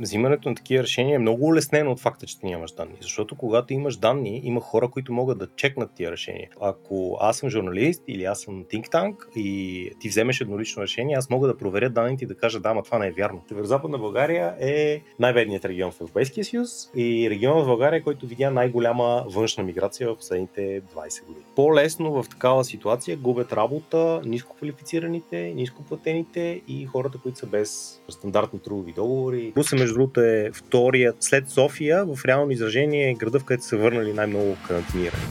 взимането на такива решения е много улеснено от факта, че ти нямаш данни. Защото когато имаш данни, има хора, които могат да чекнат тия решения. Ако аз съм журналист или аз съм think tank и ти вземеш еднолично решение, аз мога да проверя данните и да кажа, да, ма това не е вярно. Северо-западна България е най-бедният регион в Европейския съюз и регион в България, който видя най-голяма външна миграция в последните 20 години. По-лесно в такава ситуация губят работа ниско квалифицираните, ниско платените и хората, които са без стандартни трудови договори. Русе, между другото, е вторият след София в реално изражение е града, в където са върнали най-много карантинирани.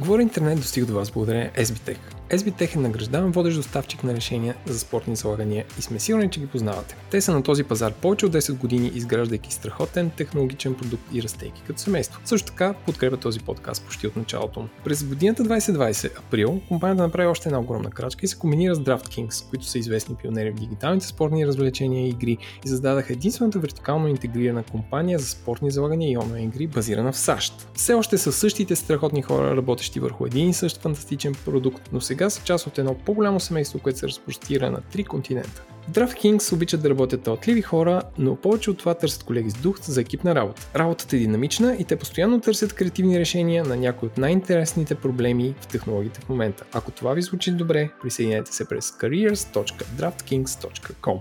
Говори интернет достига до вас благодарение SBTech. SBTech е награждаван водещ доставчик на решения за спортни залагания и сме сигурни, че ги познавате. Те са на този пазар повече от 10 години, изграждайки страхотен технологичен продукт и растейки като семейство. Също така подкрепя този подкаст почти от началото му. През годината 2020, април, компанията направи още една огромна крачка и се комбинира с DraftKings, които са известни пионери в дигиталните спортни развлечения и игри и създадаха единствената вертикално интегрирана компания за спортни залагания и онлайн игри, базирана в САЩ. Все още са същите страхотни хора, работещи върху един и същ фантастичен продукт, но сега сега са част от едно по-голямо семейство, което се разпростира на три континента. DraftKings обичат да работят талантливи хора, но повече от това търсят колеги с дух за екипна работа. Работата е динамична и те постоянно търсят креативни решения на някои от най-интересните проблеми в технологиите в момента. Ако това ви звучи добре, присъединете се през careers.draftkings.com.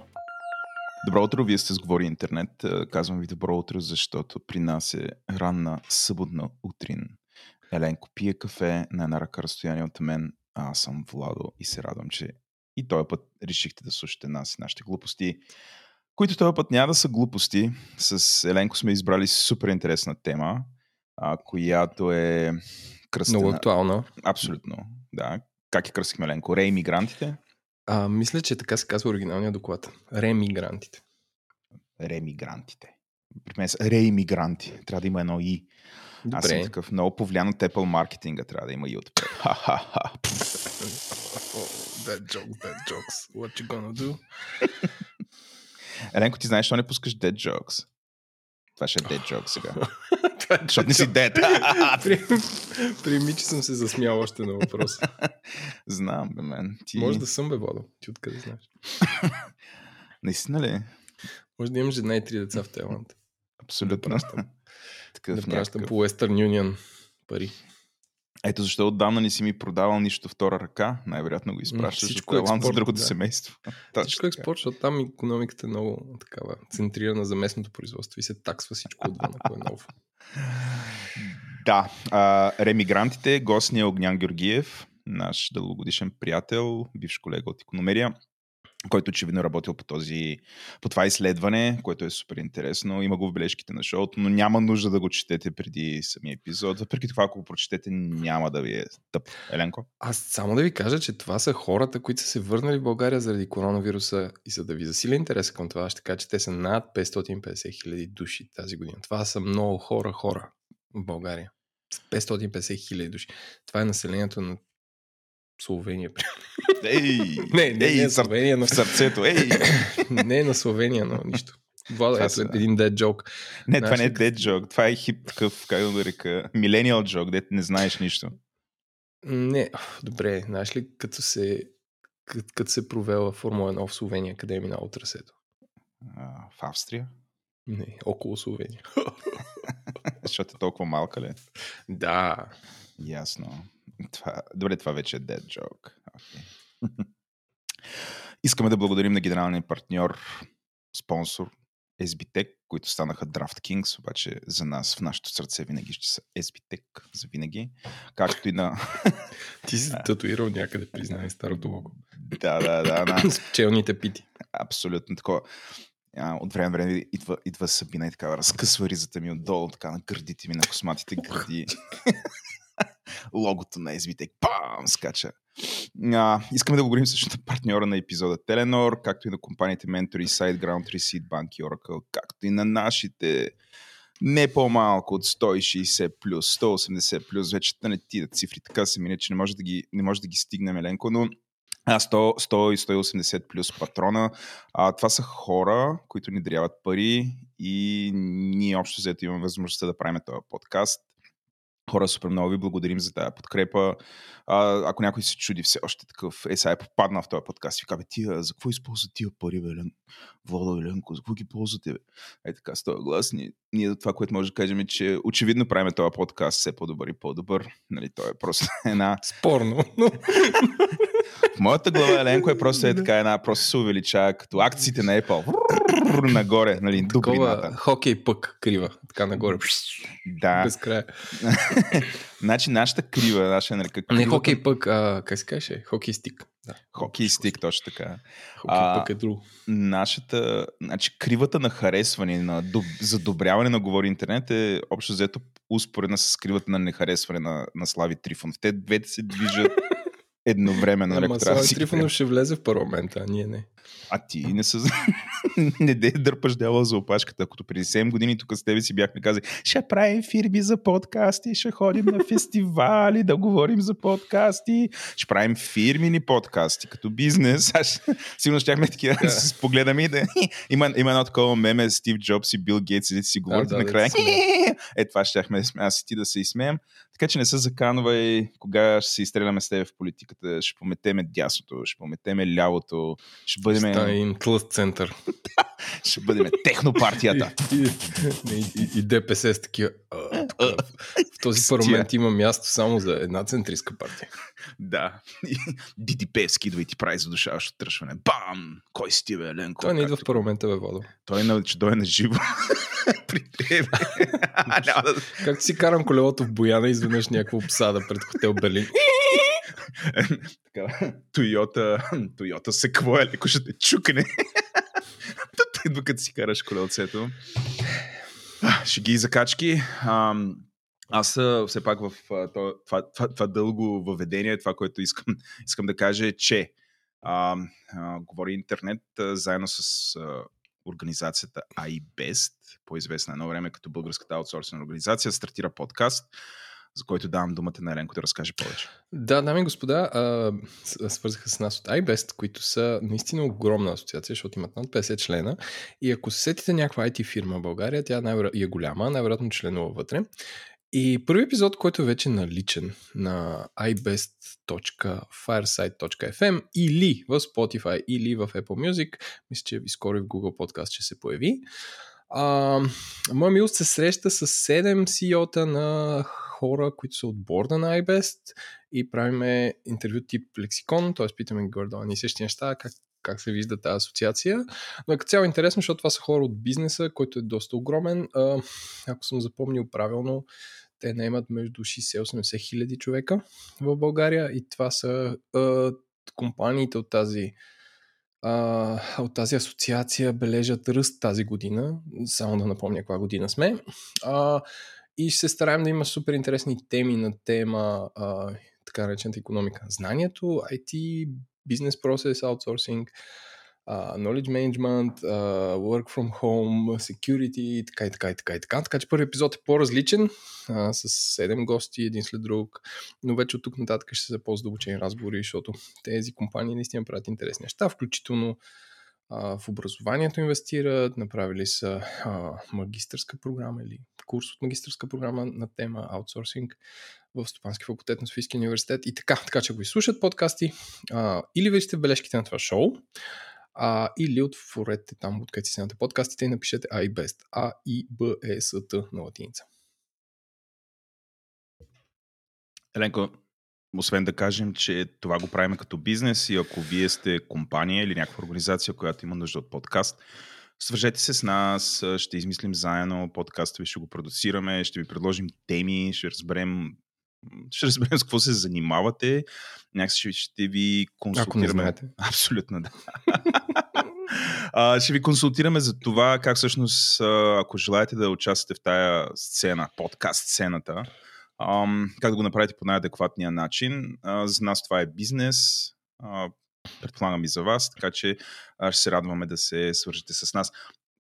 Добро утро, вие сте сговори интернет. Казвам ви добро утро, защото при нас е ранна съботна утрин. Еленко пие кафе на една ръка разстояние от мен аз съм Владо и се радвам, че и този път решихте да слушате нас и нашите глупости, които този път няма да са глупости. С Еленко сме избрали супер интересна тема, а, която е кръстена. Много актуална. Абсолютно, да. Как е кръстихме Еленко? Реимигрантите? А, мисля, че така се казва оригиналния доклад. Ремигрантите. Ремигрантите. При мен са реимигранти. Трябва да има едно и. Добре. Аз съм такъв много повлиян от Apple маркетинга, трябва да има и отпред. dead jokes, dead jokes. What you gonna do? Еленко, ти знаеш, що не пускаш dead jokes? Това ще е dead joke сега. е Защото не си dead. Приеми, че съм се засмял още на въпроса. Знам, бе, мен. Ти... Може да съм, бе, Водо. Ти откъде знаеш? Наистина ли? Може да имаш една и три деца в Тайланд. Абсолютно. Да такъв да пращам по Western Union пари. Ето защо отдавна не си ми продавал нищо втора ръка. Най-вероятно го изпращаш Всичко от експорт, за другото да. семейство. Всичко е експорт, защото там економиката е много такава центрирана за местното производство и се таксва всичко отвън, ако е ново. Да. А, ремигрантите, гостния Огнян Георгиев, наш дългогодишен приятел, бивш колега от економерия, който очевидно е работил по, този, по това изследване, което е супер интересно. Има го в бележките на шоуто, но няма нужда да го четете преди самия епизод. Въпреки това, ако го прочетете, няма да ви е тъп. Еленко? Аз само да ви кажа, че това са хората, които са се върнали в България заради коронавируса и за да ви засиля интереса към това, ще кажа, че те са над 550 хиляди души тази година. Това са много хора, хора в България. 550 хиляди души. Това е населението на Словения. Ей, не, не, ей, не Словения, но... в сърцето. Ей. не на Словения, но нищо. Влада, е са... един dead joke. Не, това не е dead joke. Това е хип такъв, как да го река, millennial joke, дете не знаеш нищо. Не, добре, знаеш ли, като се, като, като се провела Формула 1 в Словения, къде е минало трасето? А, в Австрия? Не, около Словения. Защото е толкова малка ли? Да. Ясно. Това, добре, това вече е dead joke. Okay. Искаме да благодарим на генералния партньор, спонсор SBTech, които станаха DraftKings, обаче за нас в нашото сърце винаги ще са SBTech за винаги. Както и на... Ти си татуирал някъде, признай старото лого. Да, да, да. На... С пчелните пити. Абсолютно такова. От време време идва, идва Сабина и така разкъсва ризата ми отдолу, така на гърдите ми, на косматите гърди логото на SVTech. Пам! Скача. А, искаме да говорим също на партньора на епизода Теленор, както и на компаниите Mentor SiteGround, Receipt Bank и Oracle, както и на нашите не по-малко от 160 плюс, 180 плюс, вече да не ти цифри, така се мине, че не може да ги, не може да ги стигнем еленко, но 100, 100 и 180 плюс патрона. А, това са хора, които ни даряват пари и ние общо взето имаме възможността да правим този подкаст Хора, супер много ви благодарим за тази подкрепа. А, ако някой се чуди все още такъв, е, сега е попаднал в този подкаст и казва, тия, за какво използват тия пари, бе, Лен? Вода, Ленко, за какво ги ползвате, бе? Е така, с този глас, ние, ние това, което може да кажем е, че очевидно правим този подкаст все по-добър и по-добър. Нали, той е просто една... Спорно, но... В моята глава Еленко е просто е така една, просто се увеличава като акциите на Apple. нагоре, нали, Такова хокей пък крива, така нагоре. Да. Без края. значи нашата крива, нашата нали, как Не хокей пък, а как се каже? Хокей стик. Да. Хокей стик, точно така. Хокей а, пък е друго. Нашата, значи кривата на харесване, на доб, задобряване на говори интернет е общо взето успоредна с кривата на нехаресване на, на Слави Трифон. Те двете се движат едновременно. Ама нали, Слави Трифонов ще влезе в парламента, а ние не. А ти не са... не де дърпаш дяла за опашката. Ако преди 7 години тук с тебе си бяхме казали, ще правим фирми за подкасти, ще ходим на фестивали, да говорим за подкасти, ще правим фирмини подкасти като бизнес. Аз сигурно щяхме такива да се погледаме и да... има, има едно такова меме Стив Джобс и Бил Гейтс, и си говорите да, да, накрая. е, това щяхме аз и ти да се изсмеем. Така че не се заканвай кога ще се изстреляме с теб в политиката. Ще пометеме дясното, ще пометеме лявото, ще бъдем... Ще им тлъст център. ще бъдем технопартията. и, и, и, и ДПС с такива... в този парламент има място само за една центристка партия. Да. ДДП скидва и ти прави задушаващо тръшване. Бам! Кой си ти, бе, Ленко? Той не идва в парламента, бе, Водо. Той е на, че дойде на живо. При теб. как си карам колелото в Бояна изведнъж някаква обсада пред хотел Берлин. Така, Тойота се какво е, леко ще те чукне. Идва като си караш колелцето. Шеги и закачки. Аз все пак в това, това, това, това дълго въведение, това, което искам, искам да кажа е, че а, а, говори интернет а, заедно с а, организацията iBest, по-известна едно време като българската аутсорсна организация, стартира подкаст, за който давам думата на Еленко да разкаже повече. Да, дами и господа, свързаха с нас от iBest, които са наистина огромна асоциация, защото имат над 50 члена. И ако се сетите някаква IT фирма в България, тя най- е голяма, най-вероятно членува вътре. И първи епизод, който е вече наличен на ibest.fireside.fm или в Spotify, или в Apple Music, мисля, че и скоро в Google Podcast ще се появи. А, моя милост се среща с 7 CEO-та на хора, които са от борда на iBest и правиме интервю тип лексикон, т.е. питаме ги гордо ни същи неща, как, как се вижда тази асоциация. Но е като цяло интересно, защото това са хора от бизнеса, който е доста огромен. А, ако съм запомнил правилно, те наемат между 60 и 80 хиляди човека в България и това са а, компаниите от тази а, от тази асоциация бележат ръст тази година. Само да напомня каква година сме. А, и ще се стараем да има супер интересни теми на тема а, така наречената економика. Знанието, IT, бизнес процес, аутсорсинг, knowledge management, uh, work from home, security, така и така и така и така. Така че първи епизод е по-различен, uh, с 7 гости, един след друг, но вече от тук нататък ще са по-задълбочени разговори, защото тези компании наистина правят интересни неща, включително в образованието инвестират, направили са магистърска програма или курс от магистърска програма на тема аутсорсинг в Стопански факултет на Софийския университет и така, така че го изслушат подкасти uh, или вече бележките на това шоу, а, или отворете там, откъдето си снимате подкастите и напишете iBest. А, И, Б, Е, С, Т на латиница. Еленко, освен да кажем, че това го правим като бизнес и ако вие сте компания или някаква организация, която има нужда от подкаст, свържете се с нас, ще измислим заедно подкаста ви, ще го продуцираме, ще ви предложим теми, ще разберем ще разберем с какво се занимавате. Някакси ще ви консултираме. Ако не знаете. Абсолютно, да. а, ще ви консултираме за това как всъщност, ако желаете да участвате в тая сцена, подкаст сцената, как да го направите по най-адекватния начин. За нас това е бизнес, предполагам и за вас, така че ще се радваме да се свържете с нас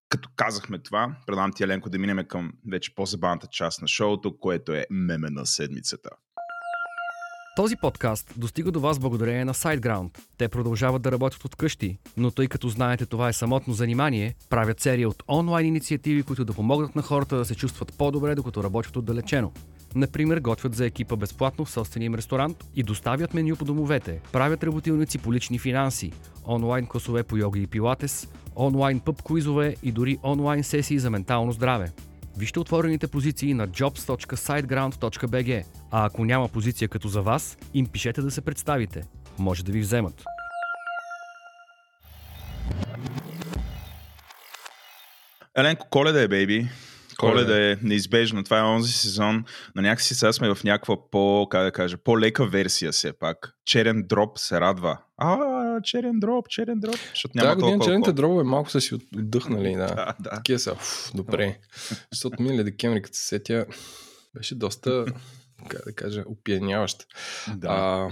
като казахме това, предам ти, Еленко, да минем към вече по-забавната част на шоуто, което е меме на седмицата. Този подкаст достига до вас благодарение на SiteGround. Те продължават да работят от къщи, но тъй като знаете това е самотно занимание, правят серия от онлайн инициативи, които да помогнат на хората да се чувстват по-добре, докато работят отдалечено. Например, готвят за екипа безплатно в собствения им ресторант и доставят меню по домовете, правят работилници по лични финанси, онлайн класове по йога и пилатес, онлайн пъб квизове и дори онлайн сесии за ментално здраве. Вижте отворените позиции на jobs.siteground.bg, а ако няма позиция като за вас, им пишете да се представите. Може да ви вземат. Еленко, коледа е, бейби. Коледа е неизбежно. Това е онзи сезон, но някакси сега сме в някаква по, как да кажа, по-лека версия все пак. Черен дроп се радва. А, черен дроп, черен дроп. Защото няма Тази година толкова черните дробове малко са си от- отдъхнали. Да. Да, да. Такива са, уф, добре. Защото минали декември, като се сетя, беше доста, как да кажа, опияняващ. да. А,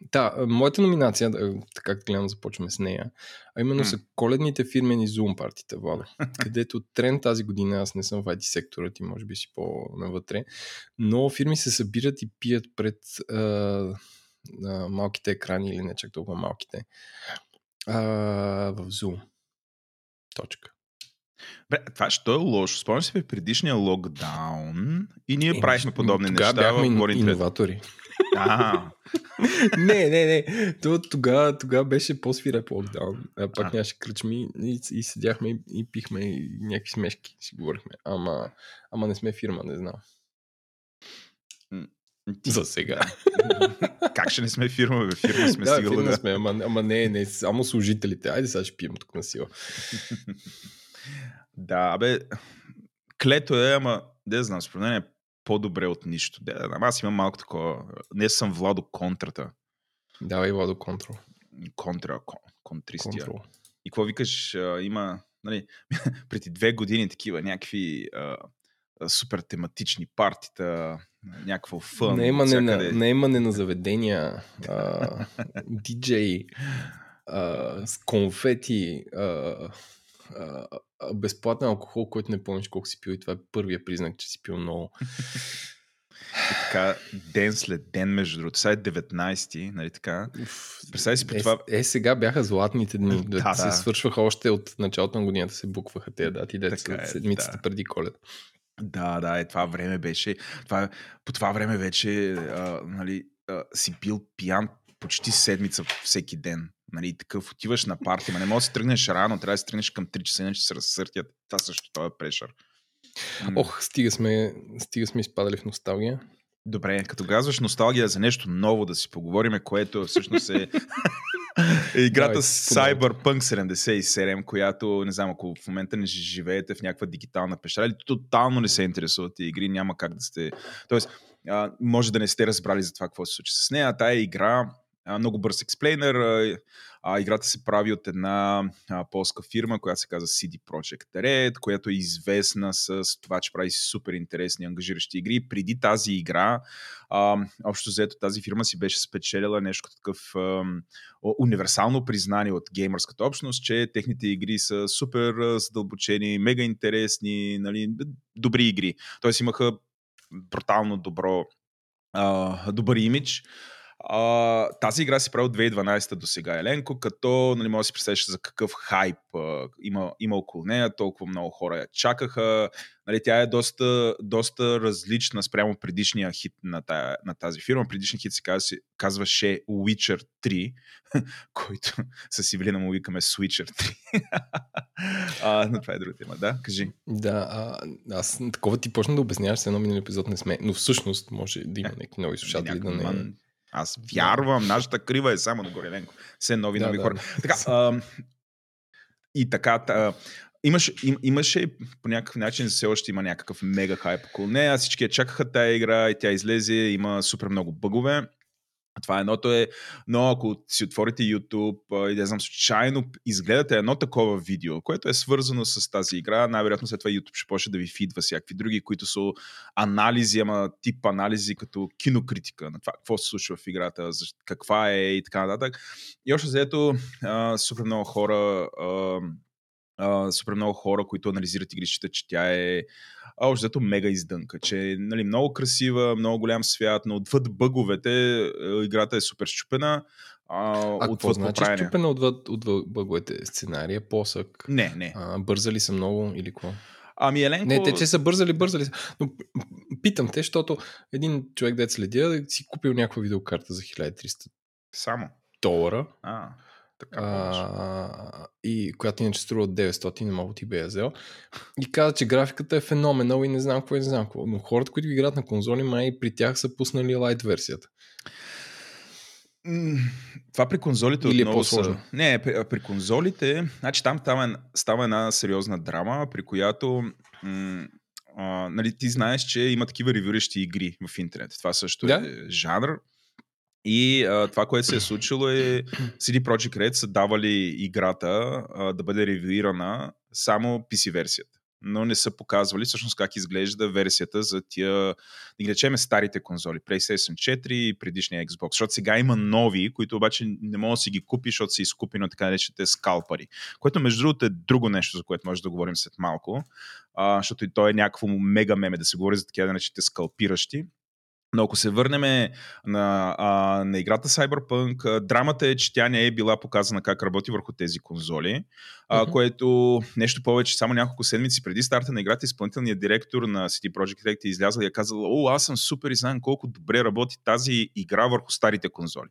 да, моята номинация, така гледам, да започваме с нея, а именно М. са коледните фирмени Zoom партита, Владо. където тренд тази година, аз не съм в IT сектора, ти може би си по-навътре, но фирми се събират и пият пред а, а, малките екрани или не чак толкова малките а, в Zoom. Точка. Бре, това що е лошо? Спомням си предишния локдаун и ние Е, правихме подобни неща. бяхме в иноватори. А, не, не, не. То, тогава, тогава беше по-свиреп локдаун. Пак А. нямаше кръчми и, и седяхме и, и пихме и някакви смешки си говорихме. Ама, ама не сме фирма, не знам. За сега. как ще не сме фирма, бе? Фирма сме да, сигурно. фирма сме, ама, ама не, не, само служителите. Айде сега ще пием тук на сила. Да, бе, клето е, ама, не знам, според мен е по-добре от нищо. Да, аз имам малко такова. Не съм Владо контрата. Давай, Владо, контрол. Контра, кон, контристия. Контрол. И какво викаш, а, има, нали, преди две години такива някакви а, супер тематични партита, някакво фън. Наемане на, наемане на заведения, а, диджей, а, с конфети, а, а, а, безплатен алкохол, който не помниш колко си пил и това е първия признак, че си пил много. И така, ден след ден, между другото. Сега е 19-ти, нали така? Представи си при Е, това... е, сега бяха златните дни. Да, Да, се да. свършваха още от началото на годината, се букваха тези дати, Така е, седмицата да. преди коледа. Да, да, е, това време беше. Това, по това време вече а, нали, а, си бил пиян почти седмица всеки ден. Нали, такъв отиваш на парти, ма не можеш да си тръгнеш рано, трябва да си тръгнеш към 3 часа, иначе се разсъртят. Това също това е прешър. Ох, стига сме, стига сме изпадали в носталгия. Добре, като казваш носталгия за нещо ново да си поговорим, което всъщност е е играта Давай. Cyberpunk 77, която, не знам, ако в момента не живеете в някаква дигитална пещера или тотално не се интересувате игри, няма как да сте... Тоест, а, може да не сте разбрали за това какво се случи с нея. Тая игра, много бърз експлейнер, а, играта се прави от една а, полска фирма, която се казва CD Projekt Red, която е известна с това, че прави супер интересни, ангажиращи игри. Преди тази игра, общо взето тази фирма си беше спечелила нещо такъв универсално признание от геймърската общност, че техните игри са супер задълбочени, мега интересни, нали, добри игри. Тоест имаха брутално добро, добър имидж. А, тази игра се прави от 2012 до сега, Еленко, като нали, може да си представиш за какъв хайп а, има, има около нея, толкова много хора я чакаха. Нали, тя е доста, доста различна спрямо предишния хит на, тая, на тази фирма. Предишният хит се казва, казваше Witcher 3, който с Ивелина му викаме Switcher 3. а, но това е друга тема, да? Кажи. Да, а, аз такова ти почна да обясняваш, с едно минали епизод не сме, но всъщност може да има някакви нови слушатели да не... Аз вярвам, нашата крива е само нагоре, Ленко. Все нови, Да, нови да, хора. да. Така, а, и така, та, имаш, им, имаше по някакъв начин, все още има някакъв мега хайп около нея. Всички я чакаха тая игра и тя излезе, има супер много бъгове. Това едното е, но ако си отворите YouTube и да знам, случайно изгледате едно такова видео, което е свързано с тази игра, най-вероятно след това YouTube ще почне да ви фидва всякакви други, които са анализи, ама тип анализи като кинокритика на това, какво се случва в играта, каква е и така нататък. И още заето супер много хора а, а, супер много хора, които анализират игри, считат, че тя е общо взето мега издънка, че е нали, много красива, много голям свят, но отвъд бъговете е, играта е супер щупена. А, А какво значи щупена отвъд, отвъд бъговете? Сценария, посък? Не, не. А, бързали са много или какво? Ами Еленко... Не, те, че са бързали, бързали са. Но питам те, защото един човек, дет следя, си купил някаква видеокарта за 1300 Само. долара. А, така а... И която иначе струва 900, не мога ти бе я взел. И каза, че графиката е феноменал и не знам какво и не знам какво. Но хората, които играят на конзоли, май при тях са пуснали лайт версията. Това при конзолите Или е отново по-сложно? Са... Не, при, при конзолите, значи там става, става една сериозна драма, при която м, а, нали, ти знаеш, че има такива ревюрещи игри в интернет. Това също Да. е жанр. И а, това, което се е случило е CD Projekt Red са давали играта а, да бъде ревюирана само PC версията. Но не са показвали всъщност как изглежда версията за тия, да ги речеме, старите конзоли. PlayStation 4 и предишния Xbox. Защото сега има нови, които обаче не мога да си ги купиш, защото са изкупени от така наречените скалпари. Което между другото е друго нещо, за което може да говорим след малко. А, защото и то е някакво мега меме да се говори за такива да наречените скалпиращи. Но ако се върнем на, а, на играта Cyberpunk, а, драмата е, че тя не е била показана как работи върху тези конзоли, а, Мгм. което нещо повече, само няколко седмици преди старта на играта, изпълнителният директор на CD Projekt Red е излязъл и е казал, о, аз съм супер и знам колко добре работи тази игра върху старите конзоли.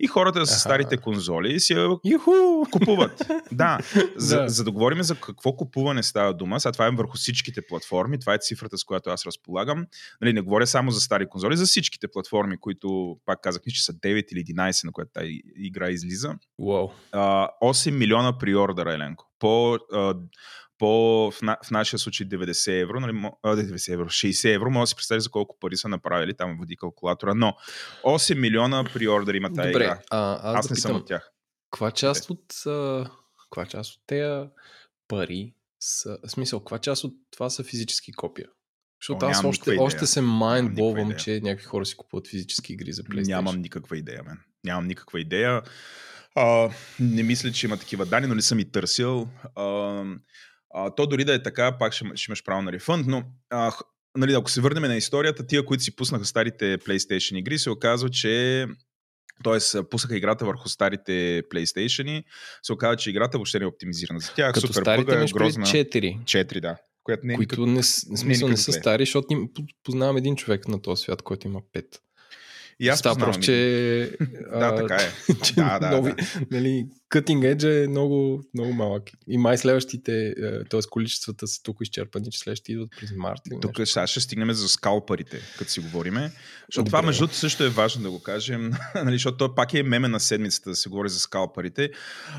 И хората с Аха. старите конзоли си я Юху! купуват. да, за, Да. за да говорим за какво купуване става дума, сега това е върху всичките платформи, това е цифрата, с която аз разполагам. Нали, не говоря само за стари конзоли, за всичките платформи, които, пак казах, че са 9 или 11, на която тази игра излиза. А, 8 милиона приордера, Еленко. По, а, по в, на, в нашия случай 90 евро, нали, мо- а, 90 евро, 60 евро, може да си представиш за колко пари са направили, там води калкулатора, но 8 милиона приордер има тази Добре, игра. а, аз, Аз да не съм питам, от тях. каква част от, а, каква част от тези пари са, в смисъл, каква част от това са физически копия? Защото аз още, още се майндболвам, че някакви хора си купуват физически игри за PlayStation. Нямам никаква идея, мен. Нямам никаква идея. А, не мисля, че има такива данни, но не съм и търсил. А, а, то дори да е така, пак ще, ще имаш право на рефънд, но а, нали, ако се върнем на историята, тия, които си пуснаха старите PlayStation игри, се оказва, че Тоест, пуснаха играта върху старите PlayStation, се оказва, че играта въобще не е оптимизирана за тях. Като Супер старите пред грозна. 4, 4, да. Която не е които никак... не, с- в смисъл не никак са стари, защото им, познавам един човек на този свят, който има 5. И аз Става познавам просто, че... Да, така е. че Да, да, нови, да. нали, cutting edge е много, много малък. И май следващите, т.е. количествата са тук изчерпани, че следващите идват през март. Тук нещо. сега ще стигнем за скалпарите, като си говориме. Защото Добре. това, между другото, също е важно да го кажем, нали, защото то пак е меме на седмицата да се говори за скалпарите.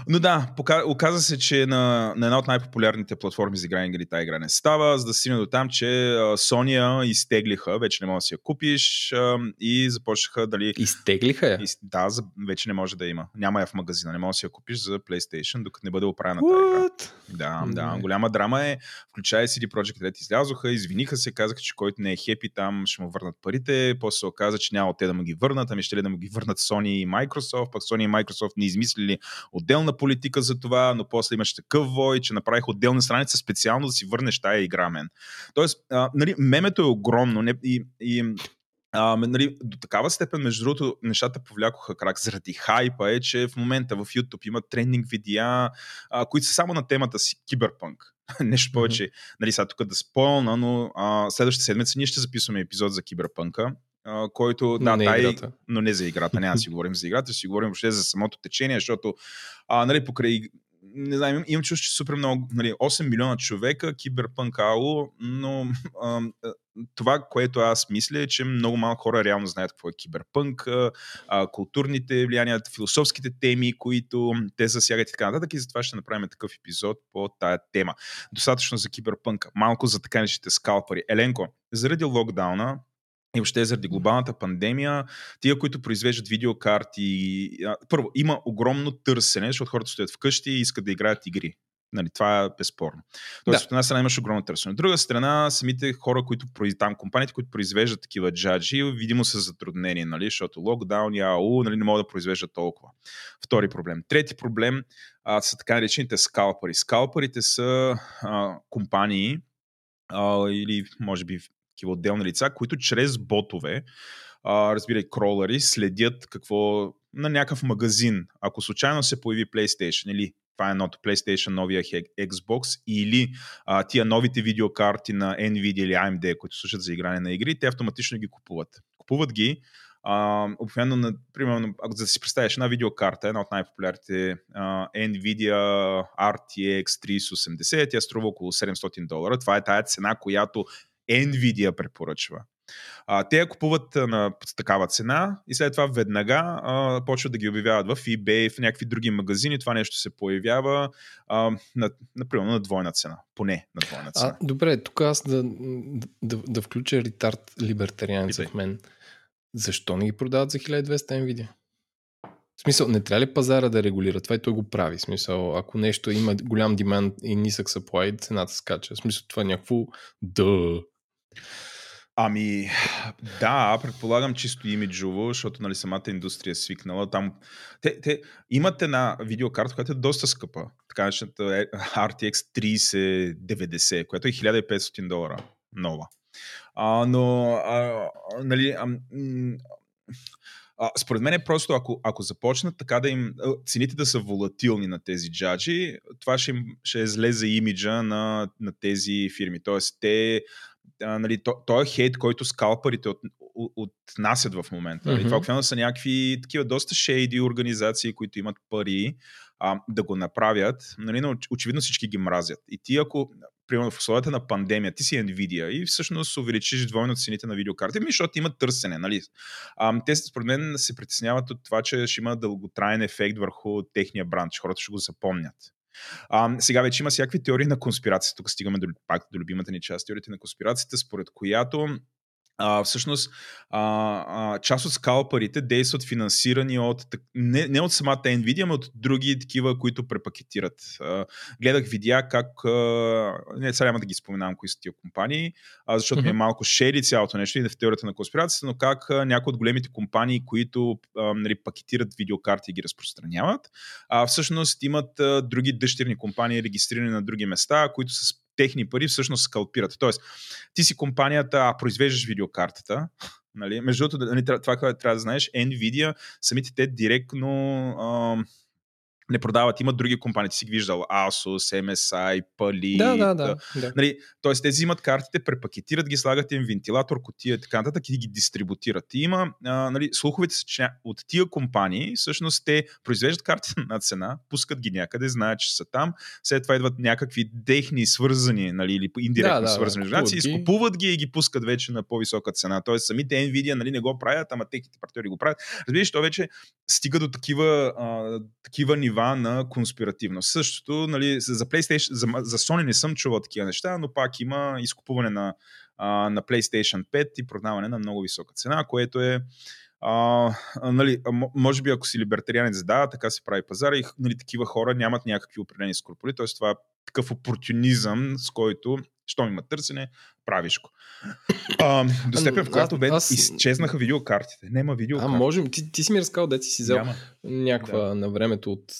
Но да, пока, оказа се, че на, на една от най-популярните платформи за игране игри тази игра не става, за да стигне до там, че Sony изтеглиха, вече не можеш да си я купиш и започнаха дали... Изтеглиха я? И, да, вече не може да има. Няма я в магазина, не можеш да си я купиш за PlayStation, докато не бъде оправена тази игра. Да, да. Голяма драма е. Включая CD Projekt Red излязоха, извиниха се, казаха, че който не е хепи там ще му върнат парите. После се оказа, че няма те да му ги върнат, ами ще ли да му ги върнат Sony и Microsoft. Пък Sony и Microsoft не измислили отделна политика за това, но после имаше такъв вой, че направиха отделна страница специално да си върнеш тая игра, мен. Тоест, а, нали, мемето е огромно не, и, и а, нали, до такава степен, между другото, нещата повлякоха крак заради хайпа е, че в момента в YouTube има трендинг видеа, а, които са само на темата си киберпънк. Нещо повече, нали, сега тук да спойна, но а, следващата седмица ние ще записваме епизод за киберпънка, а, който, Но да, не тай, играта. но не за играта, няма да си говорим за играта, ще си говорим въобще за самото течение, защото, а, нали, покрай не знам, имам, чувство, че супер много, нали, 8 милиона човека, киберпънк ало, но а, това, което аз мисля е, че много малко хора реално знаят какво е киберпънк, а, културните влияния, философските теми, които те засягат и така нататък и затова ще направим такъв епизод по тая тема. Достатъчно за киберпънка, малко за така наречените скалпари. Еленко, заради локдауна, и въобще заради глобалната пандемия, тия, които произвеждат видеокарти, първо, има огромно търсене, защото хората стоят вкъщи и искат да играят игри. Нали, това е безспорно. Тоест, Да. от една страна имаш огромно търсене. От друга страна, самите хора, които там, компаниите, които произвеждат такива джаджи, видимо са затруднени, нали, защото локдаун и АУ нали, не могат да произвеждат толкова. Втори проблем. Трети проблем а, са така наречените скалпари. Скалпарите са а, компании а, или може би такива отделни лица, които чрез ботове, а, разбирай, кролъри, следят какво на някакъв магазин, ако случайно се появи PlayStation или това е едното PlayStation, новия Xbox или а, тия новите видеокарти на Nvidia или AMD, които слушат за игране на игри, те автоматично ги купуват. Купуват ги, Uh, обикновено, на, примерно, ако да си представиш една видеокарта, една от най-популярните uh, Nvidia RTX 3080, тя струва около 700 долара. Това е тая цена, която Nvidia препоръчва. А, те я купуват на такава цена и след това веднага а, почват да ги обявяват в eBay, в някакви други магазини. Това нещо се появява а, на, например, на двойна цена. Поне на двойна цена. А, добре, тук аз да, да, да включа ретард либертарианец в мен. Защо не ги продават за 1200 Nvidia? В смисъл, не трябва ли пазара да регулира? Това и той го прави. В смисъл, ако нещо има голям демант и нисък supply, цената скача. В смисъл, това е някакво да. Ами, да, предполагам чисто имиджово, защото нали, самата индустрия е свикнала. Там, те, те имат една видеокарта, която е доста скъпа. Така наречената RTX 3090, която е 1500 долара нова. А, но, а, нали, а, а, според мен е просто, ако, ако започнат така да им, цените да са волатилни на тези джаджи, това ще, им, ще излезе имиджа на, на тези фирми. Тоест, те, а, нали, то, то е хейт, който скалпарите от, от, отнасят в момента. Mm-hmm. Това обикновено са някакви такива доста шейди организации, които имат пари а, да го направят, нали, но очевидно всички ги мразят. И ти ако, примерно в условията на пандемия, ти си Nvidia и всъщност увеличиш двойно цените на видеокарти, ми, защото има търсене. Нали? А, те според мен се притесняват от това, че ще има дълготраен ефект върху техния бранд, че хората ще го запомнят. А, сега вече има всякакви теории на конспирацията. Тук стигаме до, пак до любимата ни част, теорията на конспирацията, според която а, всъщност а, а, част от скалпарите действат финансирани от не, не от самата Nvidia, но от други такива, които препакетират. А, гледах видеа как а, не, сега няма да ги споменавам кои са тия компании, а, защото mm-hmm. ми е малко шери цялото нещо и в теорията на конспирацията, но как а, някои от големите компании, които а, нали, пакетират видеокарти и ги разпространяват, а, всъщност имат а, други дъщерни компании, регистрирани на други места, които са техни пари всъщност скалпират. Тоест, ти си компанията, а произвеждаш видеокартата, Нали? Между другото, нали, това, което трябва да знаеш, Nvidia, самите те директно а, не продават. Имат други компании, ти си ги виждал, Asus, MSI, Pali. Да, да, да. да. Нали, тоест, те взимат картите, препакетират ги, слагат им вентилатор, котия и така нататък и ги дистрибутират. И има, а, нали, слуховете са, че от тия компании, всъщност те произвеждат картите на цена, пускат ги някъде, знаят, че са там, след това идват някакви техни свързани, нали, или индиректно да, да, свързани да, да, изкупуват ги и ги пускат вече на по-висока цена. Тоест, самите Nvidia нали, не го правят, ама техните партньори го правят. Разбираш, то вече стига до такива, а, такива нива нива на конспиративност. Същото, нали, за PlayStation, за, за Sony не съм чувал такива неща, но пак има изкупуване на, а, на PlayStation 5 и продаване на много висока цена, което е а, нали, може би ако си либертарианец, да, така се прави пазара и нали, такива хора нямат някакви определени скрупули, т.е. това е такъв опортунизъм, с който щом има търсене, правиш го. А, до степен, в която бе, аз... изчезнаха видеокартите. Няма видеокарти. А, можем. Ти, ти си ми разказал, де си взел Няма. някаква да. на времето от,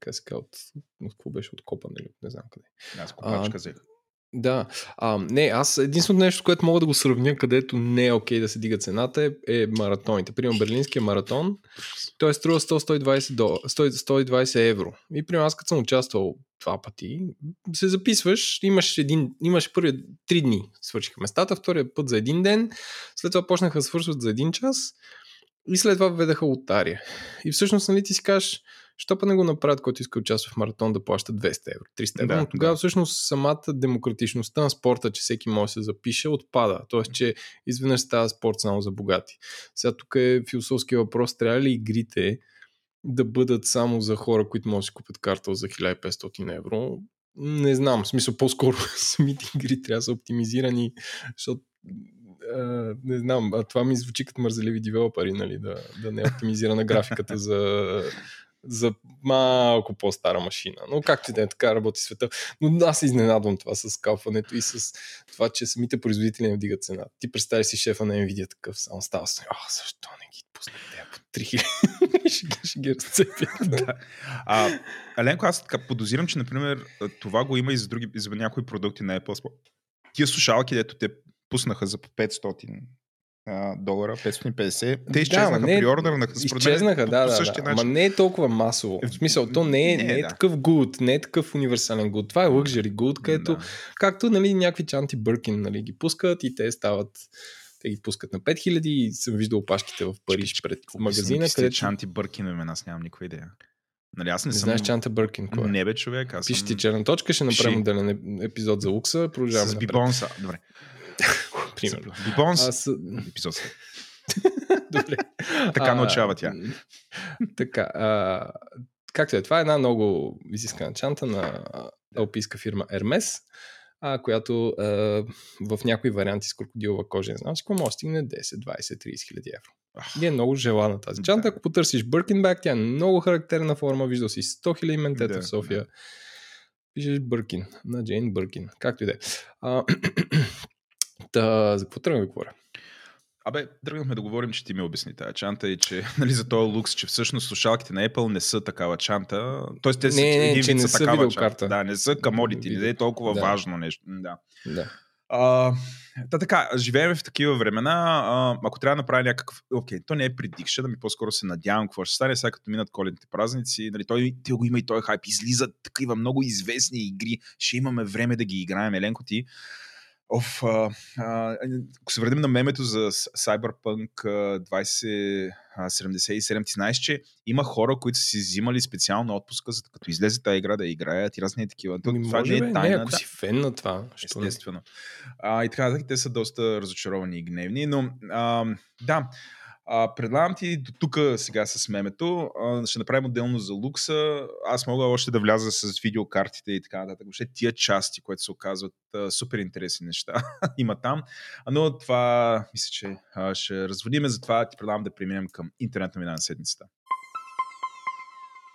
как се от, от какво беше, от Копа, нали? Не знам къде. Аз копачка взех. Да. А, не, аз единственото нещо, което мога да го сравня, където не е окей да се дига цената е, е маратоните. Примерно Берлинския маратон, той струва 100-120, 120 евро. И примерно аз като съм участвал два пъти, се записваш, имаш, един, имаш първият три дни свършиха местата, втория път за един ден, след това почнаха да свършват за един час и след това введаха лотария. И всъщност, нали, ти си кажеш, Що па не го направят, който иска да участва в маратон да плаща 200 евро, 300 евро. Да, Но тогава да. всъщност самата демократичността на спорта, че всеки може да се запише, отпада. Тоест, че изведнъж става спорт само за богати. Сега тук е философски въпрос, трябва ли игрите да бъдат само за хора, които могат да си купят карта за 1500 евро? Не знам, в смисъл по-скоро самите игри трябва да са оптимизирани, защото Uh, не знам, а това ми звучи като мързеливи девелопери, нали, да, да не е оптимизирана графиката за, за малко по-стара машина. Но както и да е, така работи света. Но аз изненадвам това с калфането и с това, че самите производители не вдигат цена. Ти представи си шефа на Nvidia такъв, само става с а, защо не ги пуснете по 3000? ще, ще ги разцепят. да. Аленко, аз така подозирам, че, например, това го има и за, други, и за някои продукти на Apple. Тия слушалки, дето те пуснаха за по 500 а, долара, 550. Те изчезнаха ма не- при ордер на мен, Изчезнаха, да, да, да. начин. Ма не е толкова масово. В смисъл, то не е, Не, не е да. такъв good, не е такъв универсален good. Това е luxury good, където, Да. както нали, някакви чанти Бъркин нали, ги пускат и те стават те ги пускат на 5000 и съм виждал опашките в Париж пред магазина, където... Чанти Бъркинове, аз нямам никаква идея. Нали, аз не, не съм... знаеш чанта Бъркин кой е. Не бе, човек, аз Пиши съм... ти черна точка, ще направим Пиши. отделен еп- епизод за лукса, продължаваме С. Бибонса. Добре. Примерно. Бибонс. Аз... Епизод. Добре. Така научава тя. Така. А, както е, това е една много изискана чанта на алпийска фирма Hermes, а, която а, в някои варианти с крокодилова кожа, не знам си може да стигне 10, 20, 30 хиляди евро. И е много желана тази чанта. Да. Ако потърсиш Birkenback, тя е много характерна форма. Виждал си 100 хиляди ментета Да, в София. Пишеш Бъркин, на Джейн Бъркин. Както и да е. Та, за какво тръгваме да говоря? Абе, тръгнахме да говорим, че ти ми обясни тази чанта и че нали, за този лукс, че всъщност слушалките на Apple не са такава чанта. Тоест те са, Не, не, един вид не са са такава чанта. Да, не са камодити, не е толкова Да. важно нещо. Да. Да. А, та така, живеем в такива времена. А, ако трябва да направя някакъв... Окей, то не е prediction, ами по-скоро се надявам какво ще стане, сега като минат коледните празници. Нали, той, той го има и той хайп. Излизат такива много известни игри. Ще имаме време да ги играем. Еленко ти. Оф, а, а, ако се върнем на мемето за Cyberpunk а, 2077, ти знаеш, че има хора, които са си взимали специално отпуска, за като излезе тази игра да играят и разни такива. То, Ми това може, не е тайна. Не, ако си фен на това. Естествено. А, и така, те са доста разочаровани и гневни, но а, да, а, предлагам ти до тук сега с мемето. А, ще направим отделно за лукса. Аз мога още да вляза с видеокартите и така нататък. Въобще тия части, които се оказват а, супер интересни неща има там. Но това мисля, че а, ще разводиме, затова ти предлагам да преминем към интернет новина на седмицата.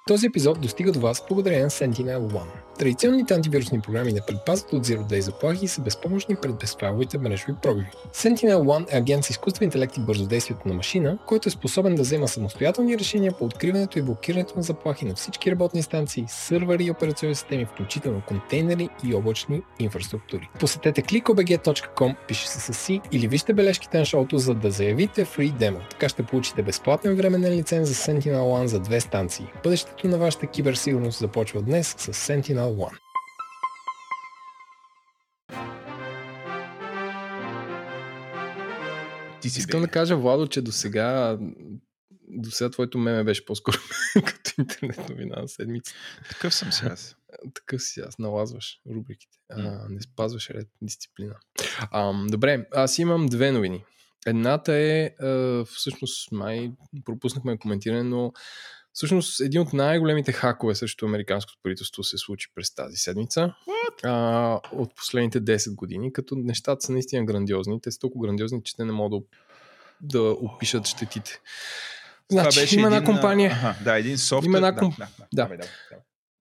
Този епизод достига до вас благодарение на Sentinel-1. Традиционните антивирусни програми не предпазват от Zero Day заплахи и са безпомощни пред безправовите мрежови пробиви. Sentinel-1 е агент с изкуствен интелект и бързодействието на машина, който е способен да взема самостоятелни решения по откриването и блокирането на заплахи на всички работни станции, сървъри и операционни системи, включително контейнери и облачни инфраструктури. Посетете clickobg.com, пише се с C, или вижте бележките на шоуто, за да заявите free demo. Така ще получите безплатен временен лиценз за Sentinel-1 за две станции. Бъдещето на вашата киберсигурност започва днес с Sentinel-1. Ти си Искам бе. да кажа, Владо, че до сега до сега твоето меме беше по-скоро като интернет новина на седмица. Такъв съм си аз. Такъв си аз, налазваш рубриките. А, не спазваш ред, дисциплина. А, добре, аз имам две новини. Едната е, всъщност, май пропуснахме коментиране, но всъщност един от най-големите хакове срещу американското правителство се случи през тази седмица. А, от последните 10 години, като нещата са наистина грандиозни. Те са толкова грандиозни, че те не могат да, да опишат щетите. Значи, има една един, а, компания. Аха, да, един софтуер. Има една да, комп- да, да, да. давай.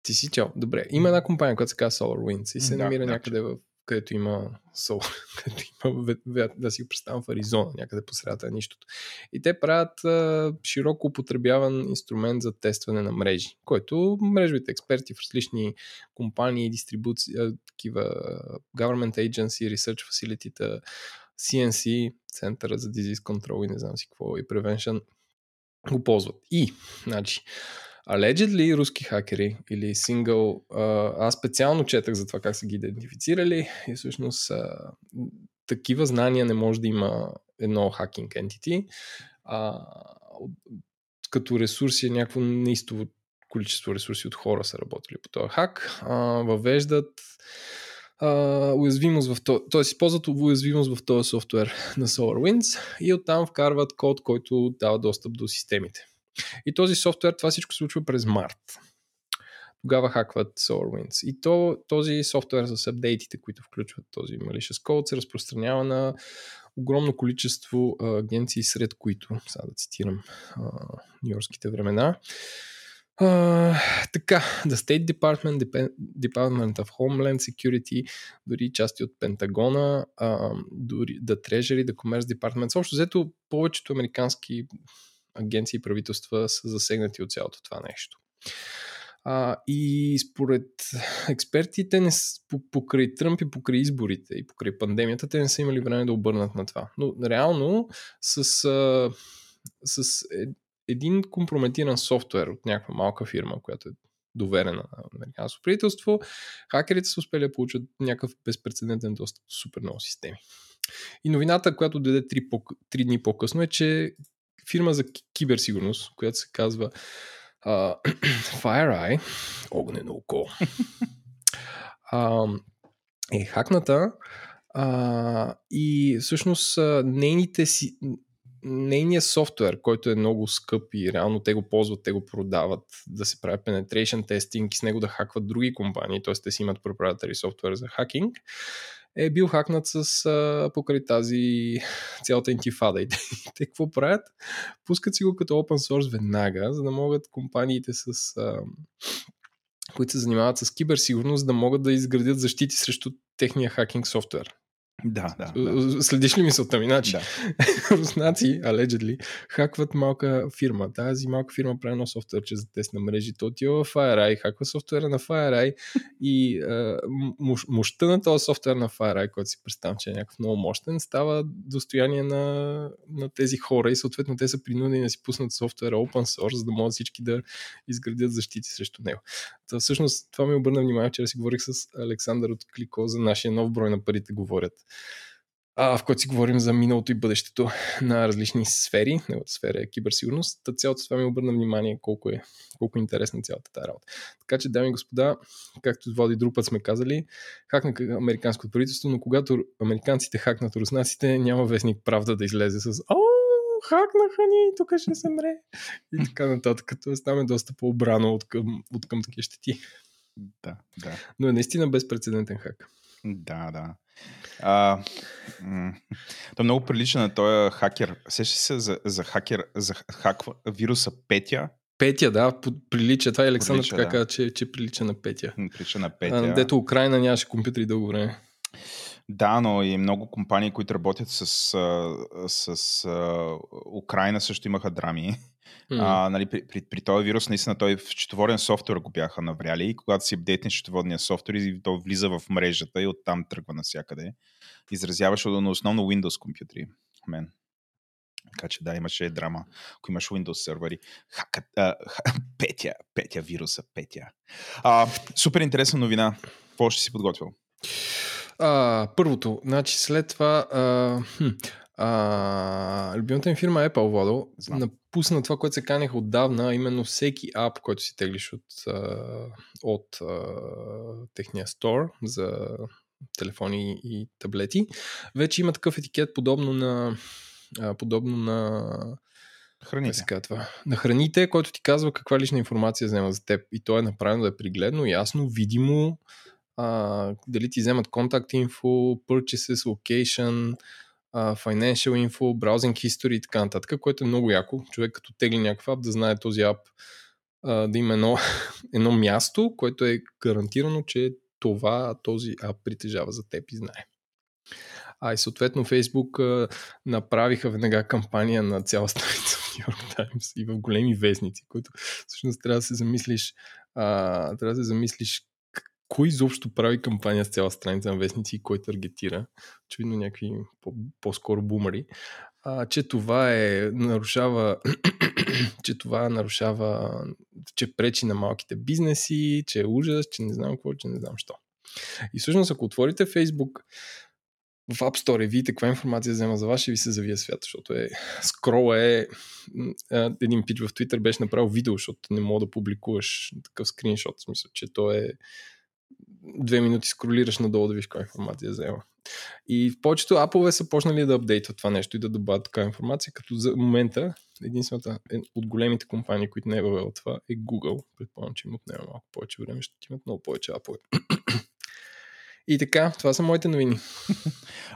Ти си чел. Добре. Има една компания, която се казва SolarWinds и се Да, намира да, някъде в където има сол, където има, да си го представям в Аризона, някъде по средата на нищото. И те правят а, широко употребяван инструмент за тестване на мрежи, който мрежовите експерти в различни компании, дистрибуции, такива government agency, research facility, CNC, Центъра за Disease Control и не знам си какво, и Prevention, го ползват. И, значи, allegedly руски хакери или сингъл, аз специално четах за това как са ги идентифицирали и всъщност а, такива знания не може да има едно хакинг entity, а, като ресурси е някакво неистово количество ресурси от хора са работили по този хак, а, въвеждат а, уязвимост в то, т.е. използват уязвимост в този софтуер на SolarWinds и оттам вкарват код, който дава достъп до системите. И този софтуер, това всичко се случва през март. Тогава хакват SolarWinds. И то, този софтуер с апдейтите, които включват този malicious code, се разпространява на огромно количество а, агенции, сред които, сега да цитирам нью-йоркските времена, Uh, така, The State Department, Dep- Department of Homeland Security, дори части от Пентагона, uh, дори The Treasury, The Commerce Department. Общо взето, повечето американски агенции и правителства са засегнати от цялото това нещо. А, и според експертите, не, покрай Тръмп и покрай изборите и покрай пандемията, те не са имали време да обърнат на това. Но реално с, а, с е, един компрометиран софтуер от някаква малка фирма, която е доверена на американско правителство, хакерите са успели да получат някакъв безпредседентен достъп до супер много системи. И новината, която даде 3, по, 3 дни по-късно е, че фирма за киберсигурност, която се казва uh, FireEye, огнено око, uh, е хакната uh, и всъщност uh, нейните си, нейният софтуер, който е много скъп и реално те го ползват, те го продават да се прави penetration testing и с него да хакват други компании, т.е. те си имат proprietary софтуер за хакинг, е бил хакнат с а, покрай тази цялата интифада. И те, те какво правят? Пускат си го като open source веднага, за да могат компаниите с а, които се занимават с киберсигурност, да могат да изградят защити срещу техния хакинг софтуер. Да, да. да. Следиш ли мисълта ми? Значи, да. руснаци, allegedly, хакват малка фирма. Тази малка фирма прави едно софтуерче за тест на мрежи. То отива в FireEye, хаква софтуера на FireEye и а, мощта на този софтуер на FireEye, който си представям, че е някакъв много мощен, става достояние на, на тези хора и съответно те са принудени да си пуснат софтуера open source, за да могат всички да изградят защити срещу него. Та, всъщност това ми обърна внимание, вчера си говорих с Александър от Клико за нашия нов брой на парите говорят а, в който си говорим за миналото и бъдещето на различни сфери. Неговата сфера е киберсигурност. Та цялото това ми обърна внимание колко е, колко е интересна цялата тази работа. Така че, дами и господа, както Води друг път сме казали, хакна американското правителство, но когато американците хакнат руснаците, няма вестник правда да излезе с О, хакнаха ни, тук ще се мре. И така нататък. Тоест там е доста по-обрано от към, от към такива щети. Да, да. Но е наистина безпредседентен хак. Да, да. А, м- то много прилича на този хакер. Сеща се за, за хакер, за хаква, вируса Петя. Петя, да, прилича. Това е Александър прилича, така да. каза, че, че прилича на Петя. Прилича на Петя. А, дето Украина нямаше компютри дълго време. Да, но и много компании, които работят с, с, с Украина също имаха драми. Mm. А, нали, при, при, при този вирус, наистина, той в четоворен софтуер го бяха навряли и когато си апдейтнеш четоводния софтуер, то влиза в мрежата и оттам тръгва навсякъде. Изразяваше на основно Windows компютри. Мен. Така че да, имаше драма, ако имаш Windows сервери. Хака, а, петя, петя вируса, петя. А, супер интересна новина. Какво ще си подготвил? А, първото, значи след това а, хм, а, любимата ми фирма Apple, Водо, напусна това, което се канеха отдавна, именно всеки ап, който си теглиш от, от а, техния стор за телефони и таблети, вече има такъв етикет подобно на подобно на Храните. Се казва, на храните, който ти казва каква лична информация взема за теб. И то е направено да е пригледно, ясно, видимо, а, дали ти вземат контакт инфо, purchases, location, financial info, browsing history и така нататък, което е много яко. Човек като тегли някакъв ап да знае този ап да има едно, едно място, което е гарантирано, че това този ап притежава за теб и знае. А и съответно Фейсбук направиха веднага кампания на цяла страница в New York Times и в големи вестници, които всъщност трябва да се замислиш а, трябва да се замислиш кой изобщо прави кампания с цяла страница на вестници и кой таргетира, очевидно някакви по- скоро бумари, а, че това е нарушава че това нарушава, че пречи на малките бизнеси, че е ужас, че не знам какво, че не знам що. И всъщност, ако отворите Facebook в App Store и видите каква информация взема за вас, ще ви се завие свят, защото е, скрола е, един пич в Twitter беше направил видео, защото не мога да публикуваш такъв скриншот, в смисъл, че то е две минути скролираш надолу да видиш каква информация взема. И в повечето апове са почнали да апдейтват това нещо и да добавят такава информация, като за момента единствената е, от големите компании, които не е въвел това е Google. Предполагам, че им отнема малко повече време, ще имат много повече апове. И така, това са моите новини.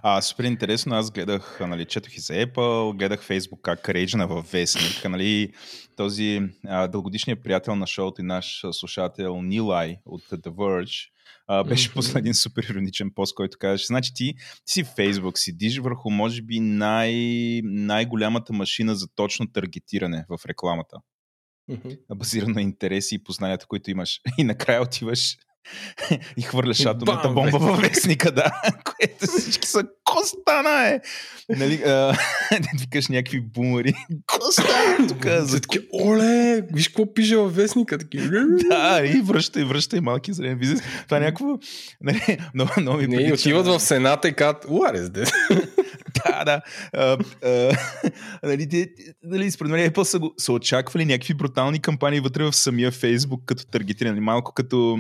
А, супер интересно. Аз гледах, нали, четох и за Apple, гледах Facebook как рейджна във вестник. Нали, този а, дългодишният приятел на шоуто и наш слушател Нилай от The Verge а, беше mm-hmm. пуснал един супер ироничен пост, който казваше, значи ти, ти си в Facebook, седиш върху може би най- най-голямата машина за точно таргетиране в рекламата. Мгм. базирано на интереси и познанията, които имаш. И накрая отиваш и хвърляш атомната бомба във вестник. вестника, да. Което всички са, ко стана е? Нали, а, викаш някакви бумари. Ко стана тук? За таки, оле, виж какво пише във вестника. Таки, Да, и връщай, връщай малки и среден бизнес. Това е някакво... Нали, много, много ми не, отиват в Сената и казват, what is this? Да, да. А, а, нали, те, нали, според мен Apple са, са очаквали някакви брутални кампании вътре в самия Facebook като таргетиране. Малко като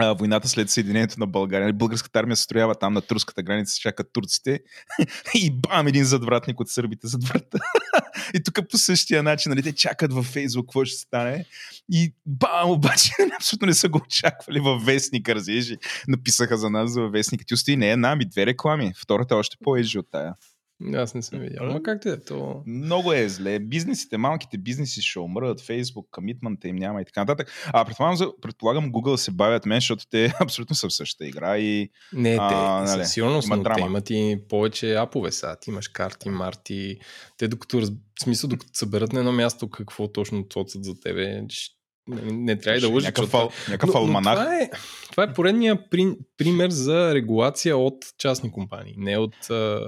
войната след Съединението на България. Нали, Българската армия се строява там на турската граница, чакат турците и бам, един задвратник от сърбите зад врата. и тук по същия начин, нали, те чакат във Фейсбук какво ще стане. И бам, обаче абсолютно не са го очаквали във вестника, разбираш. Написаха за нас във вестника. Ти остави не една, ми две реклами. Втората е още по-ежи от тая. Аз не съм видял. Ама как те е то? Много е зле. Бизнесите, малките бизнеси ще умрат, Facebook, комитмента им няма и така нататък. А предполагам, предполагам Google се бавят мен, защото те абсолютно са в същата игра и Не, те, А, нали, със сигурност, има но те драма. имат и повече апове сега. Ти имаш карти, марти. Те докато, раз- в смисъл, докато съберат на едно място какво точно цоцат за тебе, ще- не, не трябва да лъжи. някакъв, ал, някакъв алманах. това, е, това е поредния при, пример за регулация от частни компании, не от... А,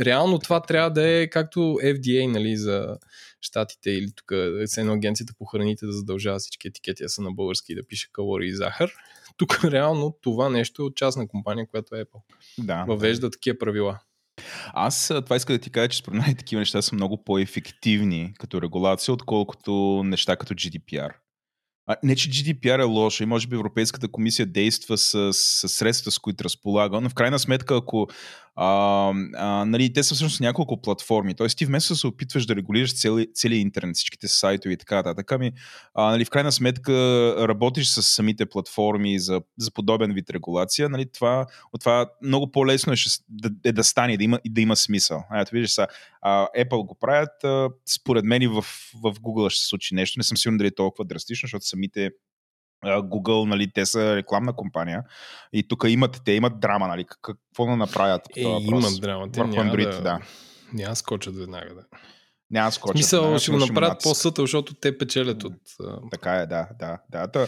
реално това трябва да е както FDA нали, за щатите или тук едно агенцията по храните да задължава всички етикети да са на български и да пише калории и захар. Тук реално това нещо е от частна компания, която е Apple. Да. Въвежда такива правила. Аз а, това иска да ти кажа, че според мен такива неща са много по-ефективни като регулация, отколкото неща като GDPR. А, не, че GDPR е лошо и може би Европейската комисия действа с, с средства, с които разполага, но в крайна сметка, ако а, а, нали, те са всъщност няколко платформи, т.е. ти вместо да се опитваш да регулираш цели, целият интернет, всичките сайтове и така нататък, ами, нали, в крайна сметка работиш с самите платформи за, за подобен вид регулация, нали, това, от това много по-лесно е, да, е да стане, да има, да има смисъл. Ето виждаш са, а, Apple го правят, а, според мен и в, в Google ще се случи нещо. Не съм сигурен дали е толкова драстично, защото самите Google, нали, те са рекламна компания и тук имат, те имат драма, нали, как- какво да направят Е, имат драма. Те върху Android, да, да. Няма скочат веднага. Да. Няма скочат. веднага, ще го направят по-сътъл, защото те печелят от... Така е, да, да, да. Та,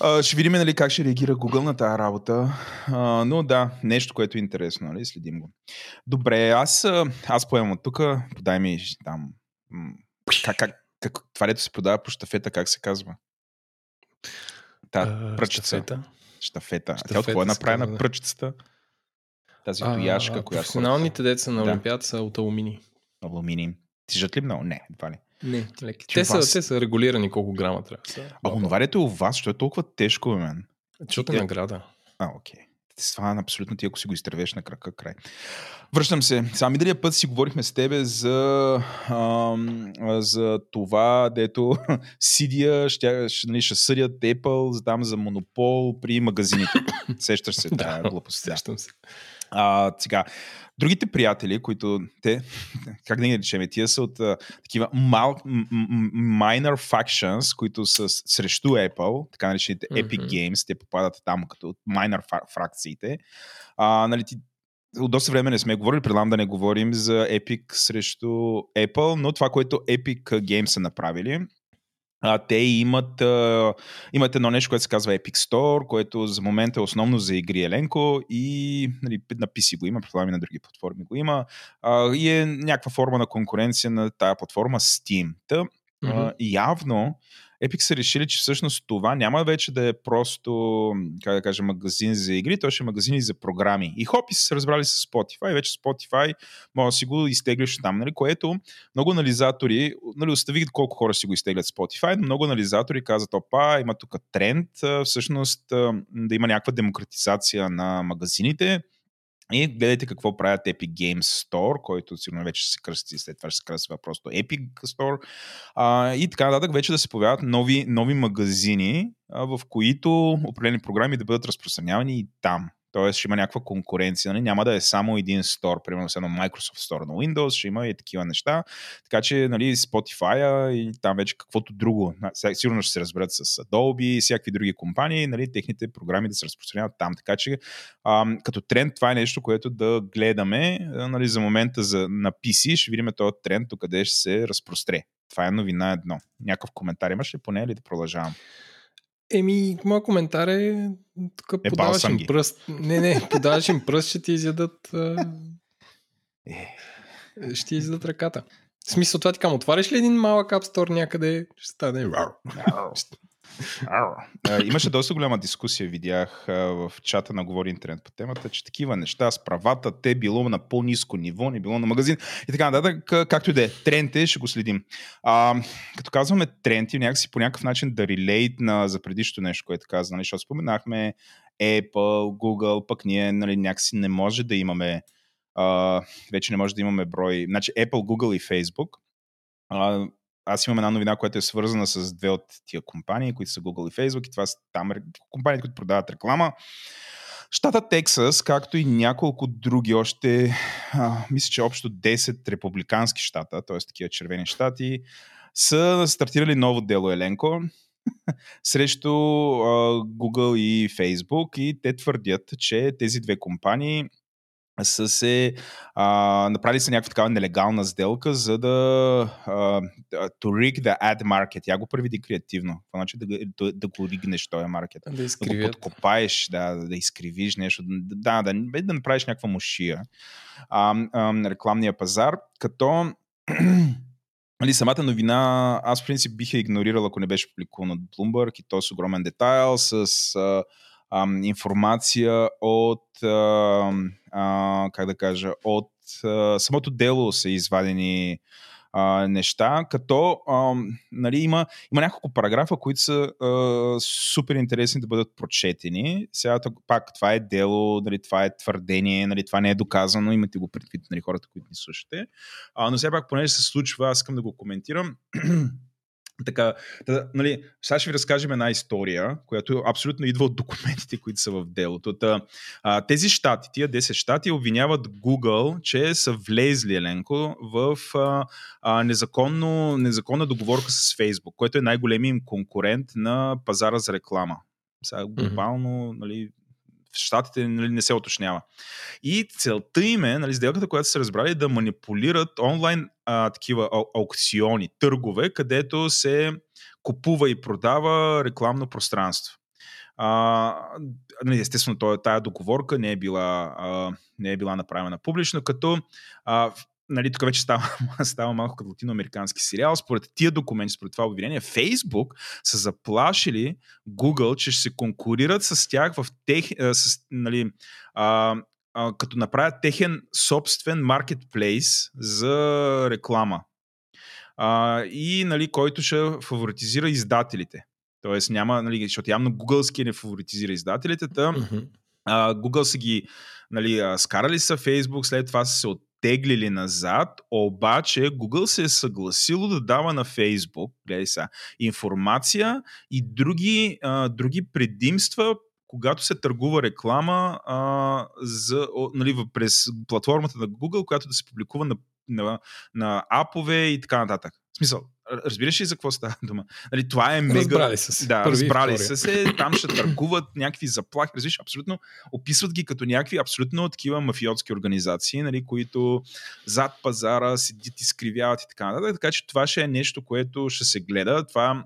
а, ще видим нали, как ще реагира Google на тази работа. А, но да, нещо, което е интересно, нали? следим го. Добре, аз, аз поемам от тук. Подай ми там. Как, как, как, това дето се продава по щафета, как се казва? Та, пръчица. щафета. Щафета. А Тя от какво е направена да. пръчицата? Тази А, тояшка, която... Професионалните деца на Да. Олимпиада са от алуминий. Алуминиум. Тежат ли много? Не, едва ли. Не, леки. Те у са, вас- те са регулирани колко грама трябва. да. А онова дето е у вас, що е толкова тежко, мен? Защото е награда. А, окей. Това абсолютно ти, ако си го изтървеш на крака, край. Връщам се. Сега миналия път си говорихме с тебе за, ам, за това, дето Сидия ще, ще, нали, ще съдят Apple там, за монопол при магазините. Сещаш се, да, глупост. Да. Сещам се. А, сега, другите приятели, които те, как да ги речем, тия са от а, такива мал, м- м- minor factions, които са срещу Apple, така наречените Epic Мгм. Games, те попадат там като от minor фра- фракциите. А, нали, ти, от доста време не сме говорили, предлагам да не говорим за Epic срещу Apple, но това, което Epic Games са направили, а, те имат, а, имат едно нещо, което се казва Epic Store, което за момента е основно за игри Еленко и нали, на PC го има, предполагам и на други платформи го има. А, и е някаква форма на конкуренция на тая платформа Steam. Та, Мгм. а, явно Epic са решили, че всъщност това няма вече да е просто, как да кажа, магазин за игри, то ще е магазин и за програми. И хоп, и са се разбрали с Spotify. Вече Spotify може да си го изтеглиш там, нали, което много анализатори, нали, оставих колко хора си го изтеглят Spotify, но много анализатори казват, опа, има тук тренд, всъщност да има някаква демократизация на магазините. И гледайте какво правят Epic Games Store, който сигурно вече ще се кръсти, след това ще се кръсва просто Epic Store. А, и така нататък вече да се появяват нови, нови магазини, а, в които определени програми да бъдат разпространявани и там. Тоест ще има някаква конкуренция. Нали? Няма да е само един стор, примерно едно Microsoft Store на Windows, ще има и такива неща. Така че нали, Spotify и там вече каквото друго. Сигурно ще се разберат с Adobe и всякакви други компании, нали, техните програми да се разпространяват там. Така че ам, като тренд това е нещо, което да гледаме. Нали, за момента за, на PC ще видим този тренд, къде ще се разпростре. Това е новина едно. Някакъв коментар имаш ли поне или да продължавам? Еми, моят коментар е тук е, подаваш им пръст. Не, не, подаваш им пръст, ще ти изядат. Е. ще ти изядат ръката. В смисъл това ти кам, отвариш ли един малък App Store някъде, ще стане Имаше доста голяма дискусия, видях в чата на Говори Интернет по темата, че такива неща с правата, те било на по-низко ниво, не било на магазин и така нататък, както и да е. Тренд е, ще го следим. А, като казваме тренд и някакси по някакъв начин да релейт на за предишното нещо, което каза, нали, защото споменахме Apple, Google, пък ние нали, някакси не може да имаме Uh, вече не може да имаме брой. Значи Apple, Google и Facebook. Uh, аз имам една новина, която е свързана с две от тия компании, които са Google и Facebook и това са там компании, които продават реклама. Штата Тексас, както и няколко други още, а, мисля, че общо 10 републикански щата, т.е. такива червени щати, са стартирали ново дело Еленко срещу а, Google и Facebook и те твърдят, че тези две компании са се а, направили са някаква такава нелегална сделка, за да а, to rig the ad market. Я го преведи креативно. Това значи да, да, да го ригнеш този маркет. Да, да го подкопаеш, да, да изкривиш нещо. Да, да, да, да направиш някаква мушия. А, а, рекламния пазар, като Нали, самата новина, аз в принцип бих я игнорирал, ако не беше публикувана от Bloomberg и то с огромен детайл, с а, а, информация от, а, а, как да кажа, от а, самото дело са извадени а, неща, като а, нали, има, има няколко параграфа, които са а, супер интересни да бъдат прочетени. Сега пак това е дело, нали, това е твърдение, нали, това не е доказано, имате го предвид нали, хората, които ни слушате. А, но все пак, понеже се случва, аз искам да го коментирам. Така, да, нали, сега ще ви разкажем една история, която абсолютно идва от документите, които са в делото. Та, а, тези щати, тия 10 щати обвиняват Google, че са влезли, Еленко, в а, а, незаконно, незаконна договорка с Facebook, което е най-големият им конкурент на пазара за реклама. Сега глобално, mm-hmm. нали, в Штатите нали, не се оточнява. И целта им е, нали, сделката, която са разбрали, да манипулират онлайн а, такива а, аукциони, търгове, където се купува и продава рекламно пространство. А, нали, естествено, тая договорка не е била, а, не е била направена публично, като а, нали, тук вече става, става малко като латиноамерикански сериал. Според тия документи, според това обвинение, Facebook са заплашили Google, че ще се конкурират с тях в тех, с, нали, а, а, като направят техен собствен маркетплейс за реклама. А, и нали, който ще фаворитизира издателите. Тоест няма, нали, защото явно Google не фаворитизира издателите, та mm-hmm. а, Google са ги нали, скарали са Facebook, след това са се от теглили назад, обаче Google се е съгласило да дава на Facebook, гледай сега, информация и други, а, други предимства, когато се търгува реклама а, за, нали, през платформата на Google, която да се публикува на, на, на апове и така нататък. В смисъл, Разбираш ли за какво става дума? Нали, това е мега... Разбрали са се. Да, Първи разбрали са се. Там ще търгуват някакви заплахи. Разбираш, абсолютно описват ги като някакви абсолютно такива мафиотски организации, нали, които зад пазара седят, изкривяват и така нататък. Така че това ще е нещо, което ще се гледа. Това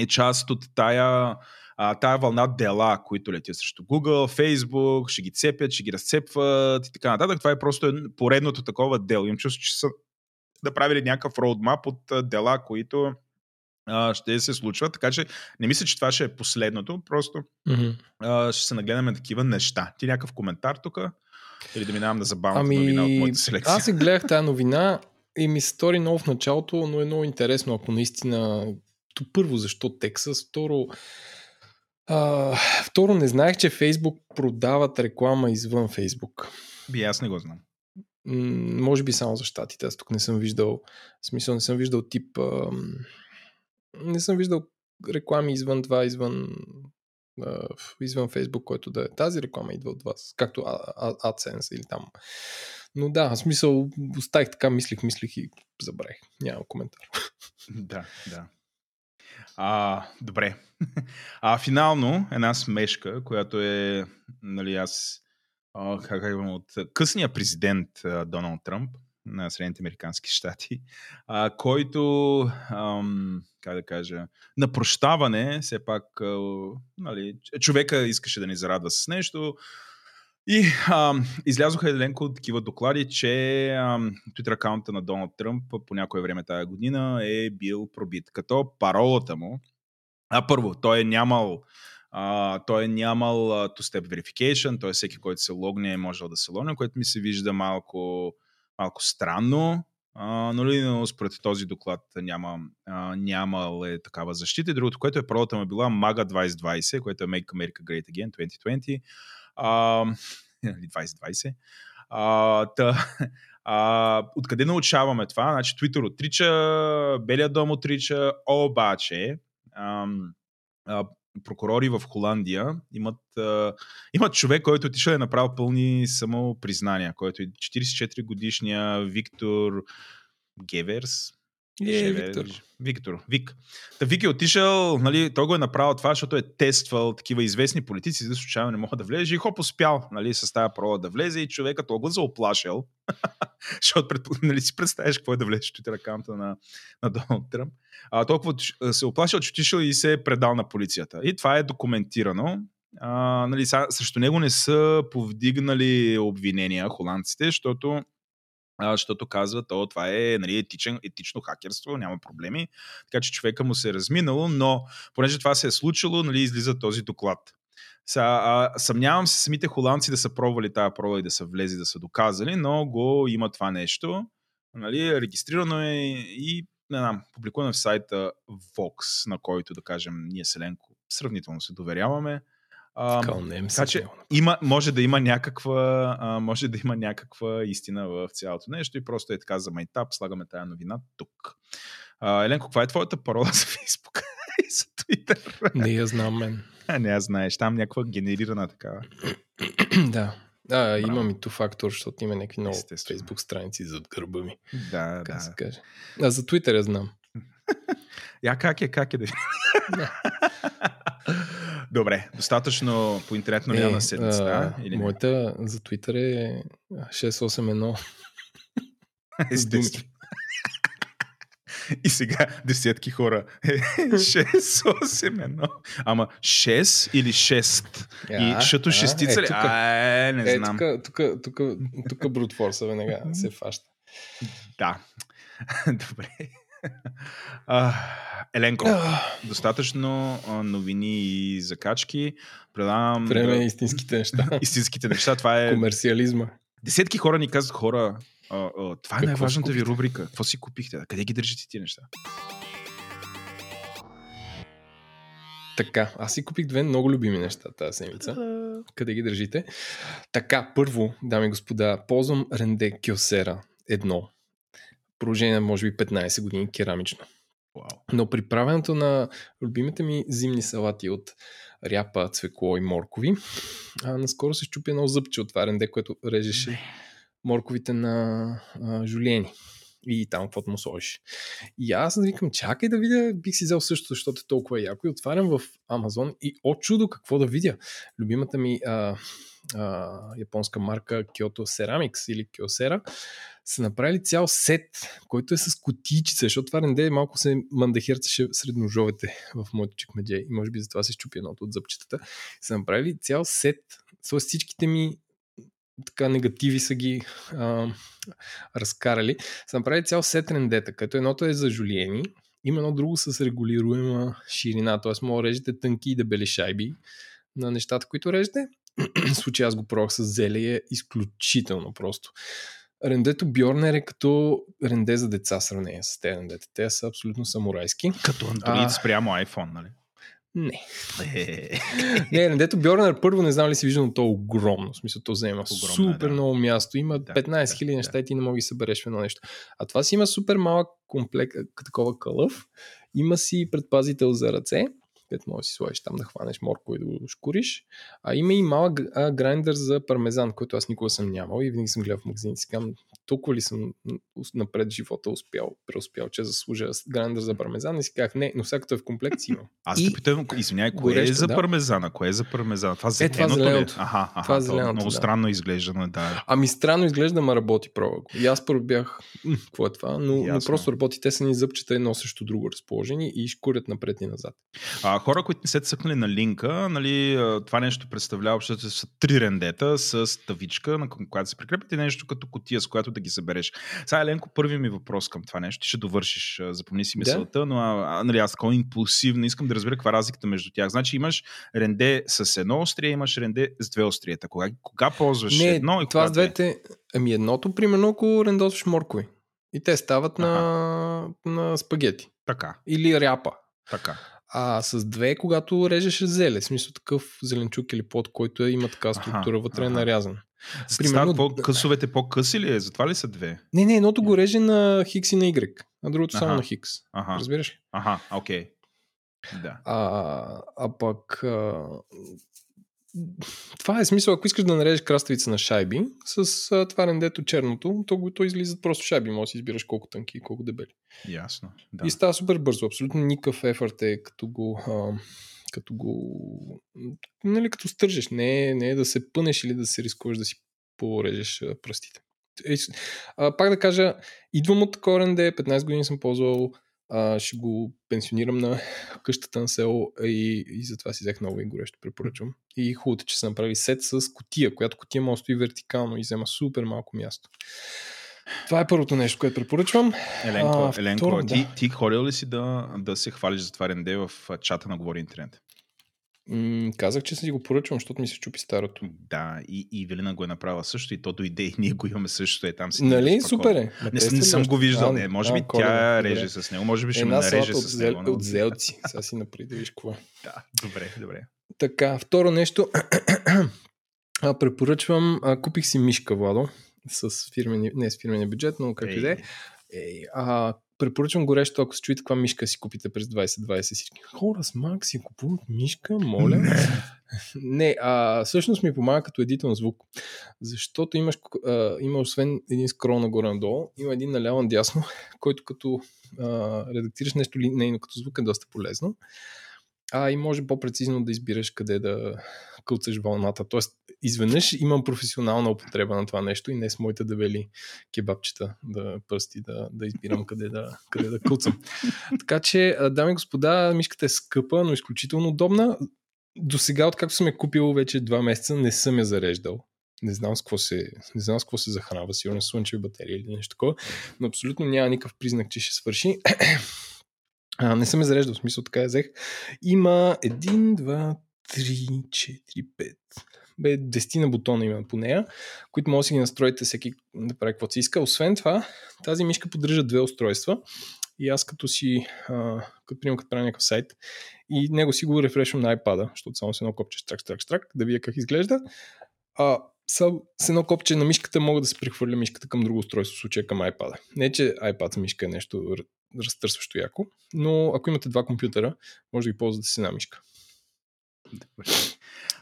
е част от тая а, тая вълна дела, които летят срещу Google, Facebook, ще ги цепят, ще ги разцепват и така нататък. Това е просто поредното такова дело. Им чувство, че са да правили някакъв роудмап от дела, които а, ще се случват. Така че не мисля, че това ще е последното. Просто mm-hmm. а, ще се нагледаме такива неща. Ти някакъв коментар тук? Или да минавам на забавната ами, новина от моята селекция? Аз се гледах тази новина и ми се стори много в началото, но е много интересно, ако наистина то първо, защо Тексас, второ, а, второ не знаех, че Фейсбук продават реклама извън Фейсбук. Би, аз не го знам може би само за щатите. Аз тук не съм виждал, в смисъл не съм виждал тип, а, не съм виждал реклами извън това, извън а, извън Фейсбук, който да е тази реклама идва от вас, както AdSense или там. Но да, в смисъл, оставих така, мислих, мислих и забравих. Нямам коментар. Да, да. А, добре. А финално една смешка, която е, нали, аз как имам от късния президент а, Доналд Тръмп на Съединените Американски щати, а, който, ам, как да кажа, на прощаване, все пак, а, нали, човека искаше да ни зарадва с нещо, и ам, излязоха еленко такива доклади, че ам, Twitter акаунта на Доналд Тръмп по някое време тази година е бил пробит. Като паролата му, а първо, той е нямал а, той е нямал two-step verification, т.е. всеки, който се логне е можел да се логне, което ми се вижда малко, малко странно. А, но, ли, но според този доклад няма, а, нямал е такава защита. Другото, което е паролата му е била MAGA 2020, което е Make America Great Again 2020. А, 2020. А, та, а, откъде научаваме това? Значи Twitter отрича, Белия дом отрича, обаче ам, прокурори в Холандия имат, а, имат човек, който отишъл е направил пълни самопризнания, който е 44 годишния Виктор Геверс. Е, Шеве- Виктор. Виктор. Вик. Та Вик е отишъл, нали, той го е направил това, защото е тествал такива известни политици, за случайно не могат да влезе и хоп успял нали, с тази проба да влезе и човекът толкова се оплашил, защото пред, нали, си представяш какво е да влезеш в Twitter акаунта на, на Доналд Тръмп. А, толкова се оплашил, че отишъл и се е предал на полицията. И това е документирано. А, нали, са, срещу него не са повдигнали обвинения холандците, защото защото казват, о, това е нали, етичен, етично хакерство, няма проблеми. Така че човека му се е разминало, но понеже това се е случило, нали, излиза този доклад. Са, а, съмнявам се самите холандци да са пробвали тази проба и да са влезли, да са доказали, но го има това нещо. Нали, регистрирано е и не знам, публикувано е в сайта Vox, на който, да кажем, ние Селенко сравнително се доверяваме. А, Кълнем така че има, може да има някаква, а, може да има някаква истина в цялото нещо и просто е така за майтап, слагаме тая новина тук. А, Еленко, каква е твоята парола за Фейсбук и за Twitter? Не я знам мен. А, не я знаеш, там някаква генерирана такава. да. А, имам и ту фактор, защото има някакви много Естествено. фейсбук страници зад гърба ми. Да, Така да. се каже. А за Twitter я знам. Я как е, как е да. Добре, достатъчно по интернетно е, на седмица, да? Или не? моята за Twitter е 681. Естествено. И сега десетки хора. 6, 8, 1. Ама 6 или 6? И А, шато а, шестица е, ли? А, не Е, знам. тук, тук, тук, тук брутфорса веднага се фаща. Да. Добре. А, Еленко, достатъчно новини и закачки. Предавам Време е да- истинските неща. истинските неща. Това е... Комерциализма. Десетки хора ни казват, хора, а, а, това е най-важната ви рубрика. Какво си купихте? Къде ги държите тия неща? Така, аз си купих две много любими неща тази седмица. Къде ги държите? Така, първо, дами и господа, ползвам Ренде Кьосера едно. Продължение на може би 15 години керамично. Вау. Но при правенето на любимите ми зимни салати от ряпа, цвекло и моркови, а, наскоро се щупи едно зъбче от това ренде, което режеше морковите на а, жулиени. И там каквото му сложиш. И аз викам, чакай да видя, бих си взел също, защото е толкова яко. И отварям в Амазон и о чудо какво да видя. Любимата ми а, а, японска марка Kyoto Ceramics или Kyocera са направили цял сет, който е с кутийчица, защото това ренде малко се мандахерцаше сред ножовете в моето чекмедже и може би затова се щупи едното от зъбчетата. Са направили цял сет с всичките ми така негативи са ги а, разкарали. Са направили цял сет рендета, като едното е за жулиени, има едно друго с регулируема ширина, т.е. може да режете тънки и дебели шайби на нещата, които режете. В случая аз го пробвах с зеле е изключително просто. Рендето Бьорнер е като ренде за деца в сравнение с тези рендета. Те са абсолютно самурайски. Като Android А. спрямо iPhone, нали? Не. Е, Не, рендето Бьорнер първо не знам ли си виждал, но то е огромно. В смисъл, то взема Огромно супер да. много място. Има Да, 15 да, 000 да. неща и ти не можеш да събереш в едно нещо. А това си има супер малък комплект, такова кълъв. Има си предпазител за ръце. дето може да си сложиш там да хванеш морко и да го шкуриш. А има и малък грайндър за пармезан, който аз никога съм нямал и винаги съм гледал в магазините. Си казвам, толкова ли съм напред живота успял, преуспял, че заслужа грайндър за пармезан и си казах, не, но всякото е в комплект си имам. Аз И- те питам, извиняй, кое е Горещо, за да. пармезана? Кое е за пармезана? Това Е, това зеленото зеленото. Аха, аха, Това то зеленото, много да. странно изглежда, но да. Ами странно изглежда, ма работи пробва го. И аз първо бях, «М, какво е това? Но, но просто работи. Те са ни зъбчета едно срещу друго разположени и шкурят напред и назад. А, хора, които не се цъкнали на линка, нали, това нещо представлява общото са три рендета с тавичка, на която се прикрепят и нещо като котия, с която да ги събереш. Сега, Еленко, първи ми въпрос към това нещо. Ти ще довършиш, запомни си Да. мисълта, но а, нали, аз такова импулсивно искам да разбера каква е разликата между тях. Значи имаш ренде с едно острие, имаш ренде с две остриета. Кога, кога ползваш Не, едно и това кога с двете... Ами едното, примерно, ако рендосваш моркови. И те стават на, на спагети. Така, Или ряпа. така. А с две, когато режеш зеле, смисъл такъв зеленчук или плод, който е, има така структура, вътре е аха. нарязан. Примерно, по, късовете по-къси ли е? Затова ли са две? Не, не, едното го реже на хикс и на Y, а другото само на хикс. Аха, Разбираш ли? аха, окей. Да. А, а пък а, това е смисъл, ако искаш да нарежеш краставица на шайби, с а, това рендето черното, то, то излизат просто шайби, може да си избираш колко тънки и колко дебели. Ясно. Да. И става супер бързо, абсолютно никакъв ефорт е като го... А, като го... Нали, като стържеш. Не не е да се пънеш или да се рискуваш да си порежеш пръстите. Е, а, пак да кажа, идвам от ренде, 15 години съм ползвал, а, ще го пенсионирам на къщата на село и, и затова си взех много и горещо препоръчвам. И хубавото, е, че са направили сет с котия, която котия може да стои вертикално и взема супер малко място. Това е първото нещо, което препоръчвам. Еленко, А, Еленко второ, ти, да. ти ходил ли си да, да се хвалиш за това ренде в а, чата на Говори Интернет? М, казах, че си го поръчвам, защото ми се чупи старото. Да, и, и Велина го е направила също и то дойде и ние го имаме също. Е, там си Нали? спокойно. Супер е. Не, не съм го виждал. А, Не, може а, би Коледа, тя добре. реже с него. Може би ще ме Една нареже салата от, с зел, него. от зелци. Сега си напри да виж какво е. Да, добре, добре. Така, второ нещо. а, препоръчвам, а, купих си мишка, Владо, с фирмени, не с фирмения бюджет, но както и да е. Препоръчвам горещо, ако се чуете каква мишка си купите през 2020 всички. Хора с Мак си купуват мишка, моля. Не, а, всъщност ми помага като едител на звук. Защото имаш, а, има освен един скрол нагоре-надолу, има един наляво надясно, който като а, редактираш нещо линейно като звук е доста полезно. А и може по-прецизно да избираш къде да кълцаш вълната. Тоест, изведнъж имам професионална употреба на това нещо и не с моите дебели кебабчета да пръсти да, да избирам къде да, къде да кълцам. така че, дами и господа, мишката е скъпа, но изключително удобна. До сега, откакто съм я купил вече два месеца, не съм я зареждал. Не знам с какво се, не знам с какво се захранва, сигурно с слънчеви батерии или нещо такова, но абсолютно няма никакъв признак, че ще свърши. А, не съм я зареждал, в смисъл така я взех. Има 1, 2, 3, 4, 5. Бе, 10 на бутона има по нея, които може да си ги настроите всеки да прави каквото си иска. Освен това, тази мишка поддържа две устройства. И аз като си, а, като приемам като правя някакъв сайт, и него си го рефрешвам на iPad, защото само с едно копче штрак, штрак, штрак, да видя как изглежда. А, с едно копче на мишката мога да се прехвърля мишката към друго устройство, в случая към iPad. Не, че iPad мишка е нещо разтърсващо яко, но ако имате два компютъра, може да ги ползвате с една мишка. Добре.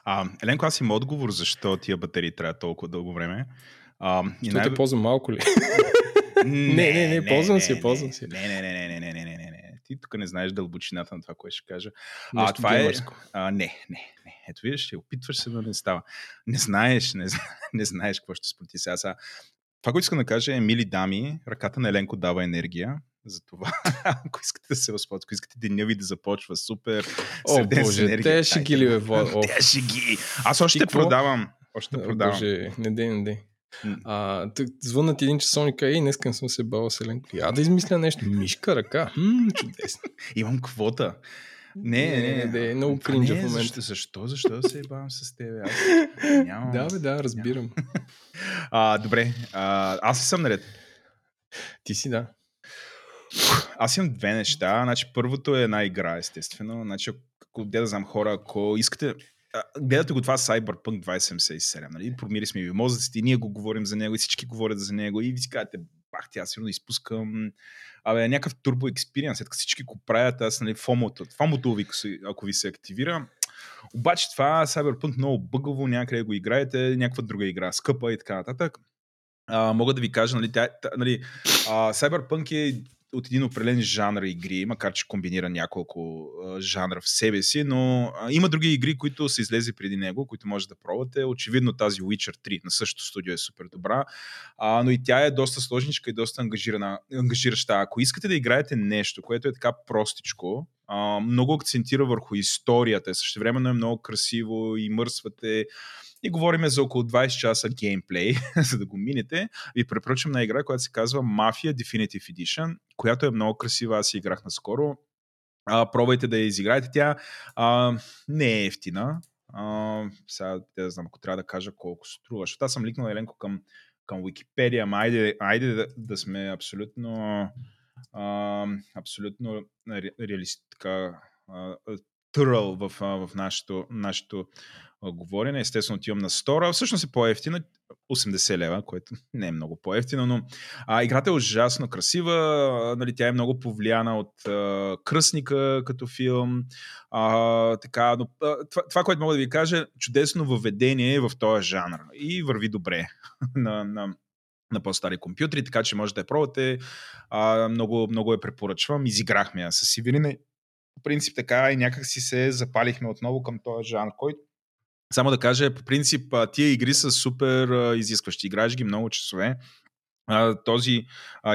А, Еленко, аз имам отговор защо тия батерии трябва толкова дълго време. А, и Защото те ползвам малко ли? не, не, не, ползвам си ползвам си. Не, не, не, не, не, не, не, не, не. Ти тук не знаеш дълбочината на това, което ще кажа. А, Нещо това е... А, не, не, не. Ето виждаш, ще опитваш се, но не става. Не знаеш, не, не знаеш какво ще сплоти сега. сега. Това, което искам да кажа е, мили дами, ръката на Еленко дава енергия. Затова, ако искате да се възползвате, ако искате деня ви да започва супер, О, сърден с боже, енергия, те ще ги ли, бе, Влад? О, Те ще ги. Аз още продавам. Още продавам. Боже, не дей, не дей. М. А, тък, звъннат един часовник, ей, днес не съм се бавал с Еленко. Я да измисля нещо. Мишка, ръка. Хм, чудесно. Имам квота. Не, не, не. не, много Това кринжа не в е, момента. Защо, защо, защо да се ебавам с тебе? Аз нямам. Да, бе, да, разбирам. А, добре, а, аз съм наред. Ти си, да. Аз имам две неща. Значи, първото е една игра, естествено. Значи, ако да знам хора, ако искате а, гледате го това Cyberpunk 2077, нали? Промили сме ви мозъците, ние го говорим за него и всички говорят за него и ви си казвате, бах, тя сигурно изпускам абе, някакъв турбо експириенс, след като всички го правят, аз нали, фомото, фомото ви, ако ви се активира. Обаче това Cyberpunk много бъгаво, някъде го играете, някаква друга игра, скъпа и така нататък. А, мога да ви кажа, нали, тя, нали, а, Cyberpunk е от един определен жанр игри, макар че комбинира няколко жанра в себе си, но има други игри, които са излезли преди него, които може да пробвате. Очевидно тази Witcher 3 на същото студио е супер добра, а, но и тя е доста сложничка и доста ангажирана, ангажираща. Ако искате да играете нещо, което е така простичко, а, много акцентира върху историята, също времено е много красиво и мърсвате и говорим за около 20 часа геймплей, за да го минете. Ви препоръчвам на игра, която се казва Mafia Definitive Edition, която е много красива. Аз си играх наскоро. А, пробвайте да я изиграете. Тя а, не е ефтина. А, сега да знам, ако трябва да кажа колко струва. Защото аз съм ликнал Еленко към, към Википедия, ама айде, айде да, да сме абсолютно а, абсолютно ре, реалист, така, търъл в, в нашето, нашето говорене. Естествено, отивам на стора. Всъщност е по-ефтина, 80 лева, което не е много по-ефтино, но а, играта е ужасно красива. Нали, тя е много повлияна от а, Кръсника като филм. А, така, но, а, това, това, което мога да ви кажа, чудесно въведение в този жанр и върви добре на, на, на по-стари компютри, така че може да я пробвате. А, много, много я препоръчвам. Изиграхме я с Сивирина. По принцип така и някак си се запалихме отново към този жанр, който само да кажа, по принцип, тия игри са супер изискващи. Играеш ги много часове. Този,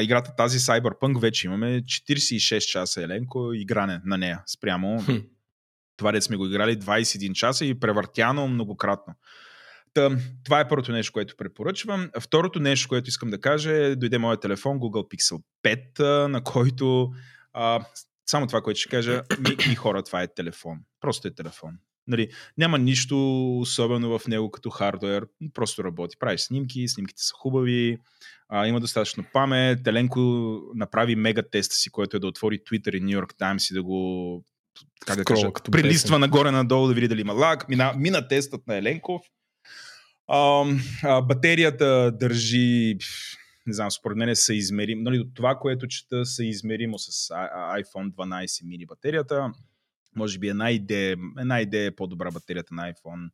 играта, тази Cyberpunk вече имаме 46 часа еленко игране на нея спрямо. Хм. Това де сме го играли 21 часа и превъртяно многократно. Та, това е първото нещо, което препоръчвам. Второто нещо, което искам да кажа е, дойде моят телефон Google Pixel 5, на който а, само това, което ще кажа, ми, ми хора, това е телефон. Просто е телефон. Нали, няма нищо особено в него като хардвер, просто работи. Правиш снимки, снимките са хубави, а, има достатъчно памет. Теленко направи мега теста си, който е да отвори Twitter и New York Times и да го как да кажа, прилиства нагоре-надолу да види дали има лак. Мина, мина тестът на Еленков. А, а, батерията държи не знам, според мен е съизмеримо. Нали, това, което чета, съизмеримо с iPhone 12 мини батерията може би една идея, една идея е по-добра батерията на iPhone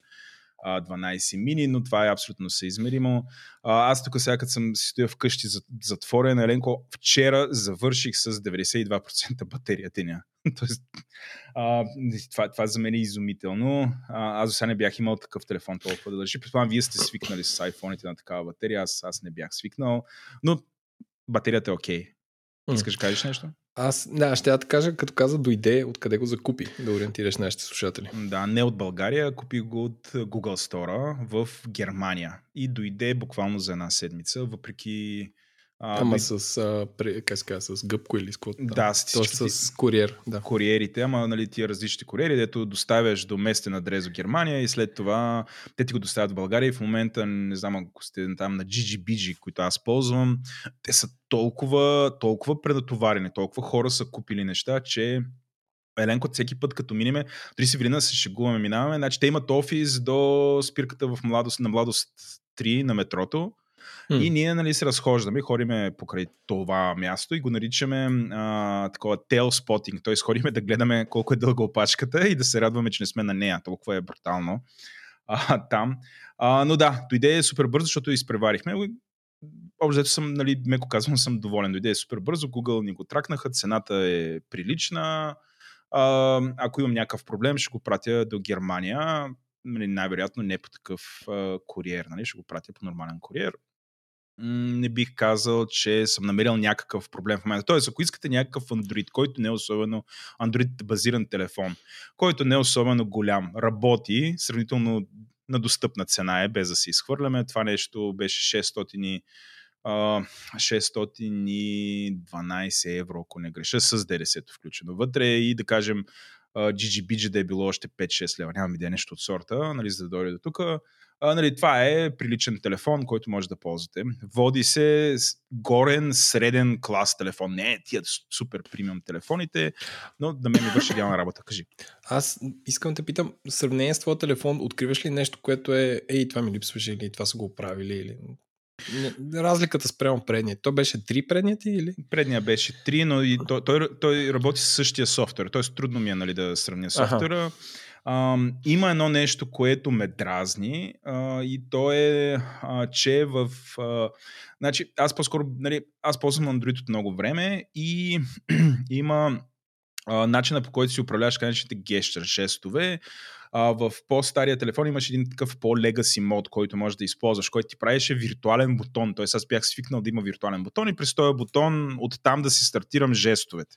12 mini, но това е абсолютно съизмеримо. Аз тук сега, като съм си стоя вкъщи затворен, Еленко, вчера завърших с 92% батерия деня. Тоест, а, това, това за мен е изумително. А, аз до сега не бях имал такъв телефон толкова да държи. Предполагам, вие сте свикнали с iPhone-ите на такава батерия, аз, аз не бях свикнал, но батерията е окей. Okay. Искаш да кажеш нещо? Аз, да, ще я да кажа, като каза, дойде откъде го закупи, да ориентираш нашите слушатели. Да, не от България, купих го от Google Store в Германия и дойде буквално за една седмица, въпреки а, ама с, а, пре, как ска, с гъбко или с каквото Да, с, Тоест, с куриер. Да. Куриерите, ама нали, тия различни куриери, дето доставяш до местен адрес в Германия и след това те ти го доставят в България и в момента, не знам ако сте там на GGBG, които аз ползвам, те са толкова, толкова предотоварени, толкова хора са купили неща, че Еленко, всеки път, като минеме, дори си врина се шегуваме, минаваме, значи те имат офис до спирката в младост, на младост 3 на метрото, Mm. И ние нали, се разхождаме, ходиме покрай това място и го наричаме а, такова tail spotting, т.е. ходиме да гледаме колко е дълга опашката и да се радваме, че не сме на нея. Толкова е брутално а, там. А, но да, дойде супер бързо, защото изпреварихме. Общо съм, нали, меко казвам, съм доволен. Дойде супер бързо, Google ни го тракнаха, цената е прилична. А, ако имам някакъв проблем, ще го пратя до Германия. Нали, най-вероятно не по такъв а, куриер, нали? ще го пратя по нормален куриер не бих казал, че съм намерил някакъв проблем в момента. Тоест, ако искате някакъв Android, който не е особено Android базиран телефон, който не е особено голям, работи, сравнително на достъпна цена е, без да се изхвърляме. Това нещо беше 600 612 евро, ако не греша, с ДДС-то включено вътре и да кажем GGBG да е било още 5-6 лева, нямам идея нещо от сорта, нали, за да дойде до тук а, нали, това е приличен телефон, който може да ползвате. Води се горен, среден клас телефон. Не е тия супер премиум телефоните, но да ме ми върши идеална работа. Кажи. Аз искам да питам, в сравнение с твоя телефон, откриваш ли нещо, което е, ей, това ми липсваше или това са го правили? Или... Разликата спрямо предния. То беше три предните или? Предния беше 3, но и той, той, той работи с същия софтуер. Тоест трудно ми е нали, да сравня софтуера. А, има едно нещо, което ме дразни а, и то е, а, че в... А, значи, аз по-скоро, нали, аз ползвам Android от много време и има начина по който си управляваш каналите гещер, жестове. А, в по-стария телефон имаш един такъв по-легаси мод, който можеш да използваш, който ти правеше виртуален бутон. Тоест аз бях свикнал да има виртуален бутон и през този бутон оттам да си стартирам жестовете.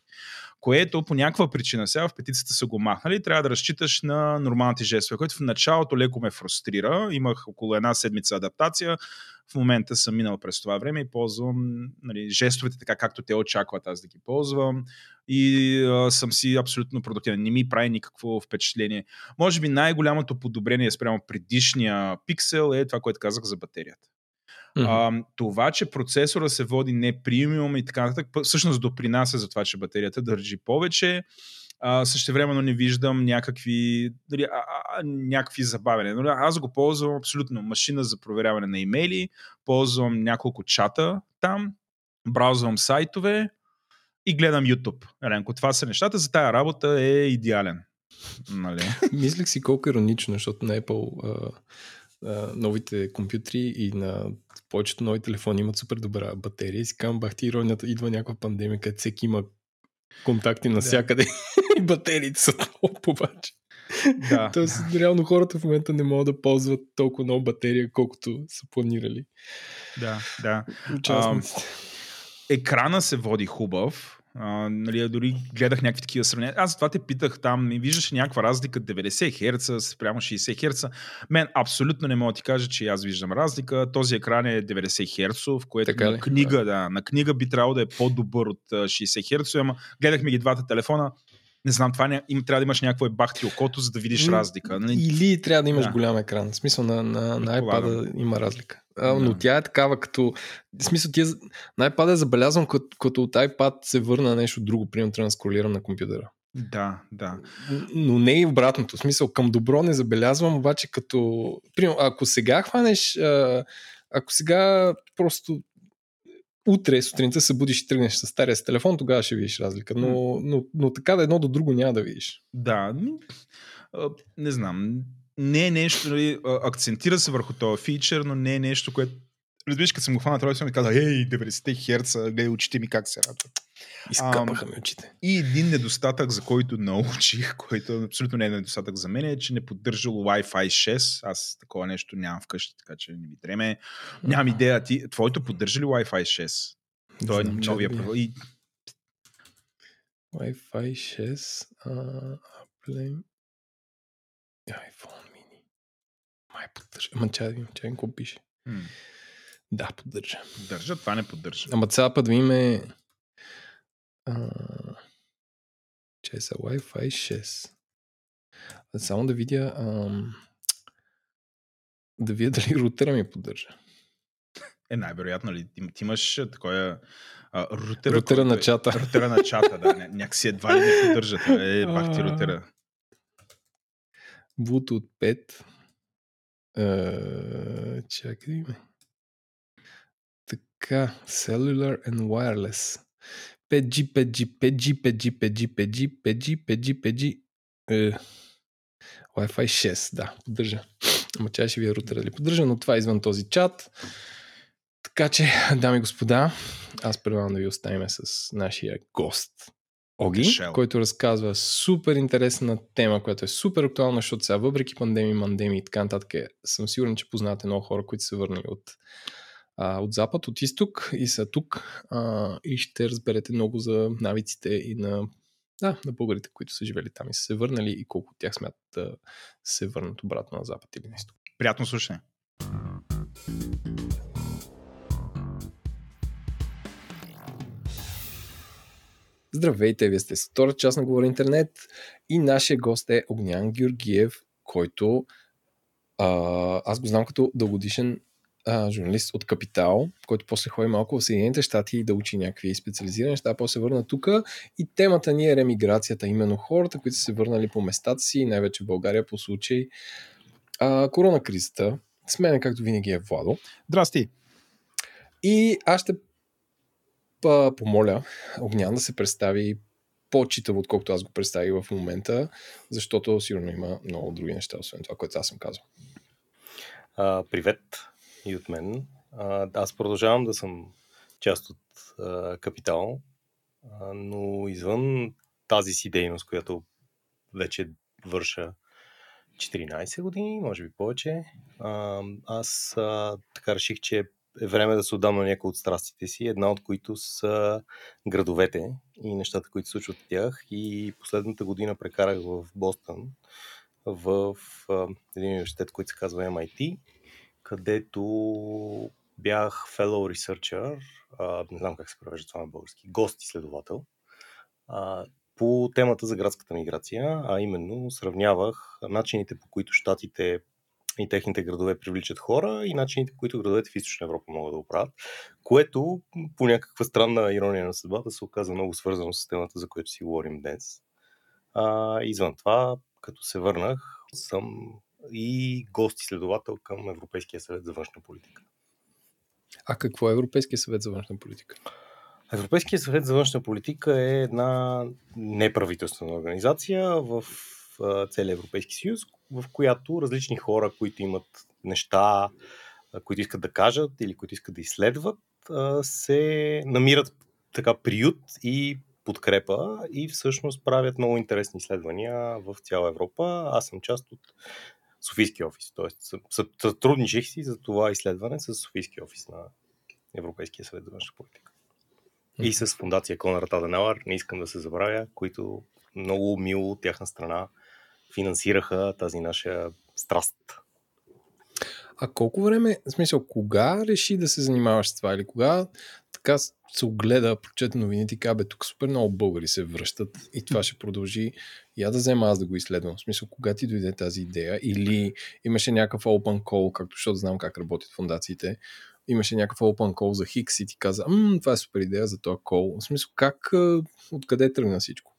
Което по някаква причина сега в петицата са го махнали, трябва да разчиташ на нормалните жестове, което в началото леко ме фрустрира. Имах около една седмица адаптация. В момента съм минал през това време и ползвам нали, жестовете така, както те очакват аз да ги ползвам. И а, съм си абсолютно продуктивен. Не ми прави никакво впечатление. Може би най-голямото подобрение спрямо предишния пиксел е това, което казах за батерията. Mm-hmm. А, това, че процесора се води не премиум и така нататък, всъщност допринася за това, че батерията държи повече. А, същевременно не виждам някакви, дали, някакви забавяне. Нали, аз го ползвам абсолютно машина за проверяване на имейли, ползвам няколко чата там, браузвам сайтове и гледам YouTube. Ренко, това са нещата, за тая работа е идеален. Нали? Мислех си колко иронично, защото на Apple а, а, новите компютри и на повечето нови телефони имат супер добра батерия. И си казвам, бах ти иронията, идва някаква пандемия, където всеки има контакти навсякъде да. и батериите са топ обаче. Да. Тоест, реално хората в момента не могат да ползват толкова много батерия, колкото са планирали. Да, да. Участниците. А, екрана се води хубав, а, нали, дори гледах някакви такива сравнения. Аз това те питах там и виждаш някаква разлика 90 Хц спрямо 60 Хц. Мен абсолютно не мога да ти кажа, че аз виждам разлика. Този екран е 90 Хц, в което така на книга, да. да, на книга би трябвало да е по-добър от 60 Хц, ама гледахме ги двата телефона, не знам, това не, им, трябва да имаш някакво бахти окото, за да видиш разлика. Нали? Или трябва да имаш да. голям екран. В смисъл на, на, на iPad има разлика. А, но тя е такава като... В смисъл, тия, на iPad е забелязвам като, като от iPad се върна нещо друго, примерно трябва да скролирам на компютъра. Да, да. Но не и обратното. В смисъл, към добро не забелязвам, обаче като... Примерно, ако сега хванеш... Ако сега просто утре сутринта се будиш и тръгнеш с стария си телефон, тогава ще видиш разлика. Но, но, но така да едно до друго няма да видиш. Да, не знам. Не е нещо, нали, акцентира се върху този фичър, но не е нещо, което Разбираш, като съм го хванал, той ми каза, ей, 90 херца, гледай очите ми как се радват. Изкъпаха ми очите. И един недостатък, за който научих, който абсолютно не е недостатък за мен, е, че не поддържал Wi-Fi 6. Аз такова нещо нямам вкъщи, така че не ми дреме. Нямам идея. Ти, твоето поддържа ли Wi-Fi 6? Той е новия правил. И... Wi-Fi 6. Uh, play... iPhone mini. Май поддържа. Ама чай да видим, чай какво пише. Hmm. Да, поддържа. Поддържа, това не поддържа. Ама цял път видим е... че са Wi-Fi 6. Само да видя ам, да видя дали рутера ми поддържа. Е, най-вероятно ли? Ти, ти имаш такова рутера, рутера на е- чата. Е, рутера на чата, да. Някакси едва ли не поддържа. Е, пак ти рутера. Bluetooth 5. Uh, чакай ме. Така, Cellular and Wireless. 5G, 5G, 5G, 5G, 5G, 5G, 5G, 5G, 5G. Е, Wi-Fi 6, да, поддържа. Ама тя ще ви е рутера ли поддържа, но това е извън този чат. Така че, дами и господа, аз предлагам да ви оставим с нашия гост Оги, който разказва супер интересна тема, която е супер актуална, защото сега въпреки пандемии, мандемии и така нататък, съм сигурен, че познавате много хора, които са върнали от а, от запад, от изток и са тук а, и ще разберете много за навиците и на, да, на българите, които са живели там и са се върнали и колко от тях смятат да се върнат обратно на запад или на изток. Приятно слушане! Здравейте, вие сте втора част на Говори Интернет и нашия гост е Огнян Георгиев, който а, аз го знам като дългодишен а, журналист от Капитал, който после ходи малко в Съединените щати да учи някакви специализирани неща, после се върна тук и темата ни е ремиграцията, именно хората, които са се върнали по местата си, най-вече в България по случай а, коронакризата. С мен, както винаги, е Владо. Здрасти! И аз ще помоля Огнян да се представи по-читаво, отколкото аз го представих в момента, защото сигурно има много други неща, освен това, което аз съм казал. А, привет и от мен. Аз продължавам да съм част от Капитал, но извън тази си дейност, която вече върша 14 години, може би повече, аз така реших, че е време да се отдам на някои от страстите си, една от които са градовете и нещата, които се случват в тях. И последната година прекарах в Бостън, в един университет, който се казва MIT, където бях fellow researcher, а, не знам как се превежда това на български, гост-изследовател, а, по темата за градската миграция, а именно сравнявах начините по които щатите и техните градове привличат хора и начините, по които градовете в Източна Европа могат да го правят, което по някаква странна ирония на съдбата се оказа много свързано с темата, за която си говорим днес. А, извън това, като се върнах, съм и гост-изследовател към Европейския съвет за външна политика. А какво е Европейския съвет за външна политика? Европейския съвет за външна политика е една неправителствена организация в целия Европейски съюз, в която различни хора, които имат неща, които искат да кажат или които искат да изследват, се намират така приют и подкрепа и всъщност правят много интересни изследвания в цяла Европа. Аз съм част от Софийски офис, т.е. сътрудничех си за това изследване с Софийски офис на Европейския съвет за външна политика. И с фундация Конрад Аденауър, не искам да се забравя, които много мило от тяхна страна финансираха тази наша страст. А колко време, в смисъл, кога реши да се занимаваш с това? Или кога така се огледа, прочета новините и каза, бе, тук супер много българи се връщат и това ще продължи. Я да взема аз да го изследвам. В смисъл, кога ти дойде тази идея? Или имаше някакъв open call, както защото знам как работят фундациите, имаше някакъв open call за Хикс и ти каза, това е супер идея за този call. В смисъл, как, откъде тръгна всичко?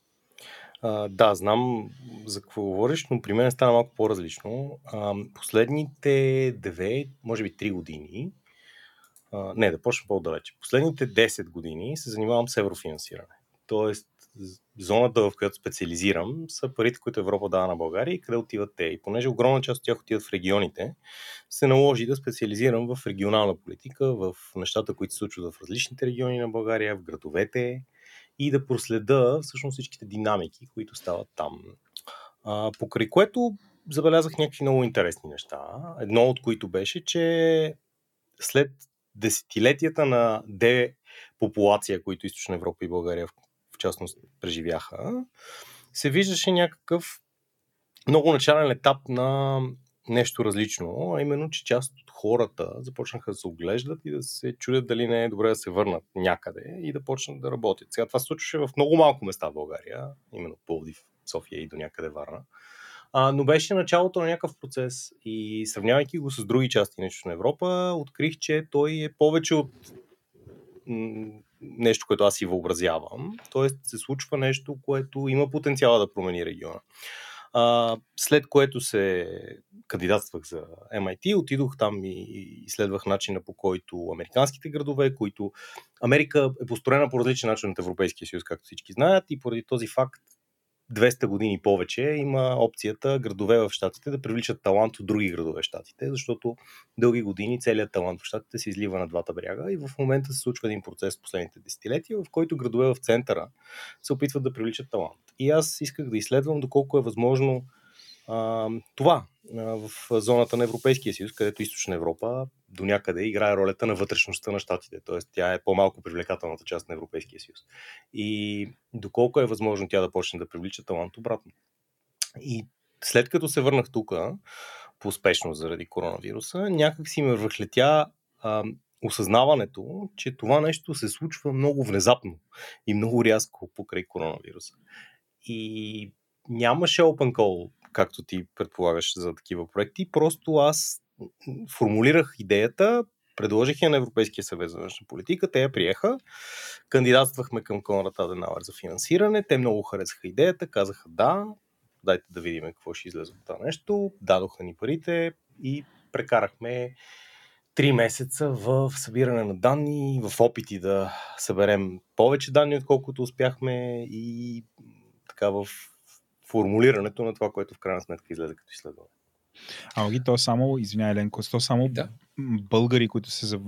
А, да, знам за какво говориш, но при мен стана малко по-различно. А, последните две, може би три години, не, да почна по-далече. Последните 10 години се занимавам с еврофинансиране. Тоест, зоната, в която специализирам, са парите, които Европа дава на България и къде отиват те. И понеже огромна част от тях отиват в регионите, се наложи да специализирам в регионална политика, в нещата, които се случват в различните региони на България, в градовете, и да проследа всъщност всичките динамики, които стават там. А, покрай което забелязах някакви много интересни неща. Едно от които беше, че след десетилетията на депопулация, които Източна Европа и България в частност преживяха, се виждаше някакъв много начален етап на нещо различно, а именно, че част от хората започнаха да се оглеждат и да се чудят дали не е добре да се върнат някъде и да почнат да работят. Сега това се случваше в много малко места в България, именно Пловдив, София и до някъде Варна. А, но беше началото на някакъв процес и сравнявайки го с други части на на Европа, открих, че той е повече от нещо, което аз си въобразявам. Тоест се случва нещо, което има потенциала да промени региона. А, след което се кандидатствах за MIT, отидох там и изследвах начина по който американските градове, които Америка е построена по различен начин от Европейския съюз, както всички знаят, и поради този факт 200 години повече има опцията градове в щатите да привличат талант от други градове в щатите, защото дълги години целият талант в щатите се излива на двата бряга и в момента се случва един процес в последните десетилетия, в който градове в центъра се опитват да привличат талант. И аз исках да изследвам доколко е възможно а, това а, в зоната на Европейския съюз, където Източна Европа до някъде играе ролята на вътрешността на щатите, т.е. тя е по-малко привлекателната част на Европейския съюз. И доколко е възможно тя да почне да привлича талант обратно. И след като се върнах тук, по-успешно заради коронавируса, някак си ме върхлетя а, осъзнаването, че това нещо се случва много внезапно и много рязко покрай коронавируса. И нямаше open call, както ти предполагаш за такива проекти. Просто аз формулирах идеята, предложих я на Европейския съвет за външна политика, те я приеха, кандидатствахме към Конрад Аденауер за финансиране, те много харесаха идеята, казаха да, дайте да видим какво ще излезе от това нещо, дадоха ни парите и прекарахме три месеца в събиране на данни, в опити да съберем повече данни, отколкото успяхме и така в формулирането на това, което в крайна сметка излезе като изследване. А, ги, то само, извинявай, Ленко, то само Да. българи, които се зав-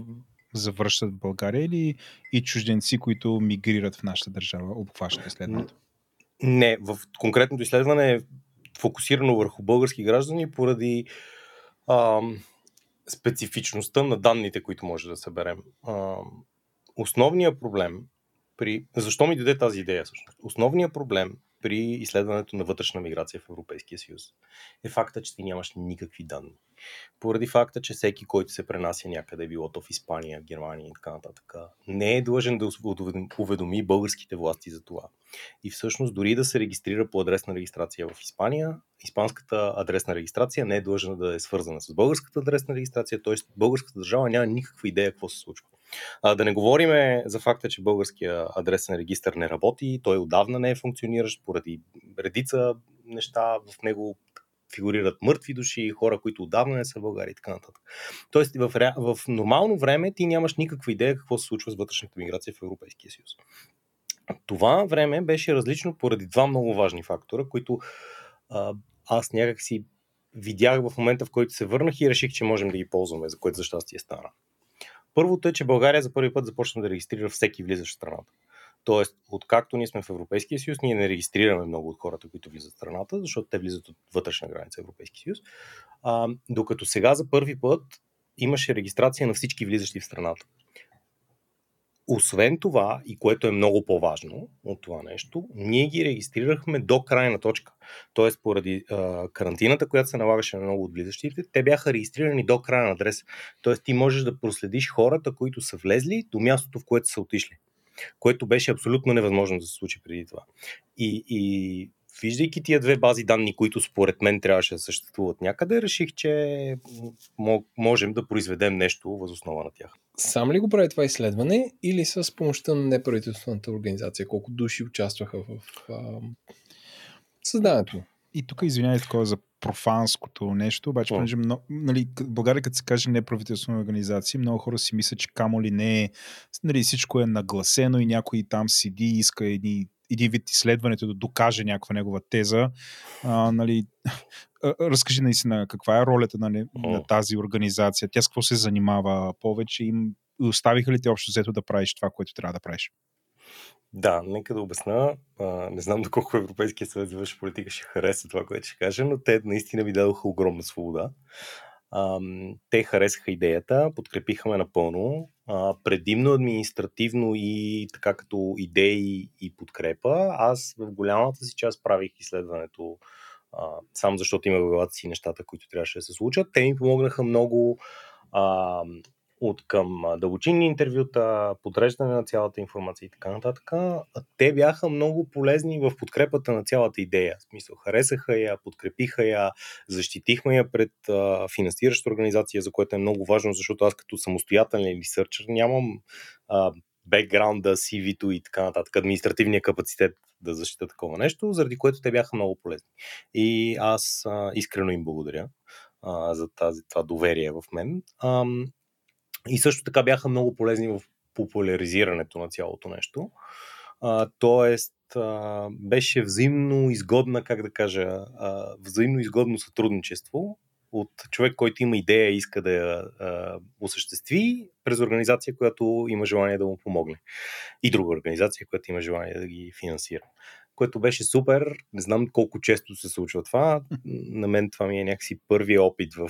завръщат в България или и чужденци, които мигрират в нашата държава, обхващат изследването? Не, в конкретното изследване е фокусирано върху български граждани поради ам, специфичността на данните, които може да съберем. Ам, основният проблем при... Защо ми даде тази идея всъщност? Основният проблем при изследването на вътрешна миграция в Европейския съюз е факта, че ти нямаш никакви данни. Поради факта, че всеки, който се пренася някъде, било то в Испания, Германия и така нататък, не е длъжен да уведоми българските власти за това. И всъщност дори да се регистрира по адресна регистрация в Испания, испанската адресна регистрация не е длъжна да е свързана с българската адресна регистрация, т.е. българската държава няма никаква идея какво се случва. А, да не говорим за факта, че българския адресен регистр не работи, той отдавна не е функциониращ поради редица неща в него фигурират мъртви души, хора, които отдавна не са в България и така нататък. Тоест, в, в нормално време ти нямаш никаква идея какво се случва с вътрешната миграция в Европейския съюз. Това време беше различно поради два много важни фактора, които а, аз някак си видях в момента, в който се върнах и реших, че можем да ги ползваме, за което за щастие стана. Първото е, че България за първи път започна да регистрира всеки влизащ в страната. Тоест, откакто ние сме в Европейския съюз, ние не регистрираме много от хората, които влизат в страната, защото те влизат от вътрешна граница Европейския съюз. А, докато сега за първи път имаше регистрация на всички влизащи в страната. Освен това, и което е много по-важно от това нещо, ние ги регистрирахме до крайна точка. Тоест, поради а, карантината, която се налагаше на много от влизащите, те бяха регистрирани до крайна адрес. Тоест, ти можеш да проследиш хората, които са влезли до мястото, в което са отишли. Което беше абсолютно невъзможно да се случи преди това. И, и виждайки тия две бази данни, които според мен трябваше да съществуват някъде, реших, че можем да произведем нещо възоснова на тях. Сам ли го прави това изследване или с помощта на неправителствената организация? Колко души участваха в а, създаването? И тук извинявай такова за профанското нещо, обаче, oh. понеже нали, България, като се каже неправителствена организация, много хора си мислят, че камо ли не е, нали, всичко е нагласено и някой там седи и иска едни един вид изследването да докаже някаква негова теза. А, нали, разкажи наистина каква е ролята на, на тази организация, тя с какво се занимава повече и оставиха ли те общо взето да правиш това, което трябва да правиш? Да, нека да обясна. А, не знам доколко Европейския съвет за външна политика ще хареса това, което ще кажа, но те наистина ми дадоха огромна свобода. А, те харесаха идеята, подкрепиха ме напълно. А, предимно административно и така като идеи и подкрепа. Аз в голямата си част правих изследването а, само защото има в главата си нещата, които трябваше да се случат. Те ми помогнаха много а, от към дълбочинни интервюта, подреждане на цялата информация и така нататък, те бяха много полезни в подкрепата на цялата идея. В смисъл, харесаха я, подкрепиха я, защитихме я пред а, финансираща организация, за което е много важно, защото аз като самостоятелен ресърчър нямам а, бекграунда, CV-то и така нататък, административния капацитет да защита такова нещо, заради което те бяха много полезни. И аз а, искрено им благодаря за тази, това доверие в мен. И също така бяха много полезни в популяризирането на цялото нещо. А, тоест, а, беше взаимно изгодна, как да кажа, а, взаимно изгодно сътрудничество от човек, който има идея и иска да я а, осъществи, през организация, която има желание да му помогне. И друга организация, която има желание да ги финансира което беше супер. Не знам колко често се случва това. На мен това ми е някакси първия опит в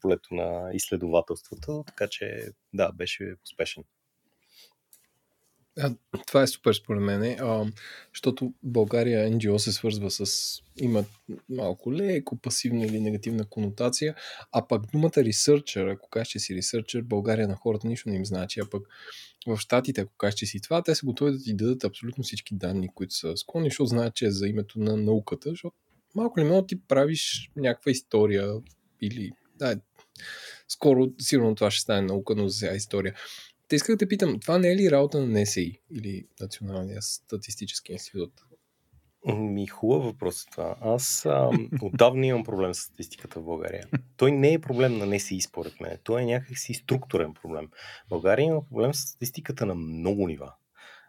полето на изследователството, така че да, беше успешен. А, това е супер според мен, а, защото България NGO се свързва с... има малко леко пасивна или негативна конотация, а пък думата ресърчър, ако кажеш, че си ресърчър, България на хората нищо не им значи, а пък в Штатите, ако кажеш, че си това, те са готови да ти дадат абсолютно всички данни, които са склонни, защото знаят, че е за името на науката, защото малко ли много ти правиш някаква история или... Да, скоро сигурно това ще стане наука, но за сега история. Те исках да питам, това не е ли работа на НСИ или Националния статистически институт? Ми хубав въпрос е това. Аз а, отдавна имам проблем с статистиката в България. Той не е проблем на НСИ, според мен. Той е някакси структурен проблем. България има проблем с статистиката на много нива.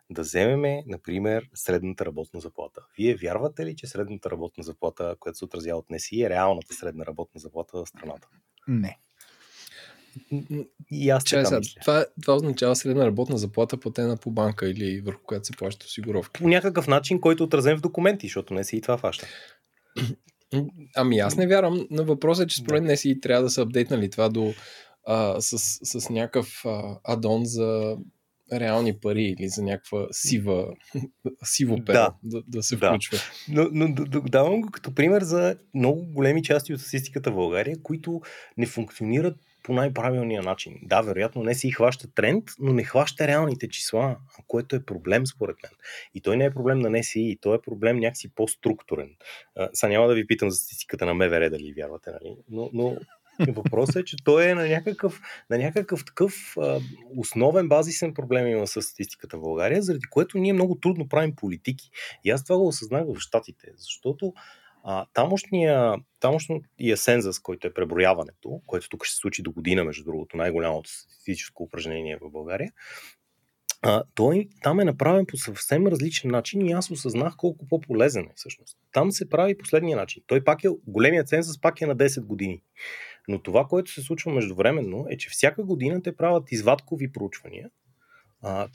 Да вземеме, например, средната работна заплата. Вие вярвате ли, че средната работна заплата, която се отразява от НСИ, е реалната средна работна заплата в страната? Не. И аз Чай, така сега, мисля. това, това означава средна работна заплата, платена по банка или върху която се плаща осигуровки. По някакъв начин, който е отразен в документи, защото не си и това фаща. Ами аз не вярвам, но въпросът е, че според не си трябва да са апдейтнали това до, а, с, с някакъв а, адон за реални пари или за някаква сива, сиво перо Да. да, да се Да. включва. Но, но давам го като пример за много големи части от статистиката в България, които не функционират по най-правилния начин. Да, вероятно не си хваща тренд, но не хваща реалните числа, което е проблем според мен. И той не е проблем на НСИ, той е проблем някакси по-структурен. А, Сега няма да ви питам за статистиката на МВР дали вярвате, нали? но, но въпросът е, че той е на някакъв, на някакъв такъв а, основен базисен проблем има с статистиката в България, заради което ние много трудно правим политики. И аз това го осъзнах в Штатите, защото а, тамошния, тамошния сензъс, който е преброяването, което тук ще се случи до година, между другото, най-голямото статистическо упражнение в България, а, той там е направен по съвсем различен начин и аз осъзнах колко по-полезен е всъщност. Там се прави последния начин. Той пак е, големия цензъс пак е на 10 години. Но това, което се случва междувременно, е, че всяка година те правят извадкови проучвания,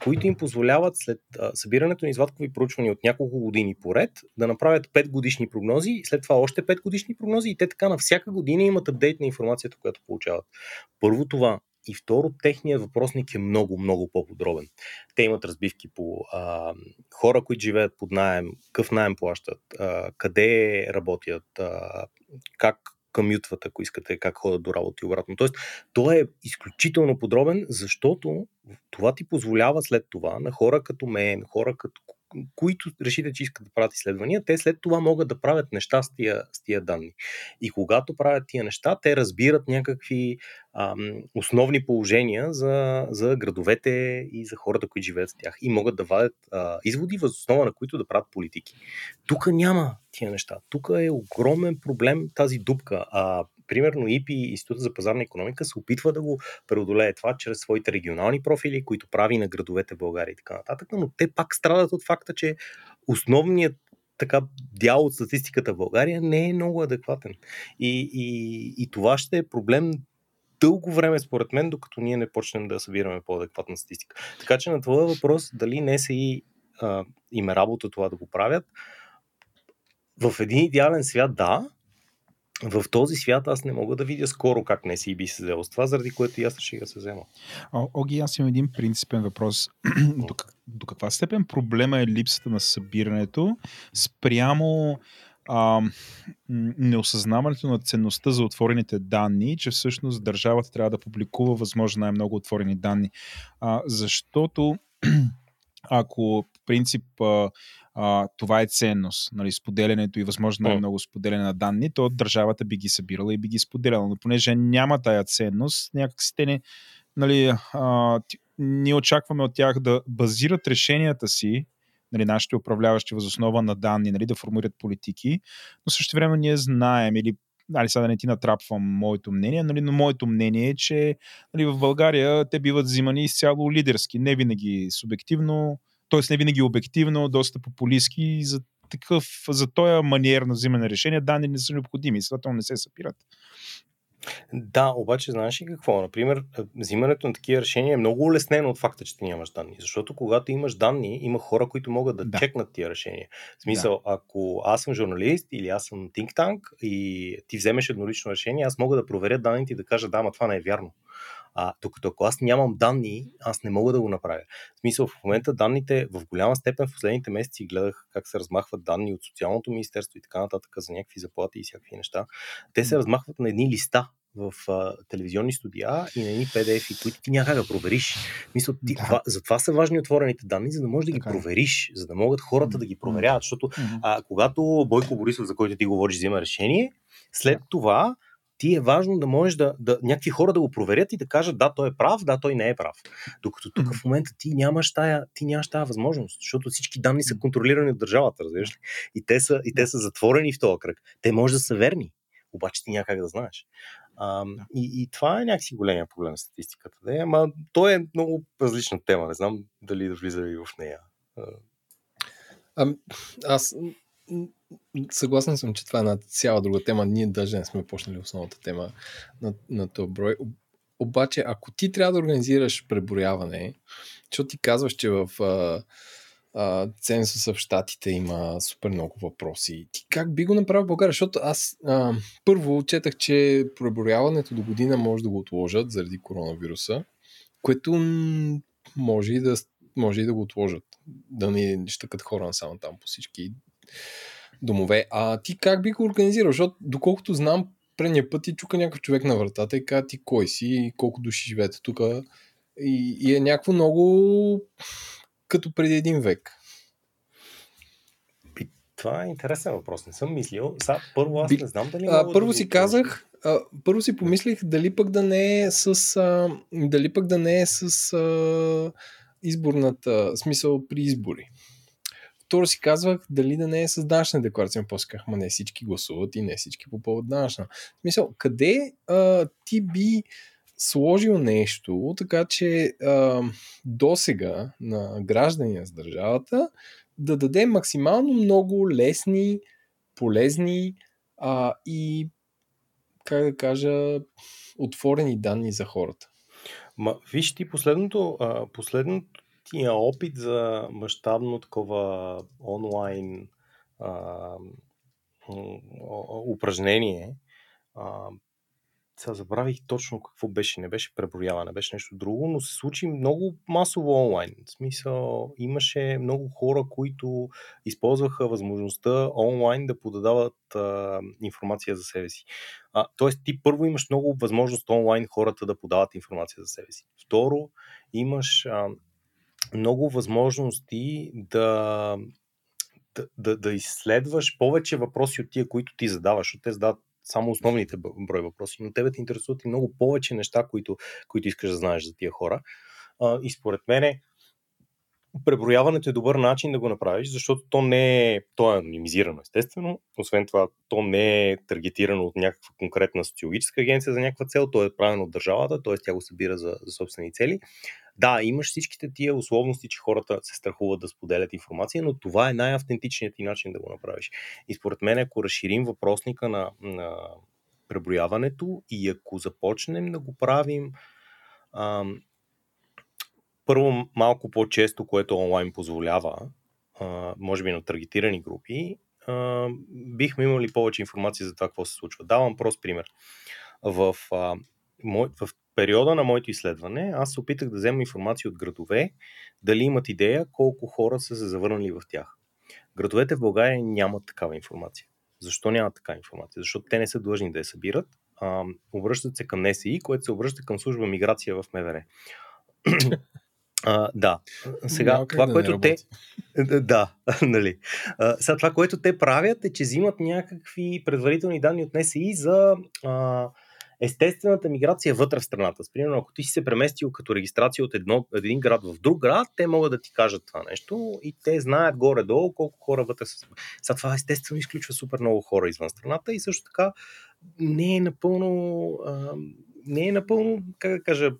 които им позволяват след събирането на извадкови проучвания от няколко години поред да направят 5 годишни прогнози, след това още 5 годишни прогнози и те така на всяка година имат апдейт на информацията, която получават. Първо това. И второ, техният въпросник е много, много по-подробен. Те имат разбивки по а, хора, които живеят под найем, какъв найем плащат, а, къде работят, а, как комютват, ако искате, как ходят до работа и обратно. Тоест, той е изключително подробен, защото това ти позволява след това на хора като мен, хора като които решите, че искат да правят изследвания, те след това могат да правят неща с тия, с тия данни. И когато правят тия неща, те разбират някакви ам, основни положения за, за градовете и за хората, които живеят с тях. И могат да вадят а, изводи, въз основа на които да правят политики. Тук няма тия неща. Тук е огромен проблем тази дупка. А, примерно ИПИ, Института за пазарна економика, се опитва да го преодолее това чрез своите регионални профили, които прави на градовете в България и така нататък, но те пак страдат от факта, че основният така дял от статистиката в България не е много адекватен. И, и, и това ще е проблем дълго време, според мен, докато ние не почнем да събираме по-адекватна статистика. Така че на твоя въпрос, дали не се и им е работа това да го правят, в един идеален свят да, в този свят аз не мога да видя скоро как не си би се взел с това, заради което и аз ще да се взема. О, Оги, аз имам един принципен въпрос. до, до каква степен проблема е липсата на събирането спрямо а, неосъзнаването на ценността за отворените данни, че всъщност държавата трябва да публикува възможно най-много отворени данни. А, защото ако принцип а, а, това е ценност, нали, споделянето и възможно най-много споделяне на данни, то държавата би ги събирала и би ги споделяла. Но понеже няма тая ценност, някакси те не, нали, а, ние очакваме от тях да базират решенията си, нали, нашите управляващи възоснова на данни, нали, да формулират политики, но също време ние знаем или Али, сега да не ти натрапвам моето мнение, нали, но моето мнение е, че нали, в България те биват взимани изцяло лидерски, не винаги субективно, т.е. не винаги обективно, доста популистски и за такъв, за този маниер на взимане решения данни не са необходими, следователно не се събират. Да, обаче знаеш ли какво? Например, е, взимането на такива решения е много улеснено от факта, че ти нямаш данни. Защото когато имаш данни, има хора, които могат да, Да. чекнат тия решения. В смисъл, да. ако аз съм журналист или аз съм think tank и ти вземеш еднолично решение, аз мога да проверя данните и да кажа, да, ма това не е вярно. А, докато ако аз нямам данни, аз не мога да го направя. В смисъл, в момента данните в голяма степен в последните месеци гледах как се размахват данни от Социалното министерство и така нататък за някакви заплати и всякакви неща. Те се размахват на едни листа в а, телевизионни студия и на едни PDF, които ти няма как да провериш. Мисля, ти, Да. това, затова са важни отворените данни, за да можеш да ги Така е. провериш, за да могат хората да ги проверяват, защото а, когато Бойко Борисов, за който ти говориш, взима решение, след това ти е важно да можеш да, да някакви хора да го проверят и да кажат да, той е прав, да, той не е прав. Докато тук в момента ти нямаш тая, ти нямаш тая възможност, защото всички данни са контролирани от държавата, разбираш ли? И те са, и те са затворени в този кръг. Те може да са верни, обаче ти няма как да знаеш. А, и, и това е някакси големия проблем на статистиката. Да? Ама то е много различна тема. Не знам дали да влиза и в нея. А, аз съгласен съм, че това е една цяла друга тема. Ние даже не сме почнали основната тема на, на този брой. Обаче, ако ти трябва да организираш преброяване, защото ти казваш, че в а, а, цензуса в Штатите има супер много въпроси. Ти как би го направил в България? Защото аз а, първо четах, че преброяването до година може да го отложат заради коронавируса, което може и да, може и да го отложат. Да не щъкат хора само там по всички домове. А ти как би го организирал? Защото, доколкото знам, предния път ти чука някакъв човек на вратата и казва ти кой си и колко души живеете тук. И, и е някакво много като преди един век. Това е интересен въпрос. Не съм мислил. Са, първо аз не знам дали. А, първо да си казах, а, първо си помислих дали пък да не е с. А, дали пък да не е с а, изборната. Смисъл при избори. Второ си казвах дали да не е с данъчна декларация. После казах, ма не всички гласуват и не всички попълват данъчна. В смисъл, къде а, ти би сложил нещо, така че а, досега на граждани с държавата да даде максимално много лесни, полезни а, и, как да кажа, отворени данни за хората. Ма, виж ти последното, а, последното тия опит за мащабно такова онлайн а, упражнение, а, сега забравих точно какво беше. Не беше преброяване, беше нещо друго, но се случи много масово онлайн. В смисъл, имаше много хора, които използваха възможността онлайн да подадават а, информация за себе си. А, тоест, ти първо имаш много възможност онлайн хората да подават информация за себе си. Второ, имаш а, много възможности да, да, да, да изследваш повече въпроси от тия, които ти задаваш, защото те задават само основните брой въпроси, но тебе те интересуват и много повече неща, които, които искаш да знаеш за тия хора. А, и според мен преброяването е добър начин да го направиш, защото то не е, то е анонимизирано, естествено. Освен това, то не е таргетирано от някаква конкретна социологическа агенция за някаква цел, то е правено от държавата, т.е. тя го събира за, за собствени цели. Да, имаш всичките тия условности, че хората се страхуват да споделят информация, но това е най-автентичният ти начин да го направиш. И според мен, ако разширим въпросника на, на преброяването и ако започнем да го правим ам, първо малко по-често, което онлайн позволява, а, може би на таргетирани групи, а, бихме имали повече информация за това какво се случва. Давам прост пример. В, а, мой, в периода на моето изследване аз се опитах да взема информация от градове, дали имат идея колко хора са се завърнали в тях. Градовете в България нямат такава информация. Защо нямат такава информация? Защото те не са длъжни да я събират. А, обръщат се към НСИ, което се обръща към служба миграция в МВР. А, да. Сега, Няма това, да което те. Да, нали. А, сега, това, което те правят е, че взимат някакви предварителни данни от НСИ за а, естествената миграция вътре в страната. Примерно, ако ти си се преместил като регистрация от едно, един град в друг град, те могат да ти кажат това нещо и те знаят горе-долу колко хора вътре са. Сега това естествено изключва супер много хора извън страната и също така не е напълно. А, не е напълно, как да кажа,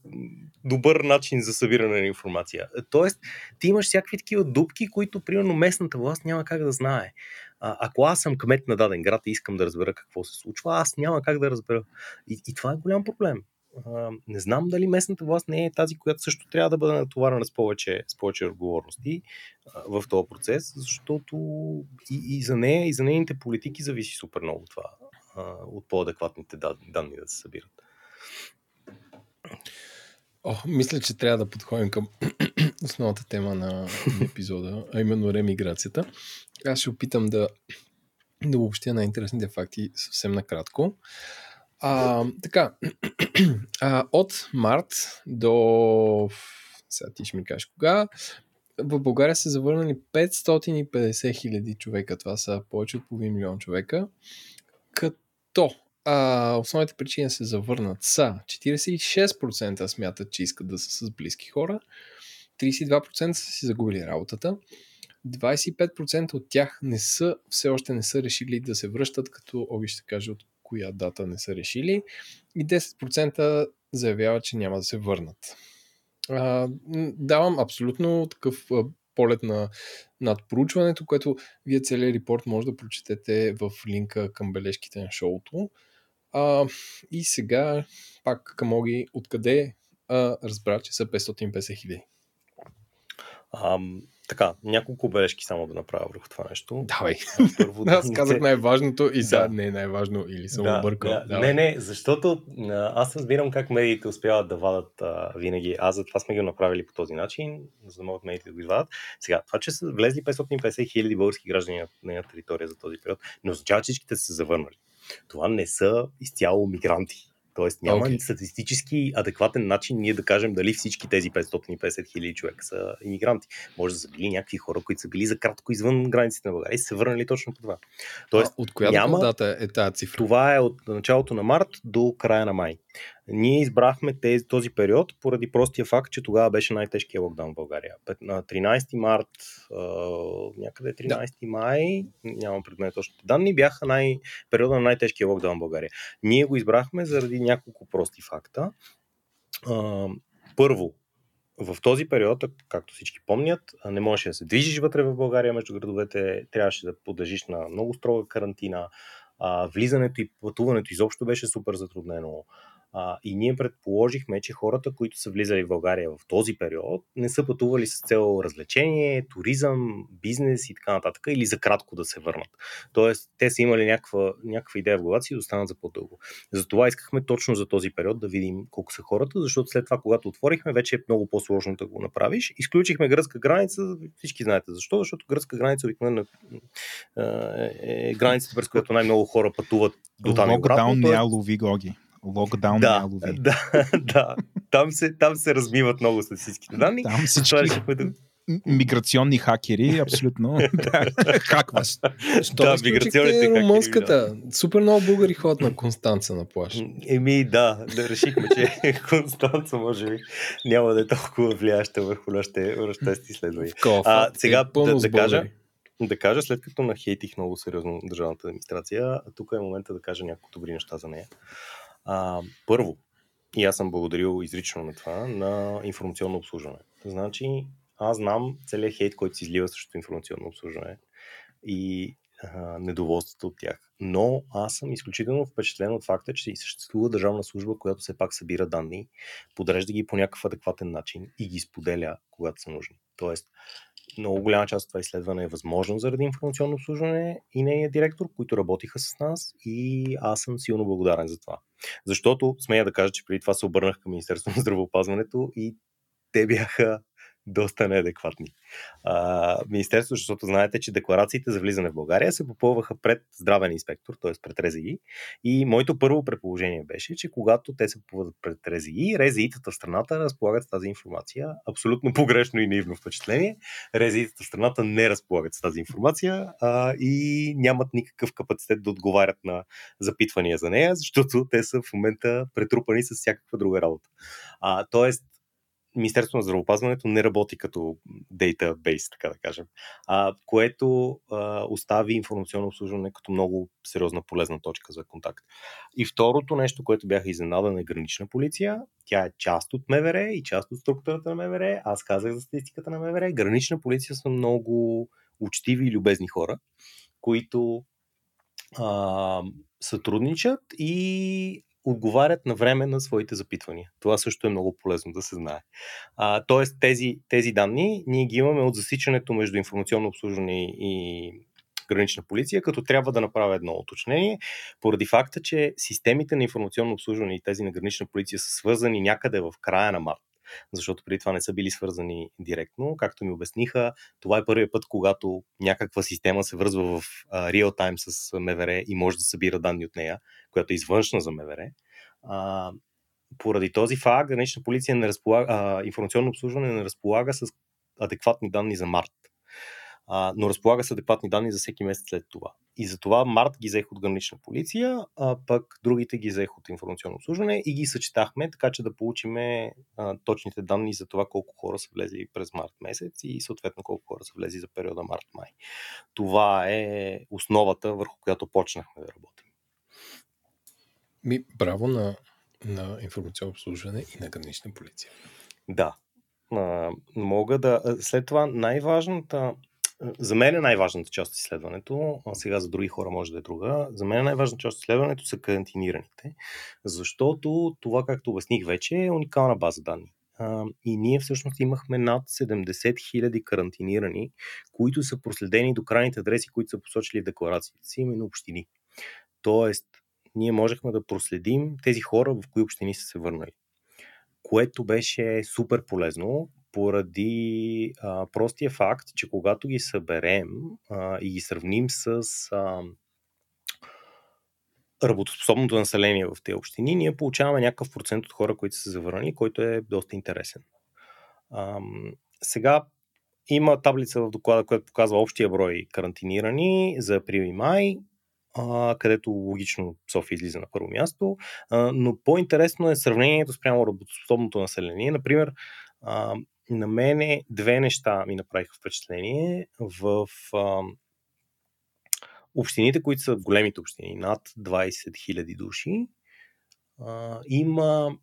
добър начин за събиране на информация. Тоест, ти имаш всякакви такива дупки, които, примерно, местната власт няма как да знае. Ако аз съм кмет на даден град и искам да разбера какво се случва, аз няма как да разбера. И, и това е голям проблем. Не знам дали местната власт не е тази, която също трябва да бъде натоварена с повече, с повече отговорности в този процес, защото и, и за нея, и за нейните политики зависи супер много това от по-адекватните данни да се събират. О, мисля, че трябва да подходим към основната тема на епизода, а именно ремиграцията. Аз ще опитам да, да обобщя най-интересните факти съвсем накратко. А, така, а, от март до... Сега ти ще ми кажеш кога. В България са завърнали 550 хиляди човека. Това са повече от половин милион човека. Като а, основните причини се завърнат са 46% смятат, че искат да са с близки хора, 32% са си загубили работата, 25% от тях не са, все още не са решили да се връщат, като Оги ще каже от коя дата не са решили и 10% заявяват, че няма да се върнат. А, давам абсолютно такъв полет на, над проучването, което вие целият репорт може да прочетете в линка към бележките на шоуто. А, и сега пак към Оги, откъде а, разбра, че са 550 хиляди? Така, няколко бележки само да направя върху това нещо. Давай. Първо, аз казах най-важното и сега да. не е най-важно или съм да, объркал. Да. Не, не, защото аз разбирам как медиите успяват да вадат а, винаги. Аз затова сме ги направили по този начин, за да могат медиите да го извадат. Сега, това, че са влезли 550 хиляди български граждани на нейна територия за този период, не означава, че всичките са завърнали. Това не са изцяло мигранти. Тоест няма okay. статистически адекватен начин ние да кажем дали всички тези 550 хиляди човека са иммигранти. Може да са били някакви хора, които са били за кратко извън границите на България и са се върнали точно по това. Тоест, а от коя няма... дата е тази цифра? Това е от началото на март до края на май. Ние избрахме тези, този период поради простия факт, че тогава беше най-тежкия локдаун в България. На 13 март, някъде 13 да. май, нямам пред мен точните данни, бяха най- периода на най-тежкия локдаун в България. Ние го избрахме заради няколко прости факта. Първо, в този период, както всички помнят, не можеше да се движиш вътре в България между градовете, трябваше да подлежиш на много строга карантина, влизането и пътуването изобщо беше супер затруднено. А, и ние предположихме, че хората, които са влизали в България в този период, не са пътували с цел развлечение, туризъм, бизнес и така нататък, или за кратко да се върнат. Тоест, те са имали някаква, някаква идея в главата си да останат за по-дълго. Затова искахме точно за този период да видим колко са хората, защото след това, когато отворихме, вече е много по-сложно да го направиш. Изключихме гръцка граница, всички знаете защо, защото гръцка граница обикновено е, е границата, през която най-много хора пътуват до там. Локдаун не лови гоги локдаун да, Да, да. Там се, там се размиват много статистическите данни. Там всички да... миграционни хакери, абсолютно. Хакваш. да, миграционните румънската. Да. Супер много българи ходят на Констанца на плаш. Еми да, да решихме, че Констанца може би няма да е толкова влияеща върху нашите, нашите изследвания. А, сега е да, да кажа, да кажа, след като нахейтих много сериозно държавната администрация, тук е момента да кажа няколко добри неща за нея. А, първо, и аз съм благодарил изрично на това, на информационно обслужване. Значи, аз знам целият хейт, който се излива срещу информационно обслужване и а, недоволството от тях. Но аз съм изключително впечатлен от факта, че съществува държавна служба, която все пак събира данни, подрежда ги по някакъв адекватен начин и ги споделя, когато са нужни. Тоест, много голяма част от това изследване е възможно заради информационно обслужване и нейния директор, които работиха с нас и аз съм силно благодарен за това. Защото, смея да кажа, че преди това се обърнах към Министерството на здравеопазването и те бяха доста неадекватни. А, Министерството, защото знаете, че декларациите за влизане в България се попълваха пред здравен инспектор, т.е. пред РЗИ. И моето първо предположение беше, че когато те се попълват пред РЗИ, РЗИ-тата в страната разполагат с тази информация. Абсолютно погрешно и наивно впечатление. РЗИ-тата в страната не разполагат с тази информация а, и нямат никакъв капацитет да отговарят на запитвания за нея, защото те са в момента претрупани с всякаква друга работа. А, тоест, Министерството на здравеопазването не работи като дейтабейс, така да кажем, а, което а, остави информационно обслужване като много сериозна полезна точка за контакт. И второто нещо, което бях изненадан е гранична полиция. Тя е част от МВР и част от структурата на МВР. Аз казах за статистиката на МВР. Гранична полиция са много учтиви и любезни хора, които а, сътрудничат и отговарят на време на своите запитвания. Това също е много полезно да се знае. А, тоест тези, тези данни ние ги имаме от засичането между информационно обслужване и гранична полиция, като трябва да направя едно уточнение, поради факта, че системите на информационно обслужване и тези на гранична полиция са свързани някъде в края на март защото преди това не са били свързани директно. Както ми обясниха, това е първият път, когато някаква система се връзва в реал тайм с МВР и може да събира данни от нея, която е извъншна за МВР. А, поради този факт, гранична полиция не разполага, а, информационно обслужване не разполага с адекватни данни за март. А, но разполага с адекватни данни за всеки месец след това. И затова март ги взех от гранична полиция, а пък другите ги взех от информационно обслужване и ги съчетахме, така че да получим точните данни за това колко хора са влезли през март месец и съответно колко хора са влезли за периода март-май. Това е основата, върху която почнахме да работим. Ми, браво на, на информационно обслужване и на гранична полиция. Да. А, мога да. След това най-важната за мен е най-важната част от изследването, а сега за други хора може да е друга, за мен е най-важната част от изследването са карантинираните, защото това, както обясних вече, е уникална база данни. И ние всъщност имахме над 70 000 карантинирани, които са проследени до крайните адреси, които са посочили в декларациите си, именно общини. Тоест, ние можехме да проследим тези хора, в кои общини са се върнали. Което беше супер полезно, поради а, простия факт, че когато ги съберем а, и ги сравним с а, работоспособното население в тези общини, ние получаваме някакъв процент от хора, които са завърнали, който е доста интересен. А, сега има таблица в доклада, която показва общия брой карантинирани за април и май, а, където логично София излиза на първо място, а, но по-интересно е сравнението спрямо работоспособното население. Например, а, на мене две неща ми направиха впечатление в а, общините, които са големите общини, над 20 000 души. А, има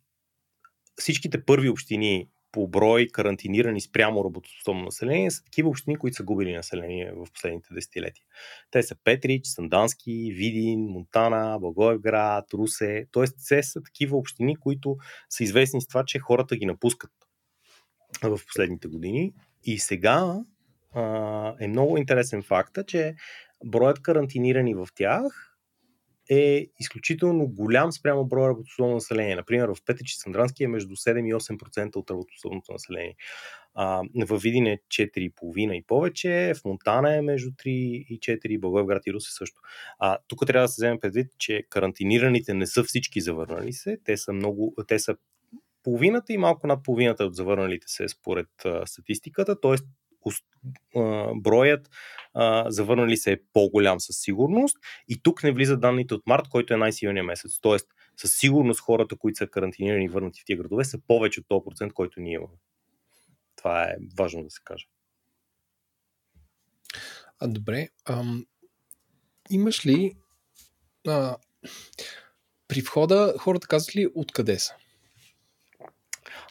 всичките първи общини по брой карантинирани спрямо работоспособно население са такива общини, които са губили население в последните десетилетия. Те са Петрич, Сандански, Видин, Монтана, Благоевград, Русе. Тоест, те са такива общини, които са известни с това, че хората ги напускат в последните години. И сега а, е много интересен факта, че броят карантинирани в тях е изключително голям спрямо броя работоспособно население. Например, в Петрич Сандрански е между 7 и 8% от работоспособното население. А, в Видин е 4,5 и повече, в Монтана е между 3 и 4, Благоевград и Русе също. А, тук трябва да се вземе предвид, че карантинираните не са всички завърнали се, те са, много, те са половината и малко над половината от завърналите се според а, статистиката, т.е. броят а, завърнали се е по-голям със сигурност и тук не влизат данните от март, който е най-силният месец. Тоест, със сигурност хората, които са карантинирани и върнати в тия градове, са повече от 100%, който ние имаме. Това е важно да се каже. А, добре. Ам, имаш ли а, при входа хората казват ли откъде са?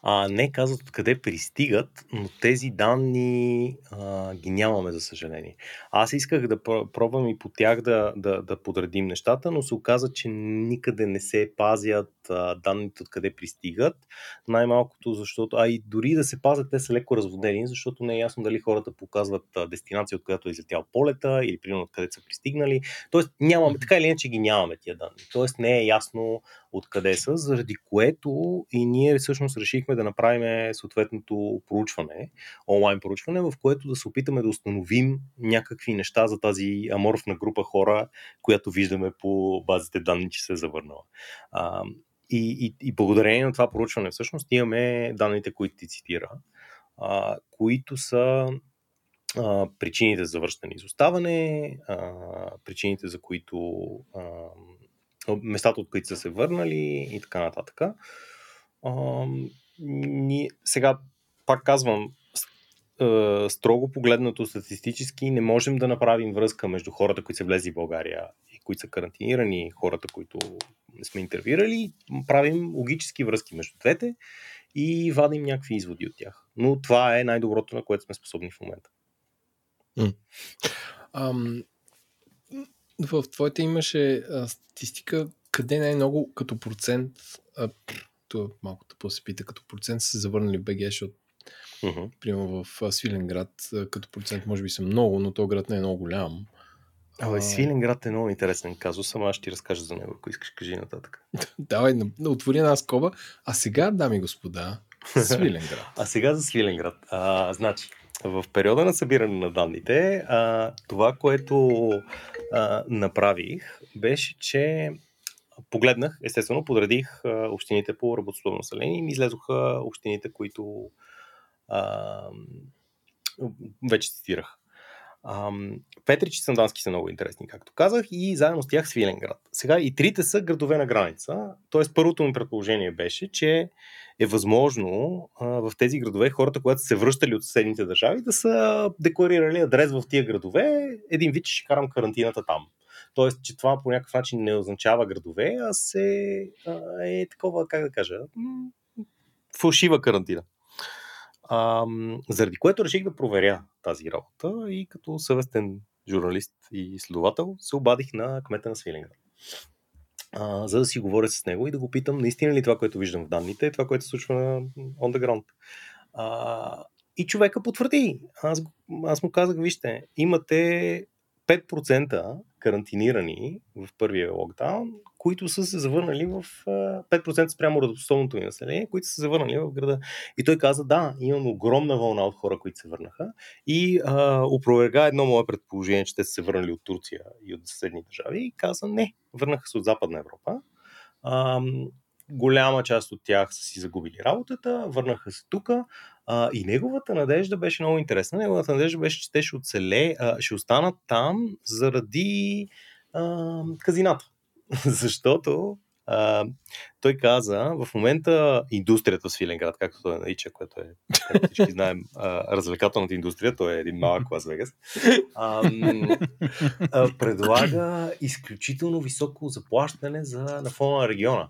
А, не казват откъде пристигат, но тези данни а, ги нямаме, за съжаление. Аз исках да пробвам и по тях да, да, да подредим нещата, но се оказа, че никъде не се пазят а, данните откъде пристигат. Най-малкото, защото, а и дори да се пазят, те са леко разводени, защото не е ясно дали хората показват дестинация, от която е излетял полета или примерно откъде са пристигнали. Тоест, нямаме, така или иначе ги нямаме тия данни. Тоест, не е ясно откъде са, заради което и ние всъщност решихме да направим съответното проучване, онлайн проучване, в което да се опитаме да установим някакви неща за тази аморфна група хора, която виждаме по базите данни, че се е завърнала. А, и, и, и благодарение на това проучване всъщност имаме данните, които ти цитира, а, които са а, причините за връщане и изоставане, а, причините за които а, местата, от които са се върнали и така нататък. А, ни, сега, пак казвам, строго погледнато статистически не можем да направим връзка между хората, които са влезли в България които са карантинирани, хората, които сме интервюирали. Правим логически връзки между двете и вадим някакви изводи от тях. Но това е най-доброто, на което сме способни в момента. Mm. Um, в твоята имаше а, статистика къде най-много като процент, а, то малко да се пита, като процент са завърнали в БГ, защото uh-huh. примерно в Свиленград като процент може би са много, но то град не е много голям. Абе, Свиленград е много интересен казус, ама аз ще ти разкажа за него, ако искаш, кажи нататък. Давай, отвори една скоба. А сега, дами и господа, Свиленград. а сега за Свиленград. А, значи, в периода на събиране на данните, а, това, което а, направих, беше, че погледнах, естествено, подредих а, общините по работоспособно население и ми излезоха общините, които а, вече цитирах. Ам, Петрич и Сандански са много интересни, както казах, и заедно с тях Свиленград. Сега и трите са градове на граница, т.е. първото ми предположение беше, че е възможно в тези градове хората, когато са се връщали от съседните държави, да са декларирали адрес в тия градове, един вид, че ще карам карантината там. Тоест, че това по някакъв начин не означава градове, а се а, е такова, как да кажа, фалшива карантина. А, заради което реших да проверя тази работа и като съвестен журналист и изследовател се обадих на кмета на Свиленград. А, за да си говоря с него и да го питам наистина ли това, което виждам в данните, е това, което се случва на on the ground. А, и човека потвърди. Аз, аз му казах, вижте, имате 5% карантинирани в първия локдаун, които са се завърнали в 5% спрямо работоспособното ни население, които са се завърнали в града. И той каза, да, имам огромна вълна от хора, които се върнаха и а, опроверга едно мое предположение, че те са се върнали от Турция и от съседни държави и каза, не, върнаха се от Западна Европа. А, голяма част от тях са си загубили работата, върнаха се тук и неговата надежда беше много интересна. Неговата надежда беше, че те ще оцеле, а, ще останат там заради а, казината. Защото а, той каза, в момента индустрията в Свиленград, както той нарича, което е, както всички знаем, а, развлекателната индустрия, той е един малък Лас Вегас, а, а, предлага изключително високо заплащане за, на фона на региона.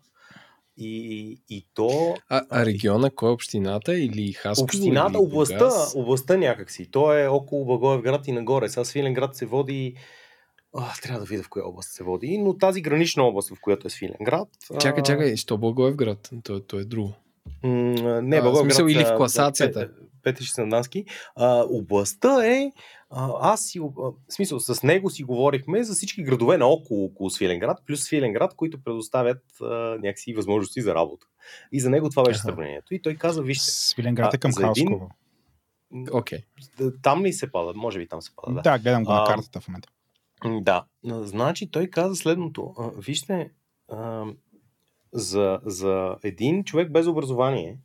И, и то... А, а региона, кой е общината или Хасково? Общината, или областта, областта някакси. То е около Благоевград и нагоре. Сега Свиленград се води а, трябва да видя в коя област се води, но тази гранична област, в която е Свиленград. Чакай, чакай, що Благоевгрд? То, то е друго. М- не, Благоевград. Смисъл или в класацията. Петър Сандански. областта е а, аз си, в смисъл, с него си говорихме за всички градове наоколо около Свиленград, плюс Свиленград, които предоставят а, някакси възможности за работа. И за него това беше сравнението. И той каза, вижте. Свиленград е към Хасково. Окей. Okay. Там ли се пада? Може би там се пада. Да, да гледам го на картата в момента. Да. Значи той каза следното. Вижте, за, за един човек без образование,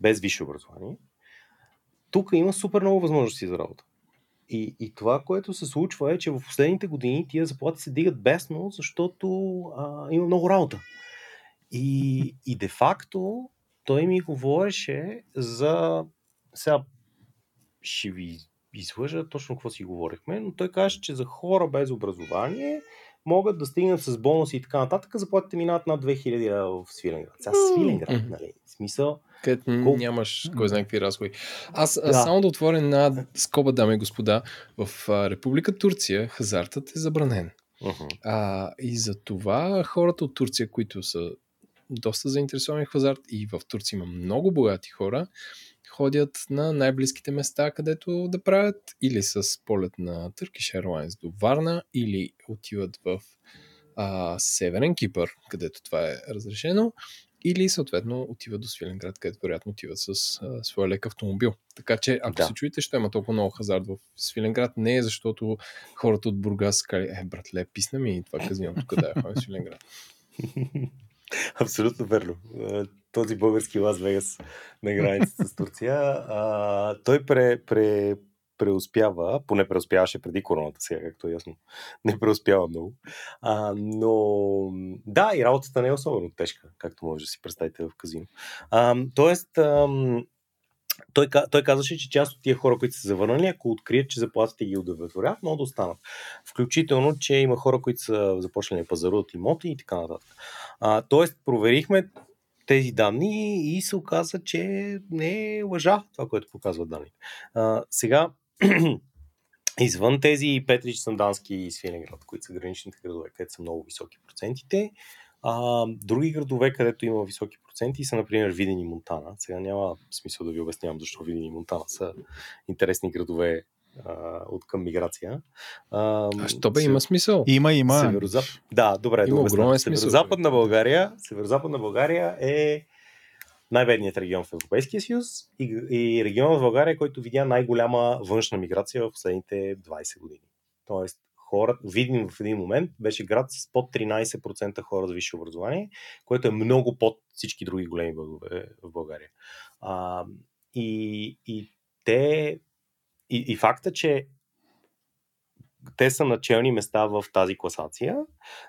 без висше образование, тук има супер много възможности за работа. И, и това, което се случва е, че в последните години тия заплати се дигат бесно, защото а, има много работа. И, и де-факто той ми говореше за... Сега ще ви излъжа точно какво си говорихме, но той каже, че за хора без образование могат да стигнат с бонуси и така нататък, заплатите минават над 2000 в Свиленград. Сега Свиленград, нали? В смисъл, където Кол... нямаш кой знае какви разходи. Аз да. само да отворя една скоба, дами и господа. В Република Турция хазартът е забранен. Uh-huh. А, и за това хората от Турция, които са доста заинтересовани в хазарт и в Турция има много богати хора, ходят на най-близките места, където да правят или с полет на Turkish Airlines до Варна, или отиват в а, Северен Кипър, където това е разрешено, или съответно отиват до Свиленград, където вероятно отиват с а, своя лек автомобил. Така че, ако да. се чуете, ще има толкова много хазарт в Свиленград, не е защото хората от Бургас кали, е, братле, писна ми и това казвам тук да е в Свиленград. Абсолютно верно. Този български Лас Вегас на границата с Турция, а, той пре, пре, преуспява, поне преуспяваше преди короната, сега както е ясно, не преуспява много. А, но да, и работата не е особено тежка, както може да си представите в казино. А, тоест, а, той, той казваше, че част от тия хора, които са завърнали, ако открият, че заплатите ги удовлетворят, могат да останат. Включително, че има хора, които са започнали да пазаруват имоти и така нататък. А, тоест, проверихме тези данни и се оказа, че не е лъжа това, което показват данните. А, сега, извън тези Петрич, Сандански и Свиленград, които са граничните градове, където са много високи процентите, а, други градове, където има високи проценти, са, например, Виден и Монтана. Сега няма смисъл да ви обяснявам защо Виден и Монтана са интересни градове а, от към миграция. А, а що бе, има смисъл? Има, има. Северозап... Да, добре, има да огромен смисъл. Северозападна България, Северозападна България е най-бедният регион в Европейския съюз и, и регионът в България, който видя най-голяма външна миграция в последните 20 години. Тоест, хора, видим в един момент, беше град с под 13% хора с висше образование, което е много под всички други големи градове в България. А, и, и те. И, и факта, че те са начални места в тази класация.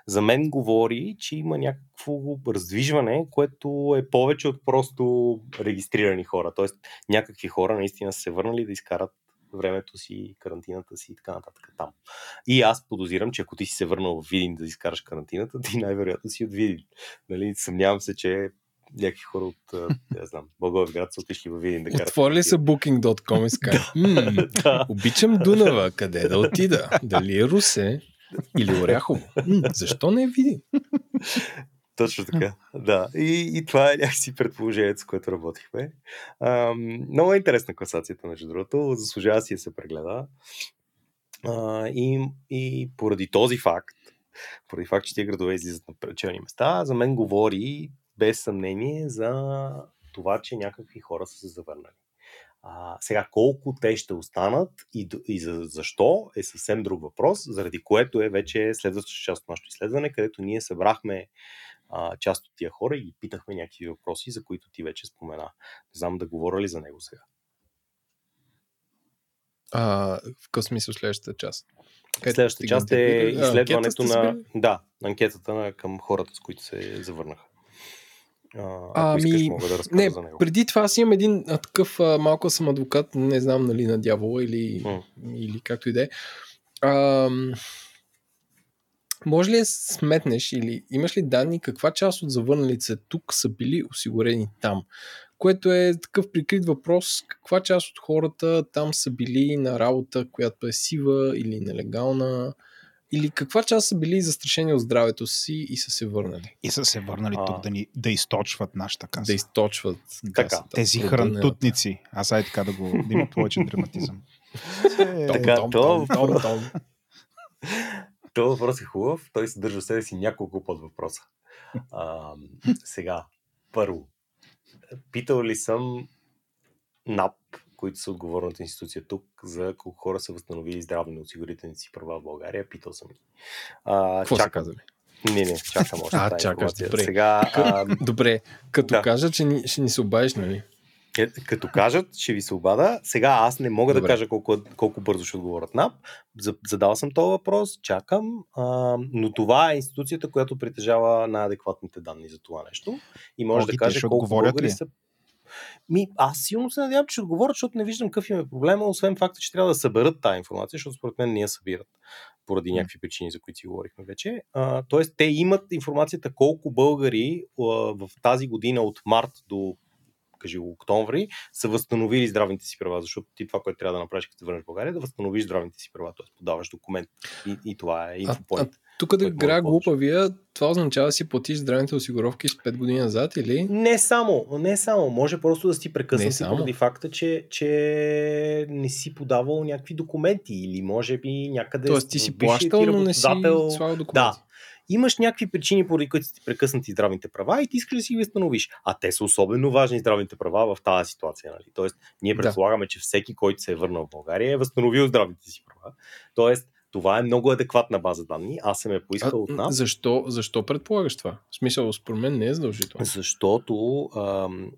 За мен говори, че има някакво раздвижване, което е повече от просто регистрирани хора. Тоест някакви хора наистина са се върнали да изкарат времето си, карантината си и така нататък там. И аз подозирам, че ако ти си се върнал в Видин да изкараш карантината, ти най-вероятно си от Видин. Нали? Съмнявам се, че някакви хора от, не знам, Благоевград са отишли във Видин да карат. Отворили са booking.com и да. обичам Дунава, къде да отида? Дали е Русе или Оряхово? Защо не е Видин? Точно така, да. И, и това е някакси предположението, с което работихме. Ам, много е интересна класацията, между другото. Заслужава си да се прегледа. А, и, и поради този факт, поради факт, че тия градове излизат на пречелни места, за мен говори без съмнение за това, че някакви хора са се завърнали. А, сега, колко те ще останат и, и за, защо е съвсем друг въпрос, заради което е вече следващата част от нашето изследване, където ние събрахме а, част от тия хора и ги питахме някакви въпроси, за които ти вече спомена. Не знам да говоря ли за него сега. А, в какъв смисъл следващата част? Къде Следващата част е изследването на... Да, анкетата на, към хората, с които се завърнаха. А, ами, искаш, мога да не, за него. преди това си имам един а, такъв а, малко съм адвокат, не знам нали на дявола или, mm. или както и да е. Може ли да сметнеш или имаш ли данни каква част от завърналите тук са били осигурени там? Което е такъв прикрит въпрос, каква част от хората там са били на работа, която е сива или нелегална, или каква част са били застрашени от здравето си и са се върнали? И са се върнали а... тук да, ни, да източват нашата каса. Да източват касата. Тези хрантутници. Аз ай така да го да има повече драматизъм. Така, то... То въпрос е хубав. Той съдържа в себе си няколко подвъпроса. А, сега, първо, питал ли съм НАП, които са отговорната институция тук, за колко хора са възстановили здравно-осигурителните си права в България? Питал съм ги. А, Какво чакам. са казали? Не, не, чакам още. А, чакаш, добре. Сега, а... добре, като да. кажа, че ни, ще ни се обадиш, нали? Е, като кажат, ще ви се обада. Сега аз не мога Добре. да кажа колко, колко бързо ще отговорят НАП. Задал съм този въпрос, чакам, а, но това е институцията, която притежава най-адекватните данни за това нещо. И може Огите, да каже колко българи ли? са ми, аз силно се надявам, че ще отговорят, защото не виждам какъв им е проблема, освен факта, че трябва да съберат тази информация, защото според мен не я събират поради някакви причини, за които си говорихме вече. А, тоест, те имат информацията колко българи а, в тази година от март до кажи октомври, са възстановили здравните си права, защото ти това, което трябва да направиш, като се върнеш в България, е да възстановиш здравните си права, т.е. подаваш документ. И, и това е инфопоинт. Тук да игра глупавия, това означава да си платиш здравните осигуровки с 5 години назад или? Не само, не само. Може просто да си прекъснати поради факта, че, че не си подавал някакви документи или може би някъде. Тоест ти си плащал, но не си документи. Да, имаш някакви причини, поради които си прекъснати здравните права и ти искаш да си ги възстановиш. А те са особено важни здравните права в тази ситуация. Нали? Тоест, ние предполагаме, да. че всеки, който се е върнал в България, е възстановил здравните си права. Тоест, това е много адекватна база данни. Аз съм я поискал от нас. Защо, защо предполагаш това? В смисъл, според мен не е задължително. Защото, ам,